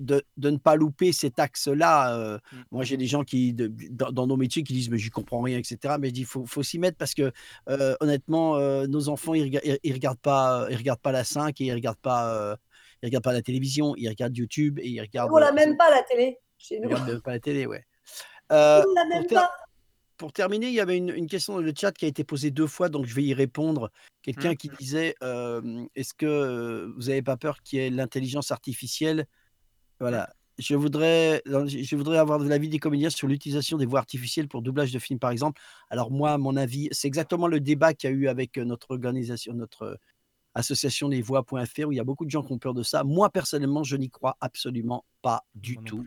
C: de, de ne pas louper cet axe-là. euh,
B: Mm.
C: moi, j'ai des gens qui, de- dans, dans nos métiers qui disent Mais j'y comprends rien, etc. Mais je dis faut, faut s'y mettre parce que, euh, honnêtement, euh, nos enfants, ils, ils, ils regardent pas, ils regardent pas la 5 et ils regardent pas, ils regardent pas la télévision, ils regardent YouTube et ils regardent.
D: on l'a même pas la télé chez
C: Ils
D: nous.
C: regardent même pas la télé, ouais.
D: On l'a même pas.
C: Pour terminer, il y avait une, une question dans le chat qui a été posée deux fois, donc je vais y répondre. Quelqu'un qui disait euh, Est-ce que vous n'avez pas peur qu'il y ait l'intelligence artificielle? Voilà. je voudrais, je voudrais avoir de l'avis des comédiens sur l'utilisation des voix artificielles pour doublage de films, par exemple. Alors moi, mon avis, c'est exactement le débat qu'il y a eu avec notre organisation, notre association lesvoix.fr, où il y a beaucoup de gens qui ont peur de ça. Moi, personnellement, je n'y crois absolument pas du tout.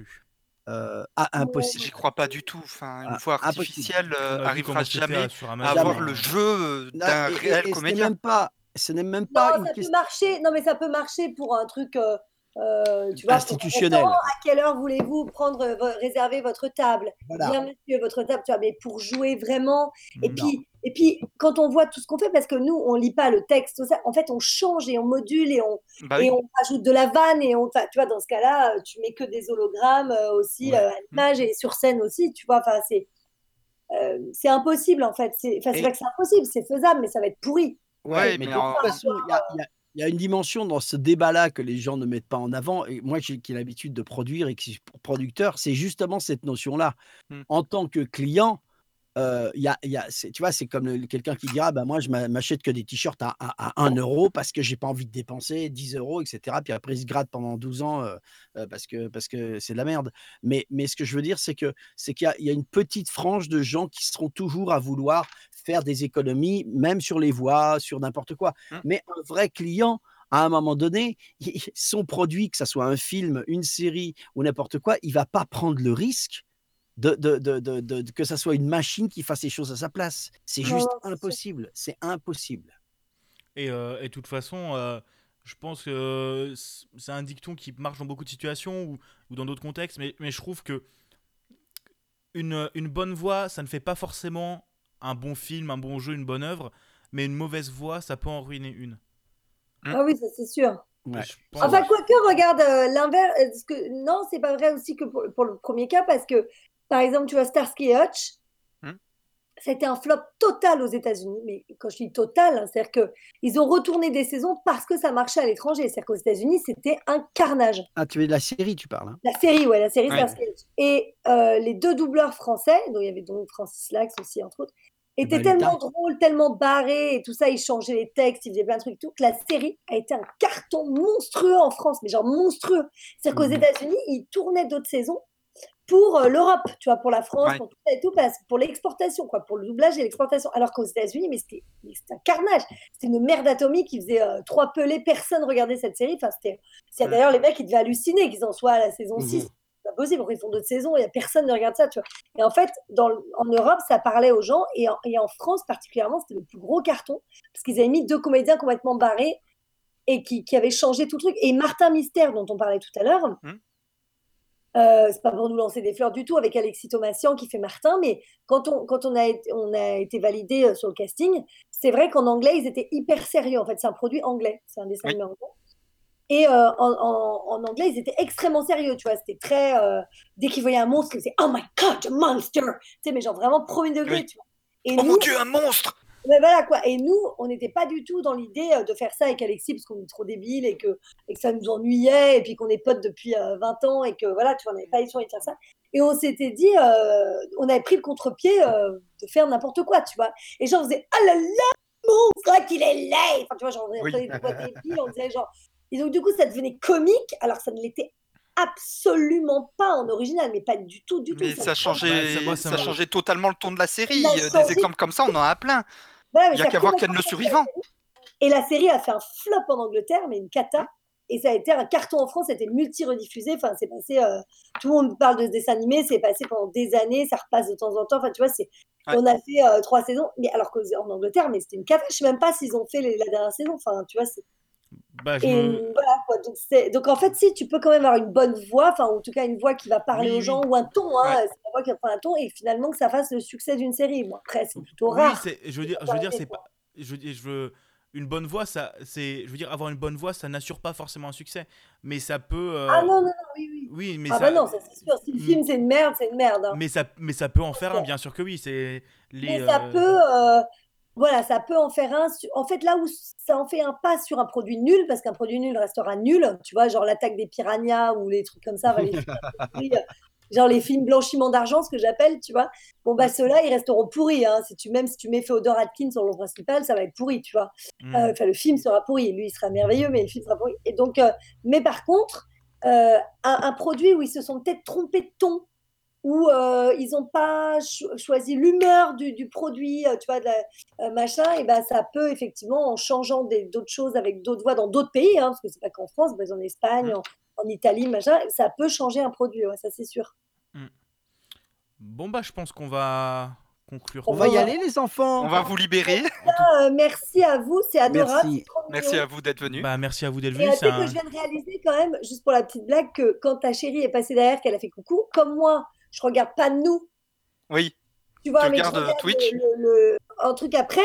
C: Euh, impossible.
B: J'y crois pas du tout. Enfin, une ah, voix artificielle euh, arrivera jamais à avoir le jeu d'un réel comédien.
C: Même pas, ce n'est même pas.
D: ça peut marcher. Non, mais ça peut marcher pour un truc. Euh, euh, tu vois,
C: institutionnel.
D: à quelle heure voulez-vous prendre, euh, réserver votre table? Bien, monsieur, votre table, tu vois, mais pour jouer vraiment. Et puis, et puis, quand on voit tout ce qu'on fait, parce que nous, on lit pas le texte, ça, en fait, on change et on module et on, bah et on rajoute de la vanne et on, tu vois, dans ce cas-là, tu mets que des hologrammes euh, aussi à l'image et sur scène aussi, tu vois. Enfin, c'est c'est impossible en fait. C'est pas que c'est impossible, c'est faisable, mais ça va être pourri.
C: Ouais, mais, de toute façon, il y a, il y a une dimension dans ce débat-là que les gens ne mettent pas en avant. Et moi, qui ai l'habitude de produire et qui suis producteur, c'est justement cette notion-là. Mmh. En tant que client, euh, y a, y a, tu vois, c'est comme quelqu'un qui dira bah, Moi, je m'achète que des t-shirts à, à, 1 euro parce que j'ai pas envie de dépenser 10 euros, etc. Puis après, il se gratte pendant 12 ans euh, euh, parce que parce que c'est de la merde. Mais, mais ce que je veux dire, c'est qu'il y, y, a une petite frange de gens qui seront toujours à vouloir faire des économies, même sur les voies, sur n'importe quoi. Mmh. Mais un vrai client, à un moment donné, <laughs> son produit, que ce soit un film, une série ou n'importe quoi, il va pas prendre le risque de, de, de, que ça soit une machine qui fasse les choses à sa place. C'est juste impossible. C'est impossible.
A: Et, euh, de toute façon, euh, je pense que c'est un dicton qui marche dans beaucoup de situations ou, ou dans d'autres contextes, mais, mais, je trouve que une, une bonne voix, ça ne fait pas forcément un bon film, un bon jeu, une bonne œuvre, mais une mauvaise voix, ça peut en ruiner une.
D: Ah oui, ça c'est sûr. Enfin, quoique, regarde euh, l'inverse. Non, c'est pas vrai aussi que pour, le premier cas, parce que, par exemple, tu vois Starsky Hutch, hmm. c'était un flop total aux États-Unis. Mais quand je dis total, hein, c'est-à-dire qu'ils ont retourné des saisons parce que ça marchait à l'étranger. C'est-à-dire qu'aux États-Unis, c'était un carnage.
C: Ah, tu veux de la série, tu parles hein?
D: La série, ouais, la série Starsky Hutch. Et euh, les deux doubleurs français, dont il y avait donc Francis Lax aussi, entre autres, était tellement drôle, tellement barré et tout ça, il changeait les textes, il faisait plein de trucs, tout, que la série a été un carton monstrueux en France, mais genre monstrueux. C'est-à-dire qu'aux mmh États-Unis, ils tournaient d'autres saisons pour euh, l'Europe, tu vois, pour la France, pour tout ça et tout, pour l'exportation, quoi, pour le doublage et l'exportation. Alors qu'aux États-Unis, mais c'était un carnage. C'était une merde atomique qui faisait euh, trois pelés, personne regardait cette série. Enfin, c'était. C'est d'ailleurs les mecs qui devaient halluciner qu'ils en soient à la saison 6 pas possible. Ils font d'autres saisons, a personne ne regarde ça, tu vois. Et en fait, dans, en Europe, ça parlait aux gens, et en, et en France particulièrement, c'était le plus gros carton, parce qu'ils avaient mis deux comédiens complètement barrés et qui, qui avaient changé tout le truc. Et Martin Mystère, dont on parlait tout à l'heure, mmh. Euh, c'est pas pour nous lancer des fleurs du tout avec Alexis Thomasian qui fait Martin, mais quand on, quand on, a, été, on a été validé euh, sur le casting, c'est vrai qu'en anglais, ils étaient hyper sérieux. En fait, c'est un produit anglais, c'est un dessin anglais. Et euh, en, anglais, ils étaient extrêmement sérieux, tu vois. C'était très. Euh, dès qu'ils voyaient un monstre, ils disaient Oh my god, a monster Tu sais, mais genre vraiment premier degré, tu vois.
B: Et oh mon dieu, un monstre
D: mais voilà quoi. Et nous, on n'était pas du tout dans l'idée euh, de faire ça avec Alexis parce qu'on est trop débile et que, et que ça nous ennuyait et puis qu'on est potes depuis 20 ans et que voilà, tu vois, on n'avait pas eu de faire ça. Et on s'était dit, on avait pris le contre-pied de faire n'importe quoi, tu vois. Et genre, on faisait Ah là là, monstre, qu'il est laid Enfin, tu vois, genre, on, oui. on disait genre et donc, du coup, ça devenait comique, alors ça ne l'était absolument pas en original, mais pas du tout, du tout.
B: Mais ça, changeait, ça, changeait totalement le ton de la série. Euh, des exemples comme ça, on en a plein. Il n'y a qu'à voir Ken le survivant.
D: Et la série a fait un flop en Angleterre, mais une cata. Et ça a été un carton en France, c'était multi-rediffusé. Enfin, c'est passé. Euh, tout le monde parle de ce dessin animé, c'est passé pendant des années, ça repasse de temps en temps. Enfin, tu vois, c'est. On a fait euh, trois saisons, mais alors qu'en Angleterre, mais c'était une cata. Je sais même pas s'ils ont fait la dernière saison. Enfin, tu vois, c'est bah, donc, en fait, si tu peux quand même avoir une bonne voix, enfin en tout cas une voix qui va parler aux gens ou un ton, hein, c'est la voix qui prend un ton et finalement que ça fasse le succès d'une série. Bon, après, c'est plutôt rare.
A: Oui, je veux dire, je veux dire, c'est pas, je, je veux une bonne voix, ça, c'est, je veux dire, avoir une bonne voix, ça n'assure pas forcément un succès, mais ça peut.
D: Euh, ah non, non, non, oui, oui.
A: Oui, mais
D: ah
A: ça.
D: bah non, ça c'est sûr. Si le film c'est une merde, c'est une merde. Hein.
A: Mais ça, mais ça peut en faire un, bien sûr que oui. C'est
D: les. Mais ça euh, peut. Euh, voilà, ça peut en faire un. En fait, là où ça en fait un pas sur un produit nul, parce qu'un produit nul restera nul, tu vois, genre l'attaque des piranhas ou les trucs comme ça, <laughs> genre les films blanchiment d'argent, ce que j'appelle, tu vois. Bon, bah ceux-là, ils resteront pourris. Hein. Si tu, même si tu mets Fedor Atkins sur le principal, ça va être pourri, tu vois. Hmm. Euh, enfin, le film sera pourri. Lui, il sera merveilleux, mais le film sera pourri. Et donc, euh, mais par contre, euh, un, un produit où ils se sont peut-être trompés de ton, où euh, ils n'ont pas cho- choisi l'humeur du, du produit, euh, tu vois, de la- euh, machin, et ben ça peut effectivement, en changeant d'autres choses avec d'autres voix dans d'autres pays, hein, parce que c'est pas qu'en France, mais en Espagne, en, en Italie, machin, ça peut changer un produit, ouais, ça c'est sûr.
A: Bon, bah, je pense qu'on va conclure.
C: On va y aller, les enfants.
B: On va vous libérer.
D: Euh, merci à vous, c'est adorable.
C: Merci.
B: à vous d'être venus.
A: Bah, merci à vous d'être
D: Et sais
A: c'est
D: que
A: un-
D: je viens de réaliser quand même, juste pour la petite blague, que quand ta chérie est passée derrière, qu'elle a fait coucou, comme moi, je regarde pas nous,
B: Oui.
D: tu vois,
B: Tu
D: mais je
B: regardes, euh,
D: regarde
B: Twitch
D: le, le- le- un truc après,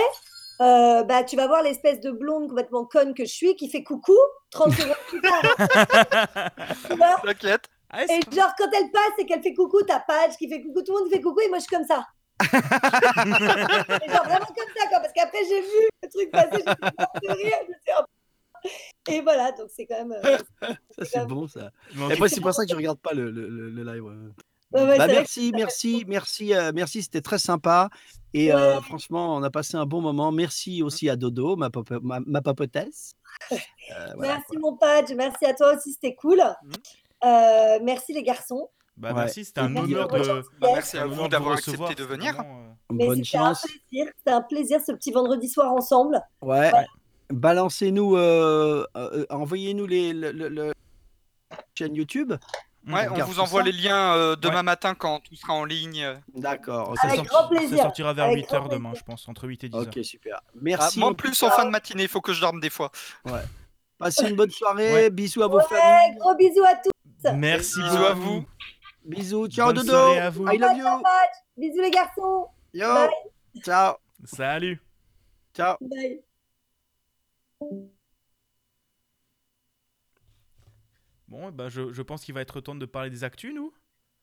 D: euh, bah, tu vas voir l'espèce de blonde complètement conne que je suis qui fait coucou 30 secondes plus tard. <laughs> tu vois?
B: T'inquiète.
A: Ah,
D: et genre, quand elle passe et qu'elle fait coucou, ta page qui fait coucou, tout le monde fait coucou et moi je suis comme ça. <laughs> Et genre vraiment comme ça, quoi, parce qu'après j'ai vu le truc passer, j'ai fait mort de rire, je me suis oh. Et voilà, donc c'est quand même. euh,
C: Ça, c'est bon, ça. Et moi, c'est pour ça que je regarde pas le, le- le- le live. ouais.
D: Ouais, ouais,
C: Bah, merci, merci, merci, euh, merci, c'était très sympa. Et euh, franchement, on a passé un bon moment. Merci aussi à Dodo, ma, pop- ma, ma papotesse. Euh, voilà,
D: Merci mon Padge, merci à toi aussi, c'était cool. Euh, merci les garçons.
A: Bah,
C: Ouais.
A: merci, c'était un
D: Merci
A: honneur de.
B: Bah, merci à vous d'avoir accepté de venir.
A: euh,
D: Mais
C: Bonne
D: c'était
C: chance.
D: un plaisir, c'était un plaisir ce petit vendredi soir ensemble.
C: Ouais.
D: Ouais.
C: Balancez-nous, euh, euh, envoyez-nous les le, le- le- chaîne YouTube.
B: Ouais,
C: On
B: on vous envoie
C: ça.
B: les liens euh, demain
A: Ouais.
B: matin quand tout sera en ligne.
C: D'accord.
A: Ça, sorti- ça sortira vers
D: Avec
A: 8h
D: grand
A: demain,
D: plaisir.
A: je pense, entre 8 et 10 h
C: Ok, super.
B: Ah,
C: Merci.
B: moi, en plus en fin de matinée, il faut que je dorme des fois.
C: Passez une bonne soirée.
A: Ouais.
C: Bisous à vos
D: Ouais,
C: familles.
D: gros bisous à tous.
A: Merci
B: Bisous à vous.
C: Bisous. Ciao,
A: Bonne
C: Dodo.
A: soirée à vous.
C: I love you.
D: Bisous les garçons.
C: Yo.
D: Bye.
C: Ciao.
A: Salut.
C: Ciao.
D: Bye.
A: Bon, bah, je, je pense qu'il va être temps de parler des actus, nous.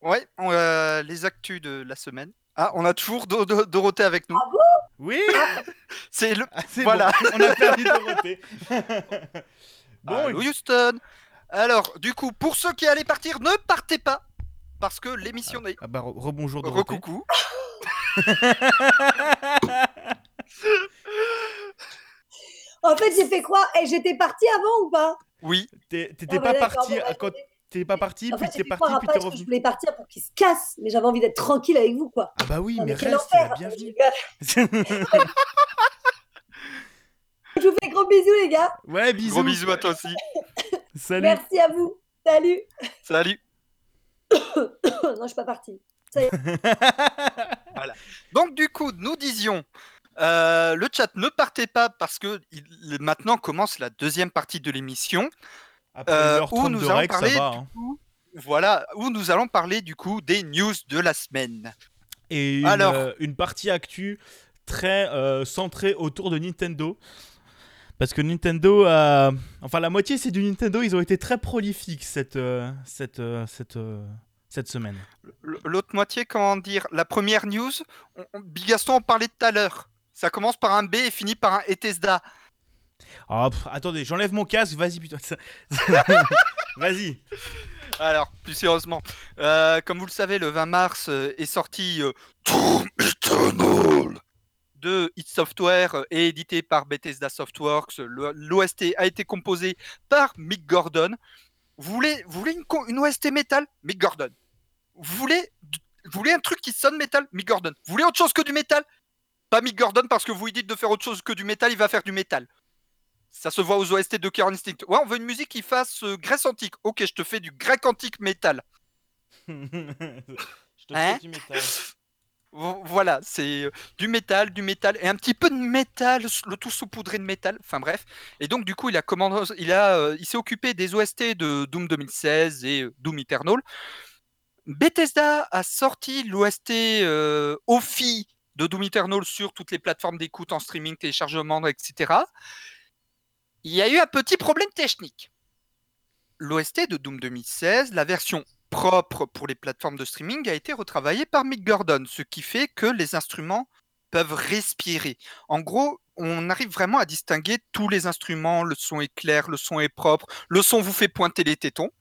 B: Ouais, on, euh, les actus de la semaine. Ah, on a toujours Do- Do- Dorothée avec nous.
A: Oui <laughs>
B: C'est le.
A: Ah, c'est
B: Voilà.
A: bon, on a perdu <laughs> Dorothée. bon,
B: Allô, Houston. Alors, du coup, pour ceux qui allaient partir, ne partez pas. Parce que l'émission est.
A: ah bah, re- rebonjour Dorothée.
B: Recoucou. <laughs>
D: En fait, j'ai fait quoi? Et j'étais partie avant ou pas?
B: Oui.
A: T'étais
D: Ah,
A: pas parti quand t'es pas parti,
D: En
A: puis t'es parti, puis t'es
D: que je
A: revenu.
D: voulais partir pour qu'il se casse, mais j'avais envie d'être tranquille avec vous, quoi.
A: Ah bah oui,
D: Non,
A: mais
D: mais quel
A: reste,
D: enfer. <laughs> Je vous fais gros bisous, les gars.
A: ouais, bisous.
B: Gros bisous à toi aussi. <laughs>
A: Salut.
D: Merci à vous. Salut.
B: Salut. <coughs>
D: non, je suis pas partie. <laughs>
B: Donc, du coup, nous disions. Euh, le chat, ne partez pas parce que il- maintenant commence la deuxième partie de l'émission. Euh,
A: 1h30
B: où nous allons parler
A: va. hein.
B: Voilà, où nous allons parler du coup des news de la semaine.
A: Et une,
B: Alors.
A: euh, une partie actu très euh, centrée autour de Nintendo. Parce que Nintendo a... Enfin, la moitié, c'est du Nintendo. Ils ont été très prolifiques cette, cette, cette, cette semaine.
B: L'autre moitié, comment dire La première news, on, on- Bigaston en parlait tout à l'heure. Ça commence par un B et finit par un Etesda.
A: Ah, pff, attendez, j'enlève mon casque. Vas-y, putain. <laughs> Vas-y.
B: Alors, plus sérieusement, euh, comme vous le savez, le 20 mars euh, est sorti euh, de It Software euh, et édité par Bethesda Softworks. L'OST a été composé par Mick Gordon. Vous voulez, vous voulez une, OST métal? Mick Gordon. Vous voulez, vous voulez un truc qui sonne métal? Mick Gordon. Vous voulez autre chose que du métal? Pas Mick Gordon parce que vous lui dites de faire autre chose que du métal, il va faire du métal. Ça se voit aux OST de Killer Instinct. Ouais, on veut une musique qui fasse euh, Grèce antique. Ok, je te fais du grec antique métal. <laughs>
A: Je te
B: Hein
A: fais du métal. <laughs>
B: Vo- Voilà, c'est euh, du métal, du métal et un petit peu de métal, le tout saupoudré de métal. Enfin bref. Et donc du coup, il a commandé, il a, euh, il s'est occupé des OST de Doom 2016 et euh, Doom Eternal. Bethesda a sorti l'OST euh, OFI de Doom Eternal sur toutes les plateformes d'écoute en streaming, téléchargement, etc. Il y a eu un petit problème technique. L'OST de Doom 2016, la version propre pour les plateformes de streaming, a été retravaillée par Mick Gordon, ce qui fait que les instruments peuvent respirer. En gros, on arrive vraiment à distinguer tous les instruments, le son est clair, le son est propre, le son vous fait pointer les tétons.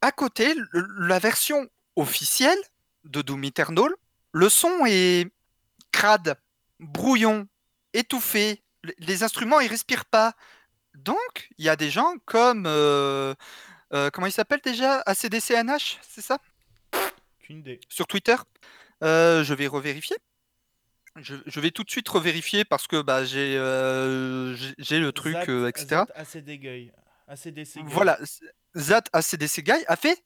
B: À côté, la version officielle de Doom Eternal, le son est crade, brouillon, étouffé. Les instruments, ils respirent pas. donc, il y a des gens comme. euh, euh, comment il s'appelle déjà? ACDCNH, c'est ça?
A: Idée.
B: Sur Twitter? Euh, je vais revérifier. Je, je vais tout de suite revérifier parce que bah, j'ai j'ai- le truc,
A: Zat-
B: etc.
A: Zat ACD. ACDC.
B: Voilà, Zat ACDC Guy a fait.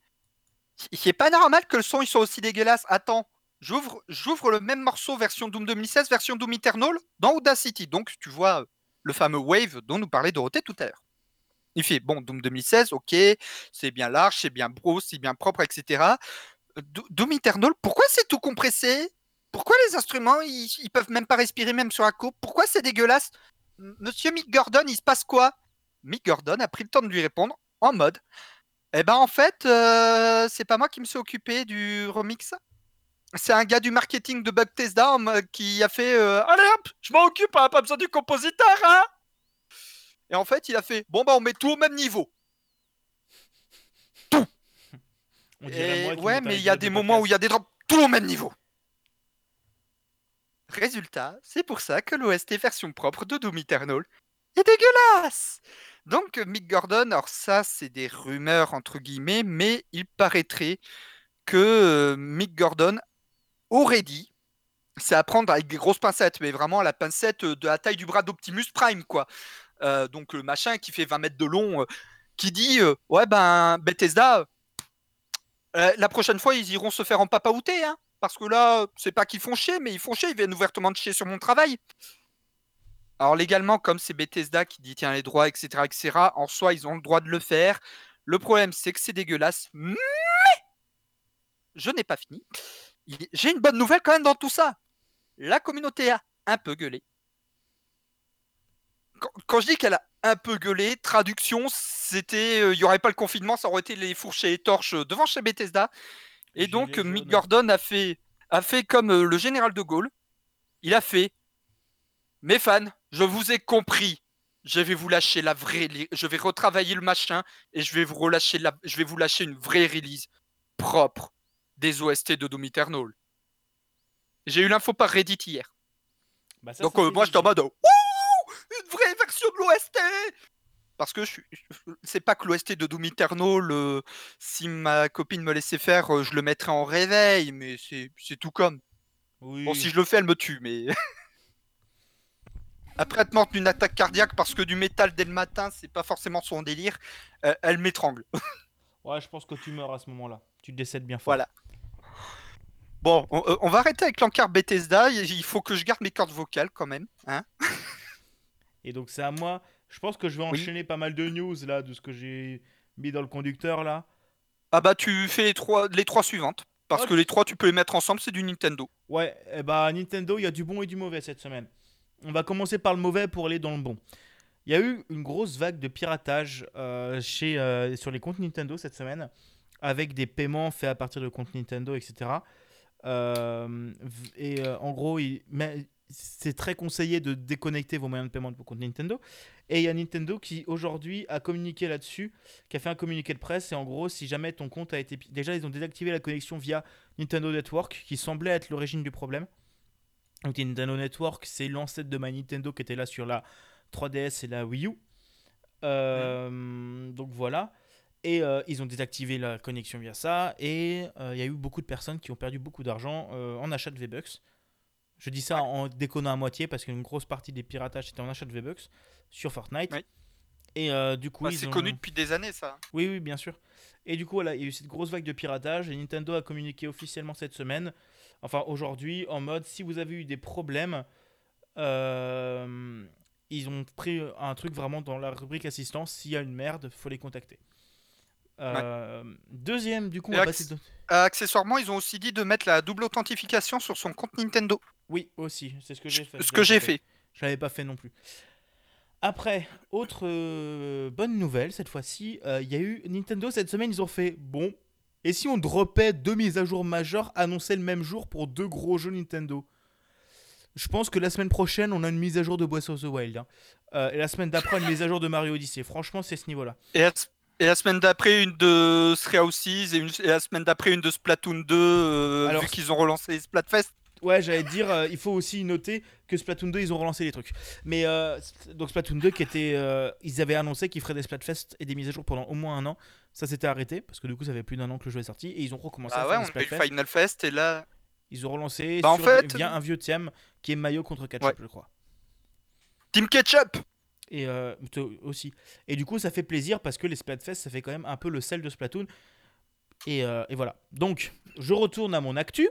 B: C'est pas normal que le son il soit aussi dégueulasse. Attends, j'ouvre le même morceau version Doom 2016, version Doom Eternal dans Audacity. Donc tu vois le fameux Wave dont nous parlait Dorothée tout à l'heure. Il fait bon Doom 2016, ok, c'est bien large, c'est bien beau, c'est bien propre, etc. Euh, Do- Doom Eternal, pourquoi c'est tout compressé? Pourquoi les instruments ils, peuvent même pas respirer même sur la coupe Pourquoi c'est dégueulasse? Monsieur Mick Gordon, il se passe quoi? Mick Gordon a pris le temps de lui répondre en mode Eh ben en fait, euh, c'est pas moi qui me suis occupé du remix. C'est un gars du marketing de Bethesda mode- qui a fait euh, Allez hop, je m'en occupe, hein, pas besoin du compositeur, hein Et en fait, il a fait Bon bah on met tout au même niveau.
A: On
B: Et
A: qui
B: ouais, mais il y a des
A: de
B: moments où il y a des drops tout au même niveau. Résultat, c'est pour ça que l'OST version propre de Doom Eternal est dégueulasse. Donc euh, Mick Gordon, alors ça c'est des rumeurs entre guillemets, mais il paraîtrait que euh, Mick Gordon aurait dit, c'est à prendre avec des grosses pincettes, mais vraiment la pincette euh, de la taille du bras d'Optimus Prime, quoi. Euh, donc le machin qui fait 20 mètres de long, euh, qui dit ouais ben Bethesda, la prochaine fois, ils iront se faire en papaouter, hein, parce que là, c'est pas qu'ils font chier, mais ils font chier, ils viennent ouvertement de chier sur mon travail. Alors légalement, comme c'est Bethesda qui détient les droits, etc., etc., en soi, ils ont le droit de le faire. Le problème, c'est que c'est dégueulasse, mais je n'ai pas fini. J'ai une bonne nouvelle quand même dans tout ça. La communauté a un peu gueulé. Quand, quand je dis qu'elle a un peu gueulé, traduction, c'était, euh, il y aurait pas le confinement, ça aurait été les fourches et torches devant chez Bethesda. Et donc Mick. Gordon a fait, a fait comme euh, le général de Gaulle. Il a fait, mes fans, je vous ai compris. Je vais vous lâcher la vraie, je vais retravailler le machin et je vais vous relâcher la, je vais vous lâcher une vraie release propre des OST de Doom Eternal. J'ai eu l'info par Reddit hier.
A: Bah, ça,
B: Donc euh, moi j'étais en mode Wouh une vraie version de l'OST parce que je je- c'est pas que l'OST de Doom Eternal euh, si ma copine me laissait faire euh, je le mettrais en réveil mais c'est tout comme
A: Oui.
B: bon si je le fais elle me tue mais <laughs> après être morte d'une attaque cardiaque parce que du métal dès le matin c'est pas forcément son délire euh, elle m'étrangle <laughs>
A: Ouais, je pense que tu meurs à ce moment-là. Tu décèdes bien fort.
B: Voilà. Bon on, euh, on va arrêter avec l'encart Bethesda il faut que je garde mes cordes vocales quand même hein <laughs>
A: Et donc c'est à moi. Je pense que je vais
B: Oui.
A: enchaîner pas mal de news là, de ce que j'ai mis dans le conducteur là.
B: ah bah tu fais les trois les trois suivantes parce que les trois tu peux les mettre ensemble c'est du Nintendo
A: Ouais, eh bah Nintendo, il y a du bon et du mauvais cette semaine. On va commencer par le mauvais pour aller dans le bon. Il y a eu une grosse vague de piratage euh, chez, euh, sur les comptes Nintendo cette semaine, avec des paiements faits à partir de comptes Nintendo, etc. Euh, et euh, en gros, il- mais c'est très conseillé de déconnecter vos moyens de paiement de vos comptes Nintendo. Et il y a Nintendo qui aujourd'hui a communiqué là-dessus, qui a fait un communiqué de presse. Et en gros, si jamais ton compte a été... Déjà, ils ont désactivé la connexion via Nintendo Network, qui semblait être l'origine du problème. Donc Nintendo Network, c'est l'ancêtre de My Nintendo qui était là sur la 3DS et la Wii U. Euh, Donc voilà. Et euh, ils ont désactivé la connexion via ça. Et euh, il y a eu beaucoup de personnes qui ont perdu beaucoup d'argent euh, en achat de V-Bucks. Je dis ça en déconnant à moitié parce qu'une grosse partie des piratages c'était en achat de V-Bucks sur Fortnite.
B: Oui.
A: Et du coup,
B: Bah, c'est
A: ont...
B: connu depuis des années ça
A: Oui, oui, bien sûr. Et du coup, voilà, il y a eu cette grosse vague de piratage et Nintendo a communiqué officiellement cette semaine, enfin aujourd'hui, en mode si vous avez eu des problèmes, ils ont pris un truc vraiment dans la rubrique assistance. S'il y a une merde, faut les contacter. Euh, Deuxième, du coup, on
B: Et
A: va
B: acc-
A: passer. de-
B: Euh, accessoirement, ils ont aussi dit de mettre la double authentification sur son compte Nintendo.
A: Oui, aussi, c'est ce que j'ai fait.
B: Ce
A: je
B: que
A: l'avais
B: j'ai
A: pas
B: fait.
A: Je l'avais pas fait non plus. Après, autre euh, bonne nouvelle cette fois-ci, euh, il y a eu Nintendo cette semaine, ils ont fait bon. Et si on dropait deux mises à jour majeures annoncées le même jour pour deux gros jeux Nintendo? Je pense que la semaine prochaine, on a une mise à jour de Breath of the Wild. hein. Euh, et la semaine d'après, une mise à jour de Mario Odyssey. Franchement, c'est ce niveau-là.
B: Et et la semaine d'après, une de Three Houses et, une- et la semaine d'après, une de Splatoon 2, euh,
A: Alors,
B: vu qu'ils ont relancé Splatfest.
A: Ouais, j'allais dire, euh, il faut aussi noter que Splatoon 2, ils ont relancé les trucs. Mais euh, donc Splatoon 2, qui était, euh, ils avaient annoncé qu'ils feraient des Splatfest et des mises à jour pendant au moins un an. Ça s'était arrêté parce que du coup, ça fait plus d'un an que le jeu est sorti et ils ont recommencé
B: Ah
A: à
B: ouais,
A: faire
B: on a eu. Final Fest et là.
A: Ils ont relancé
B: Bah, en
A: sur-
B: fait-
A: via un vieux thème qui est Mayo contre Ketchup,
B: Ouais.
A: je crois.
B: Team Ketchup
A: Et euh, aussi. Et du coup, ça fait plaisir parce que les Splatfest, ça fait quand même un peu le sel de Splatoon. Et, euh, et voilà. Donc, je retourne à mon actu.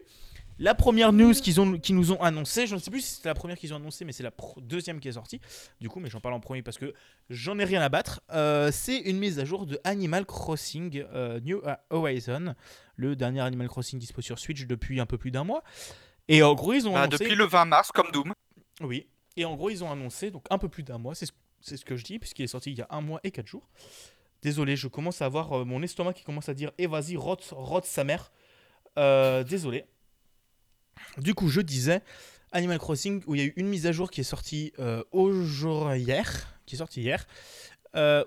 A: La première news qu'ils ont, qu'ils nous ont annoncé, je ne sais plus si c'était la première qu'ils ont annoncé, mais c'est la deuxième qui est sortie. Du coup, mais j'en parle en premier parce que j'en ai rien à battre. Euh, c'est une mise à jour de Animal Crossing euh, New Horizon, le dernier Animal Crossing dispo sur Switch depuis un peu plus d'un mois. Et en gros, ils ont
B: Bah,
A: annoncé.
B: Depuis le 20 mars, comme Doom.
A: Oui. Et en gros, ils ont annoncé, donc un peu plus d'un mois, c'est ce, c'est ce que je dis, puisqu'il est sorti il y a un mois et quatre jours. Désolé, je commence à avoir euh, mon estomac qui commence à dire Eh vas-y, rote, rote sa mère. Euh, désolé. Du coup, je disais Animal Crossing, où il y a eu une mise à jour qui est sortie euh, aujourd'hui, hier, qui est sortie hier,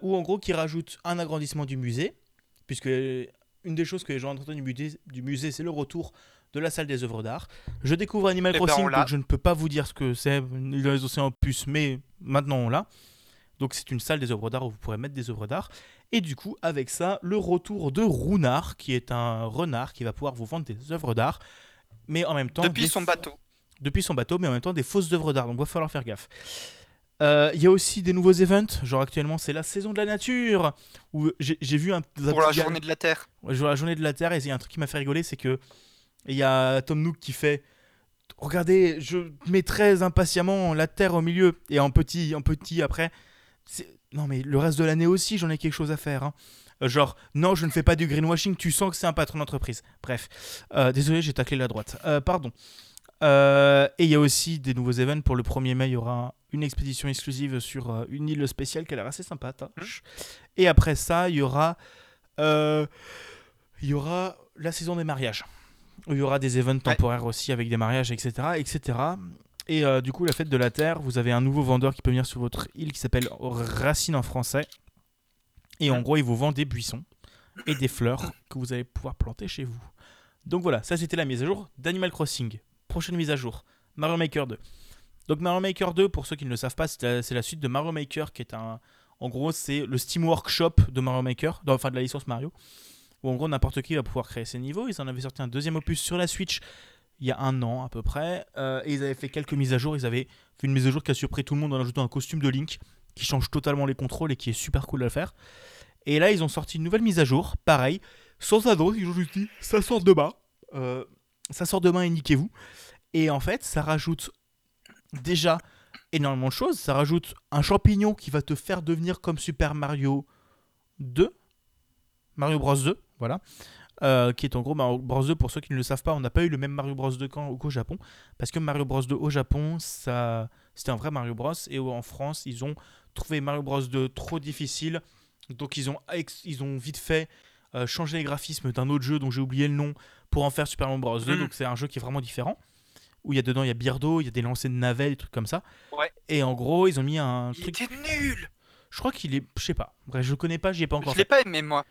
A: où en gros, qui rajoute un agrandissement du musée, puisque une des choses que les gens entendent du musée, du musée c'est le retour de la salle des œuvres d'art. Je découvre Animal
B: Eh ben,
A: Crossing, donc je ne peux pas vous dire ce que c'est, les océans puce, mais maintenant on l'a. Donc c'est une salle des œuvres d'art où vous pourrez mettre des œuvres d'art. Et du coup, avec ça, le retour de Runard, qui est un renard qui va pouvoir vous vendre des œuvres d'art, mais en même temps...
B: Depuis son bateau.
A: Depuis son bateau, mais en même temps des fausses œuvres d'art, donc il va falloir faire gaffe. Euh, Il y a aussi des nouveaux events, genre actuellement c'est la saison de la nature, où j'ai vu un...
B: Pour la journée de la Terre.
A: Vois la journée de la Terre et il y a un truc qui m'a fait rigoler, c'est que il y a Tom Nook qui fait Regardez, je mets très impatiemment la Terre au milieu et en petit, en petit après. Non mais le reste de l'année aussi, j'en ai quelque chose à faire. hein. Euh, Genre, non, je ne fais pas du greenwashing, tu sens que c'est un patron d'entreprise. Bref, Euh, désolé, j'ai taclé la droite. Euh, pardon. Euh, et il y a aussi des nouveaux events. Pour le 1er mai, il y aura une expédition exclusive sur une île spéciale qui a l'air assez sympa. Et après ça, il y aura, il y aura la saison des mariages. Il y aura des events temporaires aussi avec des mariages, etc. etc. Et euh, du coup, la fête de la Terre, vous avez un nouveau vendeur qui peut venir sur votre île qui s'appelle Racine en français. Et en gros, il vous vend des buissons et des fleurs que vous allez pouvoir planter chez vous. Donc voilà, ça c'était la mise à jour d'Animal Crossing. Prochaine mise à jour, Mario Maker 2. Donc Mario Maker 2, pour ceux qui ne le savent pas, c'est la, suite de Mario Maker qui est un... En gros, c'est le Steam Workshop de Mario Maker, dans- enfin de la licence Mario, où en gros n'importe qui va pouvoir créer ses niveaux. Ils en avaient sorti un deuxième opus sur la Switch il y a un an à peu près, euh, et ils avaient fait quelques mises à jour. Ils avaient fait une mise à jour qui a surpris tout le monde en ajoutant un costume de Link qui change totalement les contrôles et qui est super cool à faire. Et là, ils ont sorti une nouvelle mise à jour, pareil, sans annonce, ils ont juste dit ça sort demain. Euh, ça sort demain et niquez-vous. Et en fait, ça rajoute déjà énormément de choses. Ça rajoute un champignon qui va te faire devenir comme Super Mario 2. Mario Bros 2, voilà. Euh, qui est en gros Mario Bros 2 pour ceux qui ne le savent pas on n'a pas eu le même Mario Bros 2 qu'en- qu'au Japon parce que Mario Bros 2 au Japon ça c'était un vrai Mario Bros et en France ils ont trouvé Mario Bros 2 trop difficile donc ils ont ils ont vite fait euh, changer les graphismes d'un autre jeu dont j'ai oublié le nom pour en faire Super Mario Bros 2
B: Mhm.
A: donc c'est un jeu qui est vraiment différent où il y a dedans il y a Birdo il y a des lancers de navets des trucs comme ça
B: Ouais.
A: et en gros ils ont mis un
B: Il
A: truc
B: était nul
A: je crois qu'il est je sais pas bref je le connais pas j'y ai pas encore
B: Je l'ai pas aimé, moi.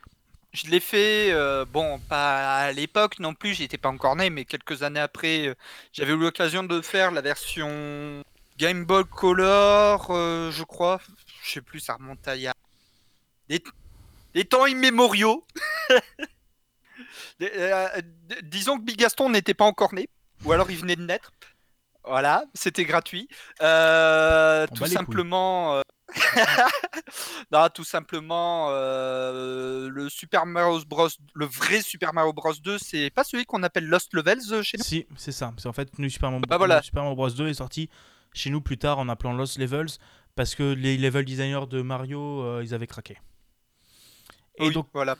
B: Je l'ai fait, euh, bon, pas à l'époque non plus, j'étais pas encore né, mais quelques années après, euh, j'avais eu l'occasion de faire la version Game Boy Color, euh, je crois. Je sais plus, ça remonte à il y a des, des temps immémoriaux. <laughs> Disons que Big Gaston n'était pas encore né, ou alors il venait de naître. Voilà, c'était gratuit. Tout simplement. <laughs> non, tout simplement, euh, le Super Mario Bros, le vrai Super Mario Bros 2, c'est pas celui qu'on appelle Lost Levels euh, chez nous?
A: Si, c'est ça. C'est en fait le Super Mario,
B: Bah voilà.
A: le Super Mario Bros 2 est sorti chez nous plus tard en appelant Lost Levels parce que les level designers de Mario, euh, ils avaient craqué. Et
B: Oui,
A: donc,
B: voilà.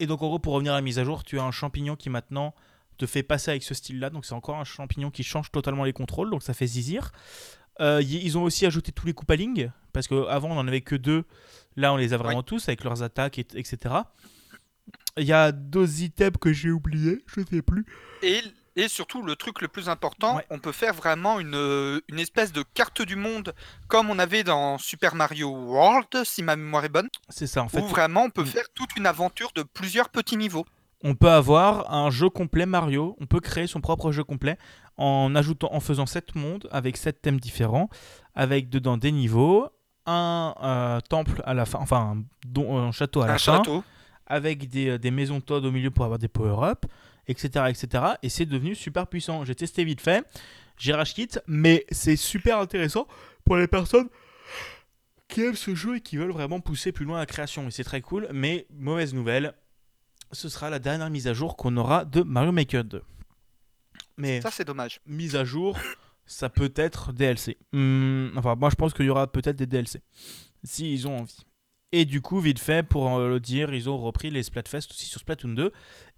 A: et donc en gros, pour revenir à la mise à jour, tu as un champignon qui maintenant te fait passer avec ce style-là. Donc c'est encore un champignon qui change totalement les contrôles, donc ça fait zizir. Euh, ils ont aussi ajouté tous les Koopaling parce qu'avant on en avait que deux. Là, on les a vraiment tous avec leurs attaques, et- etc. Il y a deux items que j'ai oubliés, je sais plus.
B: Et, et surtout, le truc le plus important,
A: Ouais.
B: on peut faire vraiment une, euh, une espèce de carte du monde comme on avait dans Super Mario World, si ma mémoire est bonne,
A: C'est ça en fait.
B: où vraiment on peut
A: Mm.
B: faire toute une aventure de plusieurs petits niveaux.
A: on peut avoir un jeu complet Mario. On peut créer son propre jeu complet en ajoutant, en faisant 7 mondes avec 7 thèmes différents, avec dedans des niveaux, un euh, temple à la fin, enfin un, don- un château à la fin, avec des, euh, des maisons Todd au milieu pour avoir des power-up, etc., etc. Et c'est devenu super puissant. J'ai testé vite fait, j'ai kit, mais c'est super intéressant pour les personnes qui aiment ce jeu et qui veulent vraiment pousser plus loin la création. Et c'est très cool, mais mauvaise nouvelle, ce sera la dernière mise à jour qu'on aura de Mario Maker 2. Mais
B: Ça, c'est dommage.
A: mise à jour, ça peut être DLC. Hmm, enfin, moi je pense qu'il y aura peut-être des DLC, s'ils ont envie. Et du coup, vite fait, pour euh, le dire, ils ont repris les Splatfest aussi sur Splatoon 2.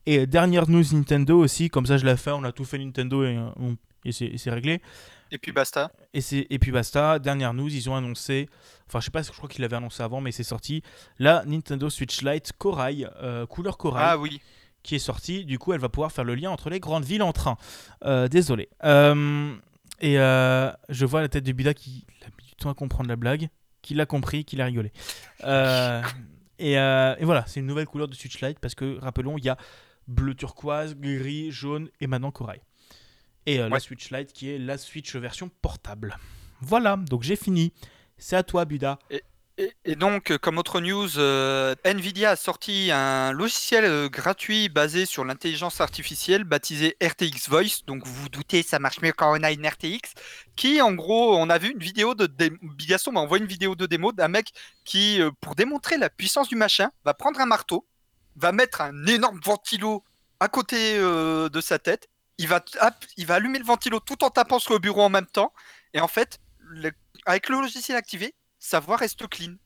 A: Et dernière news Nintendo aussi, comme ça je l'ai fait, on a tout fait Nintendo et, euh, et c'est réglé.
B: Et puis basta.
A: Et, et puis basta, dernière news, ils ont annoncé, enfin je sais pas, je crois qu'ils l'avaient annoncé avant, mais c'est sorti, la Nintendo Switch Lite Corail, euh, couleur Corail
B: Ah oui.
A: Qui est sortie. Du coup, elle va pouvoir faire le lien entre les grandes villes en train. Euh, désolé. Euh, et euh, je vois la tête de Buda qui a mis du temps à comprendre la blague, qui l'a compris, qui l'a rigolé. Et, et voilà, c'est une nouvelle couleur de Switch Lite parce que, rappelons, il y a bleu turquoise, gris, jaune et maintenant corail. Et la. Switch Lite qui est la Switch version portable. Voilà, donc j'ai fini. C'est à toi, Buda.
B: Et, et donc, euh, comme autre news, euh, Nvidia a sorti un logiciel euh, gratuit basé sur l'intelligence artificielle baptisé RTX Voice. Donc, vous vous doutez, ça marche mieux quand on a une RTX. Qui, en gros, on a vu une vidéo de. dé- Bigaston m'a envoyé une vidéo de démo d'un mec qui, pour démontrer la puissance du machin, va prendre un marteau, va mettre un énorme ventilo à côté de sa tête. Il va, il va allumer le ventilo tout en tapant sur le bureau en même temps. Et en fait, avec le logiciel activé, sa voix reste clean.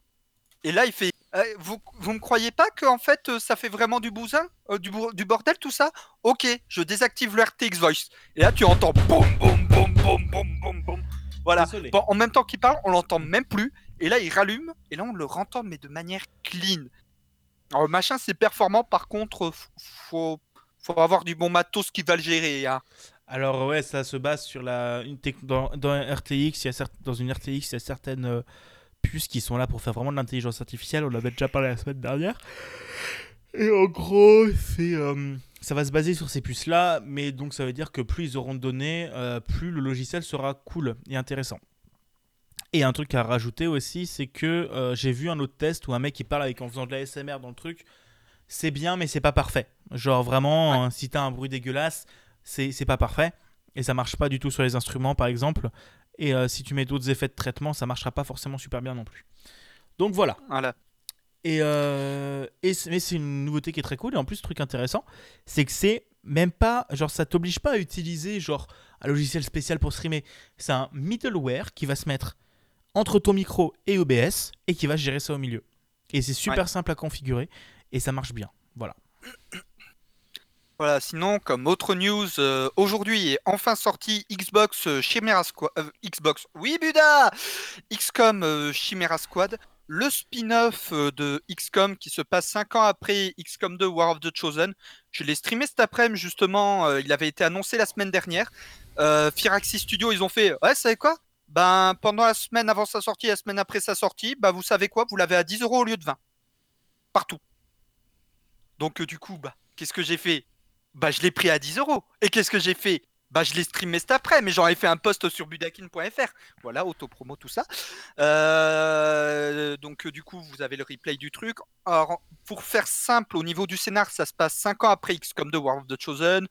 B: Et là, il fait Euh, vous, vous me croyez pas que en fait euh, ça fait vraiment du bousin, euh, du, du bordel tout ça? Ok, je désactive le RTX Voice. Et là, tu entends boum boum boum boum boum boum boum. Voilà. Bon, en même temps qu'il parle, on l'entend même plus. Et là, il rallume. Et là, on le rentend, mais de manière clean. Alors, le machin, c'est performant. Par contre, faut, faut avoir du bon matos qui va le gérer. hein.
A: Alors ouais, ça se base sur la une dans, dans un RTX, il y a dans une RTX, il y a certaines puces qui sont là pour faire vraiment de l'intelligence artificielle. On l'avait déjà parlé la semaine dernière. Et en gros, c'est euh, ça va se baser sur ces puces là, mais donc ça veut dire que plus ils auront de données, euh, plus le logiciel sera cool et intéressant. Et un truc à rajouter aussi, c'est que euh, j'ai vu un autre test où un mec qui parle avec en faisant de la SMR dans le truc. C'est bien, mais c'est pas parfait. Genre vraiment, euh, si t'as un bruit dégueulasse, c'est c'est pas parfait et ça marche pas du tout sur les instruments par exemple et euh, si tu mets d'autres effets de traitement ça marchera pas forcément super bien non plus. Donc voilà.
B: Voilà.
A: et, euh, et mais c'est une nouveauté qui est très cool. Et en plus truc intéressant c'est que c'est même pas genre ça t'oblige pas à utiliser genre un logiciel spécial pour streamer. C'est un middleware qui va se mettre entre ton micro et OBS et qui va gérer ça au milieu. Et c'est super simple à configurer et ça marche bien. Voilà
B: Voilà, sinon, comme autre news, euh, aujourd'hui est enfin sorti Xbox euh, Chimera Squad. euh, Xbox, oui, Buda XCOM Chimera Squad, le spin-off de XCOM qui se passe 5 ans après XCOM 2 War of the Chosen. Je l'ai streamé cet après-midi, justement, il avait été annoncé la semaine dernière. Firaxis Studio, ils ont fait Ouais, savez quoi? Ben, pendant la semaine avant sa sortie, la semaine après sa sortie, bah, vous savez quoi? Vous l'avez à 10 euros au lieu de 20. Partout. Donc, du coup, bah, qu'est-ce que j'ai fait? Bah je l'ai pris à 10 euros. Et qu'est-ce que j'ai fait? Bah je l'ai streamé cet après, mais j'en ai fait un post sur budakin.fr. Voilà, autopromo, tout ça. Euh, donc euh, du coup, vous avez le replay du truc. Alors, pour faire simple, au niveau du scénar, ça se passe 5 ans après XCOM 2 War of the Chosen.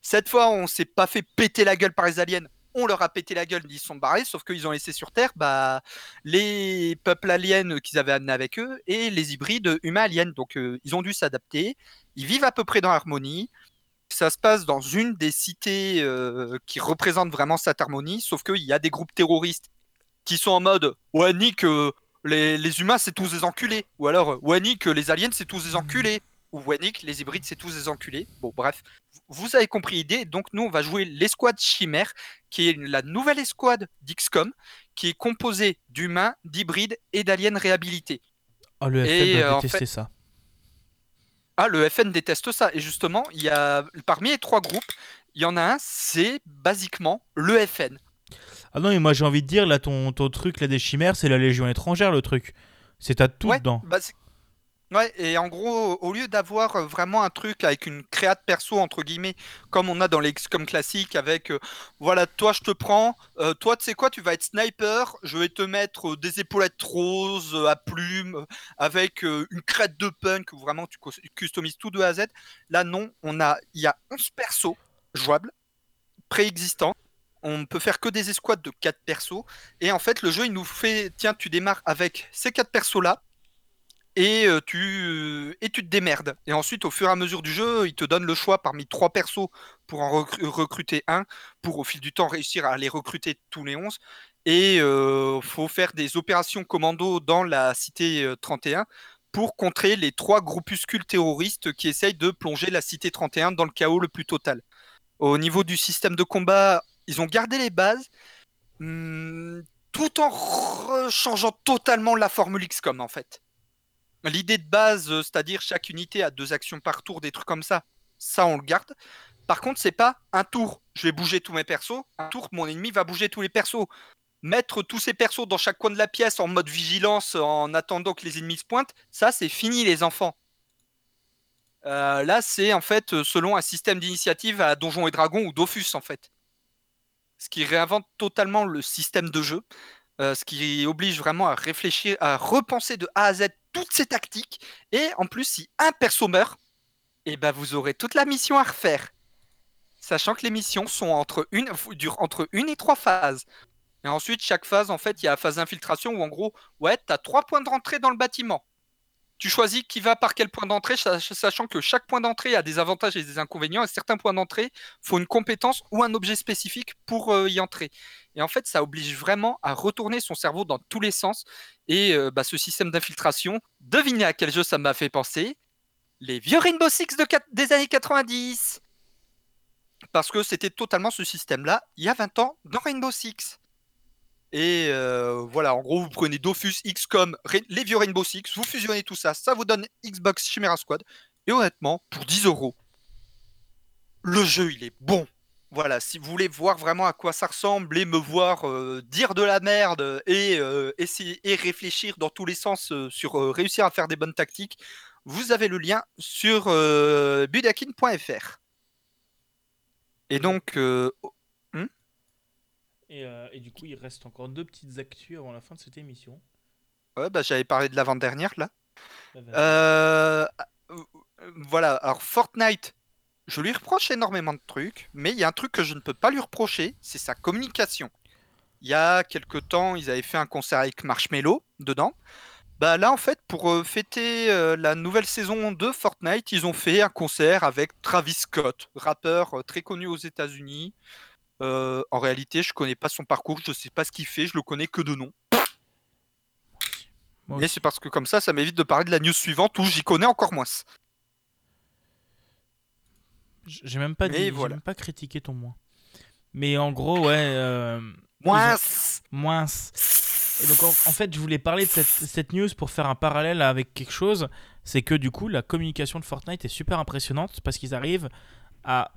B: Cette fois, on s'est pas fait péter la gueule par les aliens. On leur a pété la gueule, ils sont barrés, sauf qu'ils ont laissé sur Terre bah, les peuples aliens qu'ils avaient amenés avec eux et les hybrides humains-aliens. Donc euh, ils ont dû s'adapter. Ils vivent à peu près dans l'harmonie ça se passe dans une des cités euh, qui représente vraiment cette harmonie, sauf qu'il y a des groupes terroristes qui sont en mode Ouais, nique, euh, les, les humains c'est tous des enculés. Ou alors euh, Ouais, nique, les aliens c'est tous des enculés. Ou Ouais, nique, les hybrides c'est tous des enculés. Bon, bref, vous avez compris l'idée. Donc, nous on va jouer l'escouade Chimère, qui est la nouvelle escouade d'XCOM, qui est composée d'humains, d'hybrides et d'aliens réhabilités.
A: oh le
B: Et,
A: FN va
B: en
A: détester
B: fait-
A: ça
B: Ah, le FN déteste ça. Et justement, il y a parmi les trois groupes, il y en a un, c'est basiquement le FN.
A: Ah non, mais moi j'ai envie de dire, là, ton, ton truc là, des chimères, c'est la Légion étrangère, le truc. C'est à tout
B: Ouais,
A: dedans.
B: bah, Ouais, et en gros, au lieu d'avoir euh, vraiment un truc avec une créa de perso, entre guillemets, comme on a dans les XCOM classiques, avec euh, voilà, toi je te prends, euh, toi tu sais quoi, tu vas être sniper, je vais te mettre des épaulettes roses à plumes, avec une crête de punk, où vraiment tu cus- customises tout de A à Z. Là, non, on a, il y a 11 persos jouables, préexistants. On ne peut faire que des escouades de 4 persos. Et en fait, le jeu, il nous fait, tiens, tu démarres avec ces 4 persos-là et euh, tu euh, et tu te démerdes. Et ensuite, au fur et à mesure du jeu, il te donne le choix parmi trois persos pour en recru- recruter un, pour au fil du temps réussir à les recruter tous les 11. Et euh, faut faire des opérations commando dans la cité euh, 31 pour contrer les trois groupuscules terroristes qui essayent de plonger la cité 31 dans le chaos le plus total. Au niveau du système de combat, ils ont gardé les bases, hum, tout en changeant totalement la formule XCOM en fait. L'idée de base, euh, c'est-à-dire chaque unité a deux actions par tour, des trucs comme ça, ça on le garde. Par contre, c'est pas un tour, je vais bouger tous mes persos, un tour, mon ennemi va bouger tous les persos. Mettre tous ces persos dans chaque coin de la pièce en mode vigilance en attendant que les ennemis se pointent, ça c'est fini les enfants. Euh, là, c'est en fait selon un système d'initiative à Donjons et Dragons ou Dofus en fait. Ce qui réinvente totalement le système de jeu, euh, ce qui oblige vraiment à réfléchir, à repenser de A à Z toutes ces tactiques. Et en plus, si un perso meurt, eh ben vous aurez toute la mission à refaire. Sachant que les missions sont entre une, durent entre une et trois phases. Et ensuite, chaque phase, en fait, il y a la phase d'infiltration où en gros, ouais, tu as trois points de rentrée dans le bâtiment. Tu choisis qui va par quel point d'entrée, sach- sachant que chaque point d'entrée a des avantages et des inconvénients, et certains points d'entrée faut une compétence ou un objet spécifique pour euh, y entrer. Et en fait, ça oblige vraiment à retourner son cerveau dans tous les sens. Et euh, bah, ce système d'infiltration, devinez à quel jeu ça m'a fait penser Les vieux Rainbow Six des années 90 Parce que c'était totalement ce système-là, il y a 20 ans, dans Rainbow Six. Et euh, voilà, en gros, vous prenez Dofus, XCOM, les vieux Rainbow Six, vous fusionnez tout ça, ça vous donne Xbox Chimera Squad. Et honnêtement, pour 10 euros, le jeu, il est bon. Voilà, si vous voulez voir vraiment à quoi ça ressemble et me voir euh, dire de la merde et euh, essayer et réfléchir dans tous les sens sur réussir à faire des bonnes tactiques, vous avez le lien sur budakin.fr. Et donc,
A: Et, euh, et du coup, il reste encore deux petites actus avant la fin de cette émission.
B: ouais, bah, j'avais parlé de l'avant-dernière là. Euh, euh, voilà, alors Fortnite, je lui reproche énormément de trucs, mais il y a un truc que je ne peux pas lui reprocher, c'est sa communication. Il y a quelque temps, ils avaient fait un concert avec Marshmello dedans. Bah là, en fait, pour euh, fêter la nouvelle saison de Fortnite, ils ont fait un concert avec Travis Scott, rappeur très connu aux États-Unis. Euh, en réalité, je connais pas son parcours, je sais pas ce qu'il fait, je le connais que de nom. Mais c'est parce que comme ça, ça m'évite de parler de la news suivante où j'y connais encore moins.
A: J'ai même pas dit,
B: voilà.
A: même pas critiqué ton moins. Mais en gros, ouais, euh,
B: Moins.
A: moins. Et donc en, en fait, je voulais parler de cette, cette news pour faire un parallèle avec quelque chose. C'est que du coup, la communication de Fortnite est super impressionnante parce qu'ils arrivent à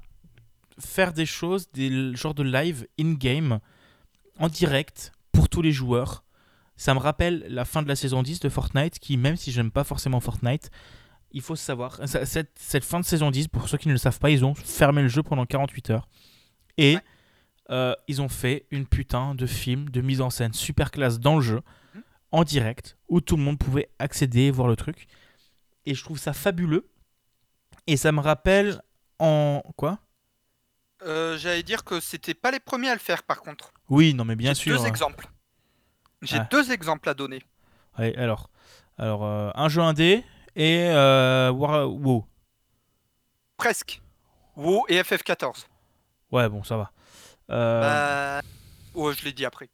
A: faire des choses, des genres de live in-game, en direct, pour tous les joueurs. Ça me rappelle la fin de la saison 10 de Fortnite, qui, même si j'aime pas forcément Fortnite, il faut savoir, cette, cette fin de saison 10, pour ceux qui ne le savent pas, ils ont fermé le jeu pendant 48 heures. Et
B: Ouais.
A: euh, ils ont fait une putain de film, de mise en scène super classe dans le jeu,
B: Mhm.
A: en direct, où tout le monde pouvait accéder, voir le truc. Et je trouve ça fabuleux. Et ça me rappelle en... Quoi?
B: Euh, J'allais dire que c'était pas les premiers à le faire par contre.
A: Oui, non mais bien
B: J'ai
A: sûr.
B: deux
A: hein.
B: exemples. J'ai
A: Ah.
B: deux exemples à donner.
A: Ouais, alors, alors euh, un jeu indé et euh, WoW.
B: Presque. WoW et FF14.
A: Ouais, bon, ça va. Euh,
B: Bah... Ouais, je l'ai dit après.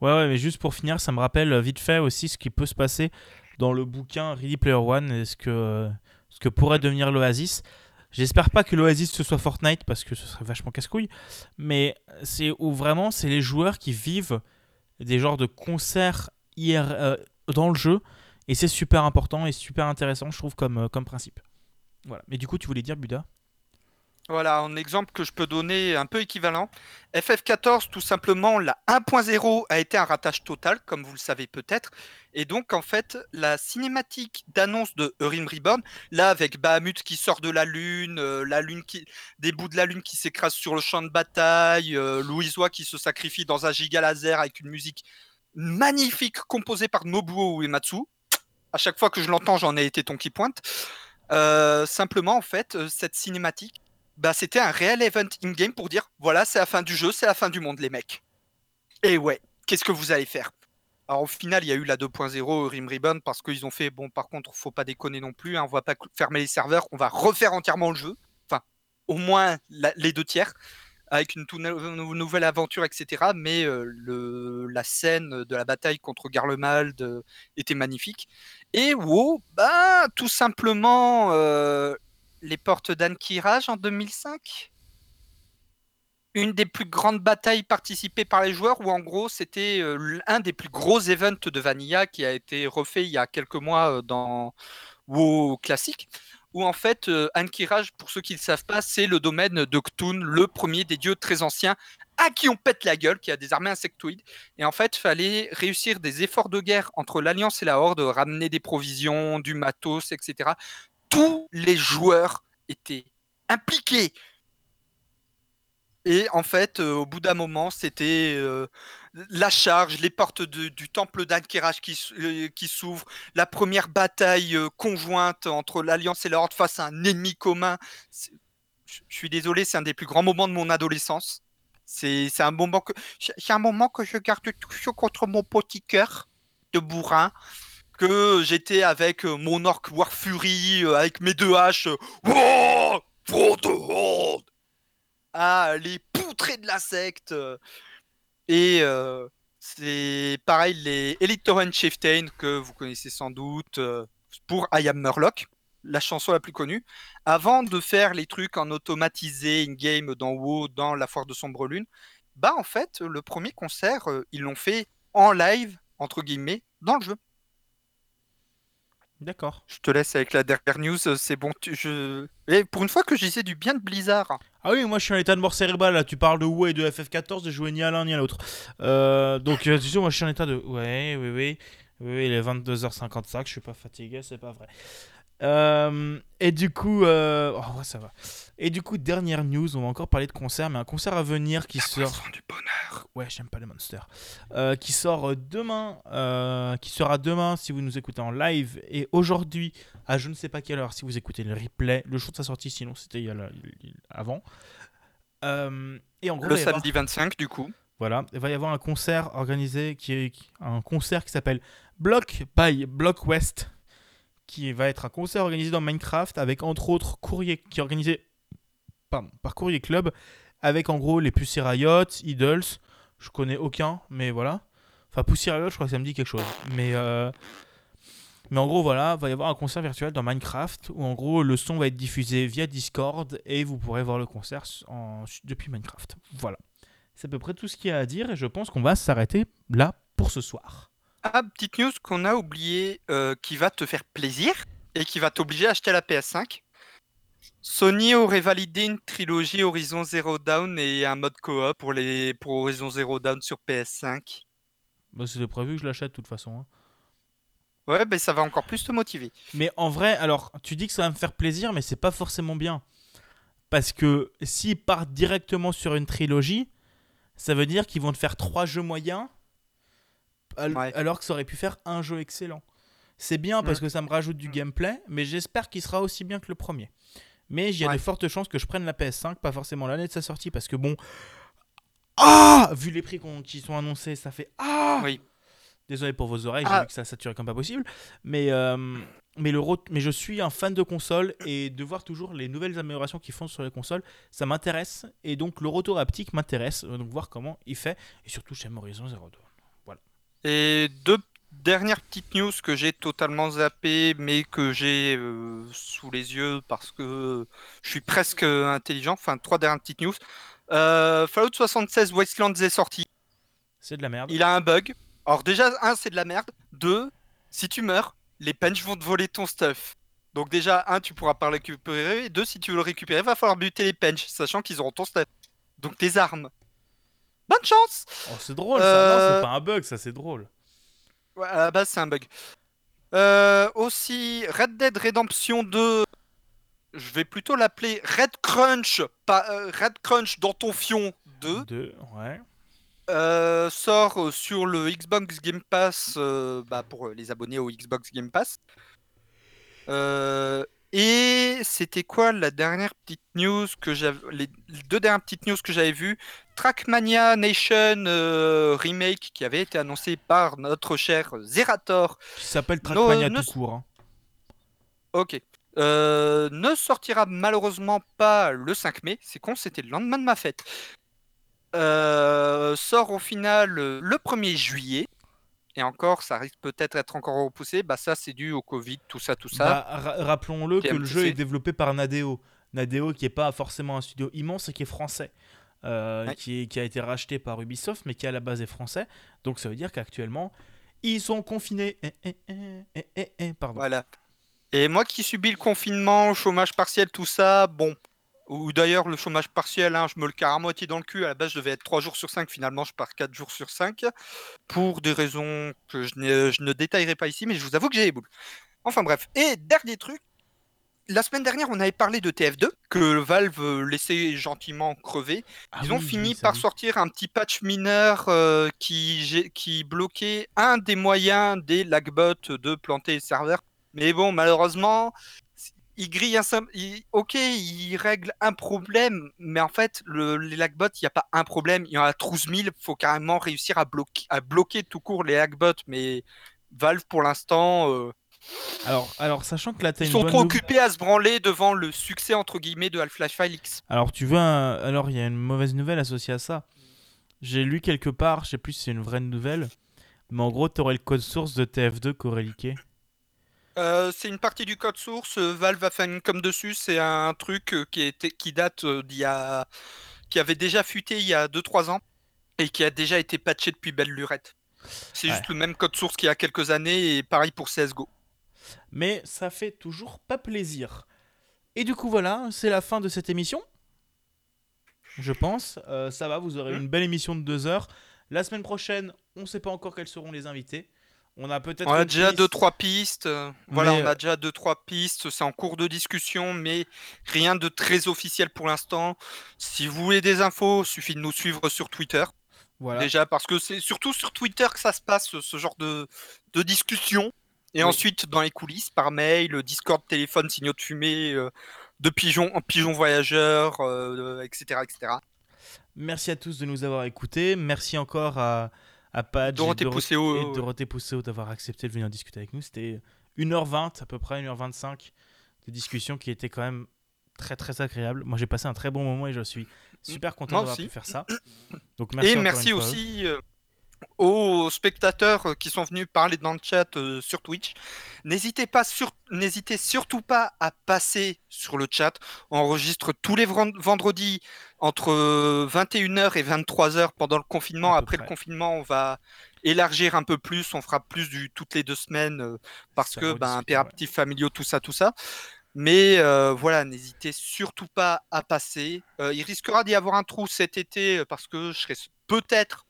A: Ouais, ouais, mais juste pour finir, ça me rappelle vite fait aussi ce qui peut se passer dans le bouquin Ready Player One et ce que, ce que pourrait devenir l'Oasis. J'espère pas que l'Oasis ce soit Fortnite parce que ce serait vachement casse-couille, mais c'est où vraiment c'est les joueurs qui vivent des genres de concerts IR, euh, dans le jeu et c'est super important et super intéressant, je trouve, comme, euh, comme principe. Voilà. Mais du coup, tu voulais dire, Buda?
B: Voilà, un exemple que je peux donner un peu équivalent. FF14, tout simplement, la 1.0 a été un ratage total, comme vous le savez peut-être. Et donc, en fait, la cinématique d'annonce de Eurim Reborn, là, avec Bahamut qui sort de la lune, euh, la lune qui, des bouts de la lune qui s'écrasent sur le champ de bataille, euh, Louisois qui se sacrifie dans un giga laser avec une musique magnifique composée par Nobuo Uematsu. À chaque fois que je l'entends, j'en ai été ton qui pointe. Euh, simplement, en fait, euh, cette cinématique, bah, c'était un réel event in-game pour dire voilà, c'est la fin du jeu, c'est la fin du monde, les mecs. Et ouais, qu'est-ce que vous allez faire? Alors, au final, il y a eu la 2.0 Rim Ribbon parce qu'ils ont fait bon, par contre, faut pas déconner non plus, hein, on va pas fermer les serveurs, on va refaire entièrement le jeu. Enfin, au moins les deux tiers avec une toute nou- nouvelle aventure, etc. Mais euh, la scène de la bataille contre Garlemald euh, était magnifique. Et WoW, bah, tout simplement, euh, les portes d'Ankiraj en 2005. Une des plus grandes batailles participées par les joueurs, où en gros c'était euh, l'un des plus gros events de Vanilla qui a été refait il y a quelques mois euh, dans WoW classique où en fait, euh, Ankiraj, pour ceux qui ne le savent pas, c'est le domaine de Ktun, le premier des dieux très anciens, à qui on pète la gueule, qui a des armées insectoïdes. Et en fait, fallait réussir des efforts de guerre entre l'Alliance et la Horde, ramener des provisions, du matos, etc. Tous les joueurs étaient impliqués. Et en fait, euh, au bout d'un moment, c'était euh, la charge, les portes du temple d'Ankiraj qui, euh, qui s'ouvrent, la première bataille conjointe entre l'Alliance et la Horde face à un ennemi commun. Je suis désolé, c'est un des plus grands moments de mon adolescence. C'est un moment que un moment que je garde toujours contre mon petit cœur de bourrin. Que j'étais avec euh, mon orc War Fury, euh, avec mes deux haches. euh, the Horde à les poutrés de la secte. euh, Et euh, c'est pareil, les Elite Torrent Chieftain que vous connaissez sans doute euh, pour I Am Murloc, la chanson la plus connue. Avant de faire les trucs en automatisé in-game dans WoW, dans la foire de Sombre Lune, bah en fait, le premier concert, euh, ils l'ont fait en live, entre guillemets, dans le jeu.
A: D'accord.
B: Je te laisse avec la dernière news, c'est bon. tu- je... Et pour une fois que je disais du bien de Blizzard.
A: Ah oui, moi je suis en état de mort cérébrale là. Tu parles de WoW et de FF14, de jouer ni à l'un ni à l'autre. Euh, donc, euh, tu sais, moi je suis en état de. Ouais, oui, oui. Oui, oui, il est 22h55, je suis pas fatigué, c'est pas vrai. Euh, et du coup, euh, oh, ouais, ça va. Et du coup, dernière news, on va encore parler de concert, mais un concert à venir qui sort.
B: Poisson du bonheur.
A: Ouais, j'aime pas les monsters. Euh, qui sort euh, demain, euh, qui sera demain si vous nous écoutez en live et aujourd'hui à je ne sais pas quelle heure si vous écoutez le replay, le jour de sa sortie, sinon c'était il y a la- avant. Euh, et en gros,
B: Le
A: avoir-
B: samedi 25, du coup.
A: voilà, il va y avoir un concert organisé qui est un concert qui s'appelle Block by Block West, qui va être un concert organisé dans Minecraft avec entre autres Courrier qui est organisé pardon, par Courrier Club avec en gros les Pussy Riot, Idols, je connais aucun, mais voilà. Enfin Pussy Riot, je crois que ça me dit quelque chose, mais euh, mais en gros voilà, va y avoir un concert virtuel dans Minecraft où en gros le son va être diffusé via Discord et vous pourrez voir le concert depuis Minecraft. Voilà. C'est à peu près tout ce qu'il y a à dire et je pense qu'on va s'arrêter là pour ce soir.
B: Ah, petite news qu'on a oublié euh, qui va te faire plaisir et qui va t'obliger à acheter la PS5. Sony aurait validé une trilogie Horizon Zero Dawn et un mode coop pour, les, pour Horizon Zero Dawn sur PS5.
A: Bah, C'était prévu que je l'achète de toute façon. hein.
B: Ouais, ben ça va encore plus te motiver.
A: Mais en vrai, alors, tu dis que ça va me faire plaisir, mais c'est pas forcément bien. Parce que s'ils partent directement sur une trilogie, ça veut dire qu'ils vont te faire trois jeux moyens, al-
B: Ouais.
A: alors que ça aurait pu faire un jeu excellent. C'est bien parce
B: Mm.
A: que ça me rajoute du gameplay, mais j'espère qu'il sera aussi bien que le premier. Mais il y a
B: Ouais.
A: de fortes chances que je prenne la PS5, pas forcément l'année de sa sortie, parce que bon. Ah Vu les prix qu'on- qui sont annoncés, ça fait Ah
B: Oui.
A: Désolé pour vos oreilles, j'ai
B: Ah.
A: vu que ça saturait comme pas possible. Mais, euh, mais, le mais je suis un fan de console et de voir toujours les nouvelles améliorations qu'ils font sur les consoles, ça m'intéresse. Et donc le retour haptique m'intéresse, donc voir comment il fait. Et surtout, j'aime Horizon Zero Dawn.
B: Et deux dernières petites news que j'ai totalement zappées, mais que j'ai euh, sous les yeux parce que je suis presque intelligent. Enfin, trois dernières petites news. Euh, Fallout 76 Wastelands est sorti.
A: C'est de la merde.
B: Il a un bug. Alors déjà, un, c'est de la merde. Deux, si tu meurs, les punch vont te voler ton stuff. Donc déjà, un, tu pourras pas le récupérer. Et deux, si tu veux le récupérer, va falloir buter les pench, sachant qu'ils auront ton step. Donc tes armes. Bonne chance
A: Oh, c'est drôle, ça. Non,
B: Euh,
A: c'est pas un bug, ça, c'est drôle.
B: Ouais, à la base, c'est un bug. Euh, aussi, Red Dead Redemption 2. Je vais plutôt l'appeler Red Crunch, pas euh, Red Crunch dans ton fion 2.
A: Deux, ouais.
B: euh, sort sur le Xbox Game Pass bah, pour les abonnés au Xbox Game Pass. Et c'était quoi la dernière petite news que j'avais les deux dernières petites news que j'avais vues? Trackmania Nation euh, remake qui avait été annoncé par notre cher Zerator.
A: Qui s'appelle Trackmania
B: no-
A: tout court. hein.
B: Ok. Euh, ne sortira malheureusement pas le 5 mai. C'est con, c'était le lendemain de ma fête. Euh, sort au final le 1er juillet. Et encore, ça risque peut-être d'être encore repoussé. Bah ça, c'est dû au Covid, tout ça, tout ça.
A: Bah, ra- Rappelons-le que le jeu est développé par Nadeo. Nadeo qui est pas forcément un studio immense et qui est français. Euh,
B: Ouais.
A: qui, est- qui a été racheté par Ubisoft mais qui à la base est français. Donc ça veut dire qu'actuellement ils sont confinés. Eh, eh, eh, eh, eh, eh, pardon.
B: Voilà. Et moi qui subis le confinement, chômage partiel, tout ça, bon. Ou d'ailleurs, le chômage partiel, hein, je me le carre à moitié dans le cul. À la base, je devais être 3 jours sur 5. Finalement, je pars 4 jours sur 5. Pour des raisons que je, ne détaillerai pas ici, mais je vous avoue que j'ai les boules. Enfin bref. Et dernier truc. La semaine dernière, on avait parlé de TF2, que Valve euh, laissait gentiment crever.
A: Ah
B: Ils ont
A: oui,
B: fini
A: oui,
B: par
A: oui.
B: sortir un petit patch mineur euh, qui, qui bloquait un des moyens des lagbots de planter les serveurs. Mais bon, malheureusement, il grille un il- Ok, il règle un problème, mais en fait, le, les lagbots, il n'y a pas un problème, il y en a 12 000. Il faut carrément réussir à bloquer, à bloquer tout court les lagbots. Mais Valve, pour l'instant, euh,
A: Alors, alors sachant que là t'as
B: ils
A: une
B: sont
A: bonne
B: trop occupés à se branler devant le succès, entre guillemets, de Half-Life Alyx.
A: Alors tu veux un- alors il y a une mauvaise nouvelle associée à ça. J'ai lu quelque part, je sais plus si c'est une vraie nouvelle, mais en gros t'aurais le code source de TF2 qui aurait leaké.
B: Euh, c'est une partie du code source. euh, Valve a fait une com dessus. C'est un truc euh, qui, était, qui date d'il y a, qui avait déjà fuité il y a 2-3 ans et qui a déjà été patché depuis belle lurette. C'est juste le même code source qu'il y a quelques années et pareil pour CSGO.
A: Mais ça fait toujours pas plaisir. Et du coup voilà, c'est la fin de cette émission. Je pense. Euh, ça va, vous aurez
B: Mm.
A: une belle émission de deux heures. La semaine prochaine, on sait pas encore quels seront les invités. On a peut-être
B: On a déjà
A: piste.
B: deux trois pistes. euh, Voilà,
A: Mais,
B: on
A: euh,
B: a déjà deux trois pistes. C'est en cours de discussion, mais rien de très officiel pour l'instant. Si vous voulez des infos, suffit de nous suivre sur Twitter.
A: Voilà.
B: Déjà, parce que c'est surtout sur Twitter que ça se passe, ce genre de, de discussion. Et
A: Oui.
B: ensuite, dans les coulisses, par mail, Discord, téléphone, signaux de fumée, euh, de pigeons, pigeons voyageurs, euh, etc., etc.
A: Merci à tous de nous avoir écoutés. Merci encore à, à Padge
B: Dorothée
A: et, Doro-
B: Pousseau,
A: et Dorothée Pousseau d'avoir accepté de venir discuter avec nous. C'était 1h20, à peu près 1h25 de discussion qui était quand même très très agréable. Moi j'ai passé un très bon moment et je suis super content d'avoir pu faire ça. <coughs> Donc merci
B: Et merci aussi euh, aux spectateurs euh, qui sont venus parler dans le chat euh, sur Twitch. N'hésitez pas sur... n'hésitez surtout pas à passer sur le chat. On enregistre tous les vendredis entre euh, 21h et 23h pendant le confinement. Après
A: près.
B: le confinement, on va élargir un peu plus. On fera plus du toutes les deux semaines euh, parce
A: Ça
B: que ben,
A: rediscuter,
B: impératifs familiaux, tout ça, tout ça. Mais euh, voilà, n'hésitez surtout pas à passer. Euh, il risquera d'y avoir un trou cet été euh, parce que je serai peut-être,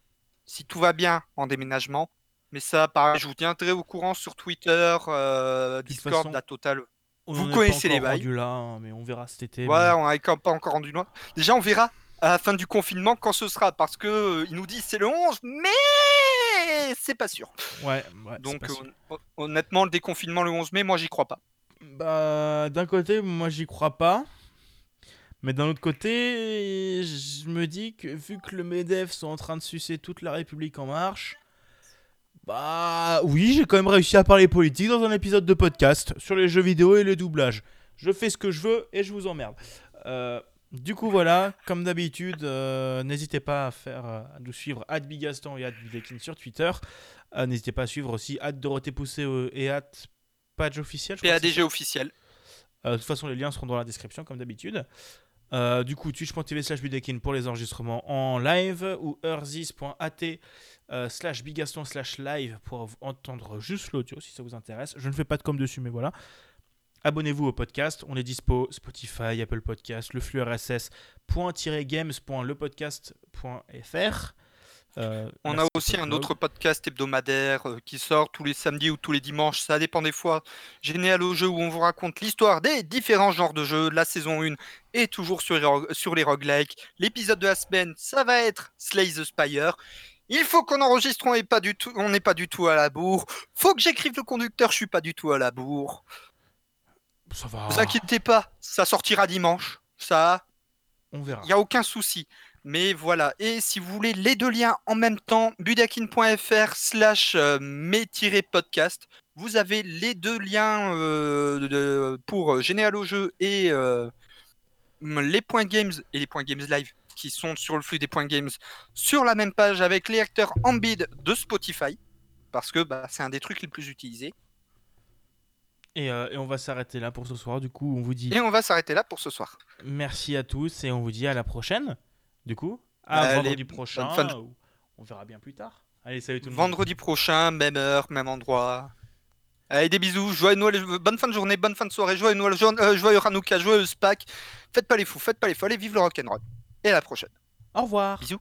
B: si tout va bien, en déménagement. Mais ça, pareil, je vous tiendrai au courant sur Twitter, euh, Discord,
A: façon,
B: la totale. Vous connaissez les bails.
A: là, hein, mais on verra cet été.
B: Voilà, on n'a pas encore rendu loin. Déjà, on verra à la fin du confinement quand ce sera parce que euh, il nous dit c'est le 11, mais c'est pas sûr.
A: Ouais, ouais, c'est
B: Donc,
A: pas sûr.
B: euh, hon- honnêtement, le déconfinement le 11 mai, moi, j'y crois pas.
A: Bah, d'un côté, moi j'y crois pas. Mais d'un autre côté, je me dis que vu que le MEDEF sont en train de sucer toute la République en marche, bah oui, j'ai quand même réussi à parler politique dans un épisode de podcast sur les jeux vidéo et les doublages. Je fais ce que je veux et je vous emmerde. Euh, du coup, voilà, comme d'habitude, euh, n'hésitez pas à faire euh, à nous suivre Bigaston et Bidekin sur Twitter. Euh, n'hésitez pas à suivre aussi Dorothée Poussé et at Page officiel.
B: PADG officiel.
A: de toute façon, les liens seront dans la description, comme d'habitude. Euh, du coup, twitch.tv slash bidekin pour les enregistrements en live ou erzis.at euh, slash bigaston slash live pour entendre juste l'audio si ça vous intéresse. Je ne fais pas de com dessus, mais voilà. Abonnez-vous au podcast, on est dispo Spotify, Apple Podcast, le flux RSS .games.lepodcast.fr.
B: Euh, on a aussi un autre podcast hebdomadaire euh, qui sort tous les samedis ou tous les dimanches, ça dépend des fois. Génial au jeu où on vous raconte l'histoire des différents genres de jeux. La saison 1 est toujours sur, sur les roguelikes. L'épisode de la semaine, ça va être Slay the Spire. Il faut qu'on enregistre, on n'est pas du tout, on pas du tout à la bourre. Faut que j'écrive le conducteur, je suis pas du tout à la bourre.
A: Ça va.
B: Vous inquiétez pas, ça sortira dimanche. Ça,
A: on verra.
B: Il n'y a aucun souci. Mais voilà, et si vous voulez les deux liens en même temps, budakin.fr slash euh, mes-podcast, vous avez les deux liens euh, pour euh, Généal au jeu et les points games et les points games live qui sont sur le flux des points games sur la même page avec les acteurs en bid de Spotify, parce que bah, c'est un des trucs les plus utilisés.
A: Et, et, on va s'arrêter là pour ce soir. Du coup, on vous dit.
B: Et on va s'arrêter là pour ce soir.
A: Merci à tous et on vous dit à la prochaine. Du coup, à vendredi prochain. On verra bien plus tard. Allez, salut tout le
B: monde. Vendredi prochain, même heure, même endroit. Allez, des bisous, joyeux Noël, bonne fin de journée, bonne fin de soirée, joyeux Noël, euh, joyeux Hanouka, joyeux Pâques. Faites pas les fous, faites pas les fous, allez, vive le rock'n'roll. Et à la prochaine.
A: Au revoir.
B: Bisous.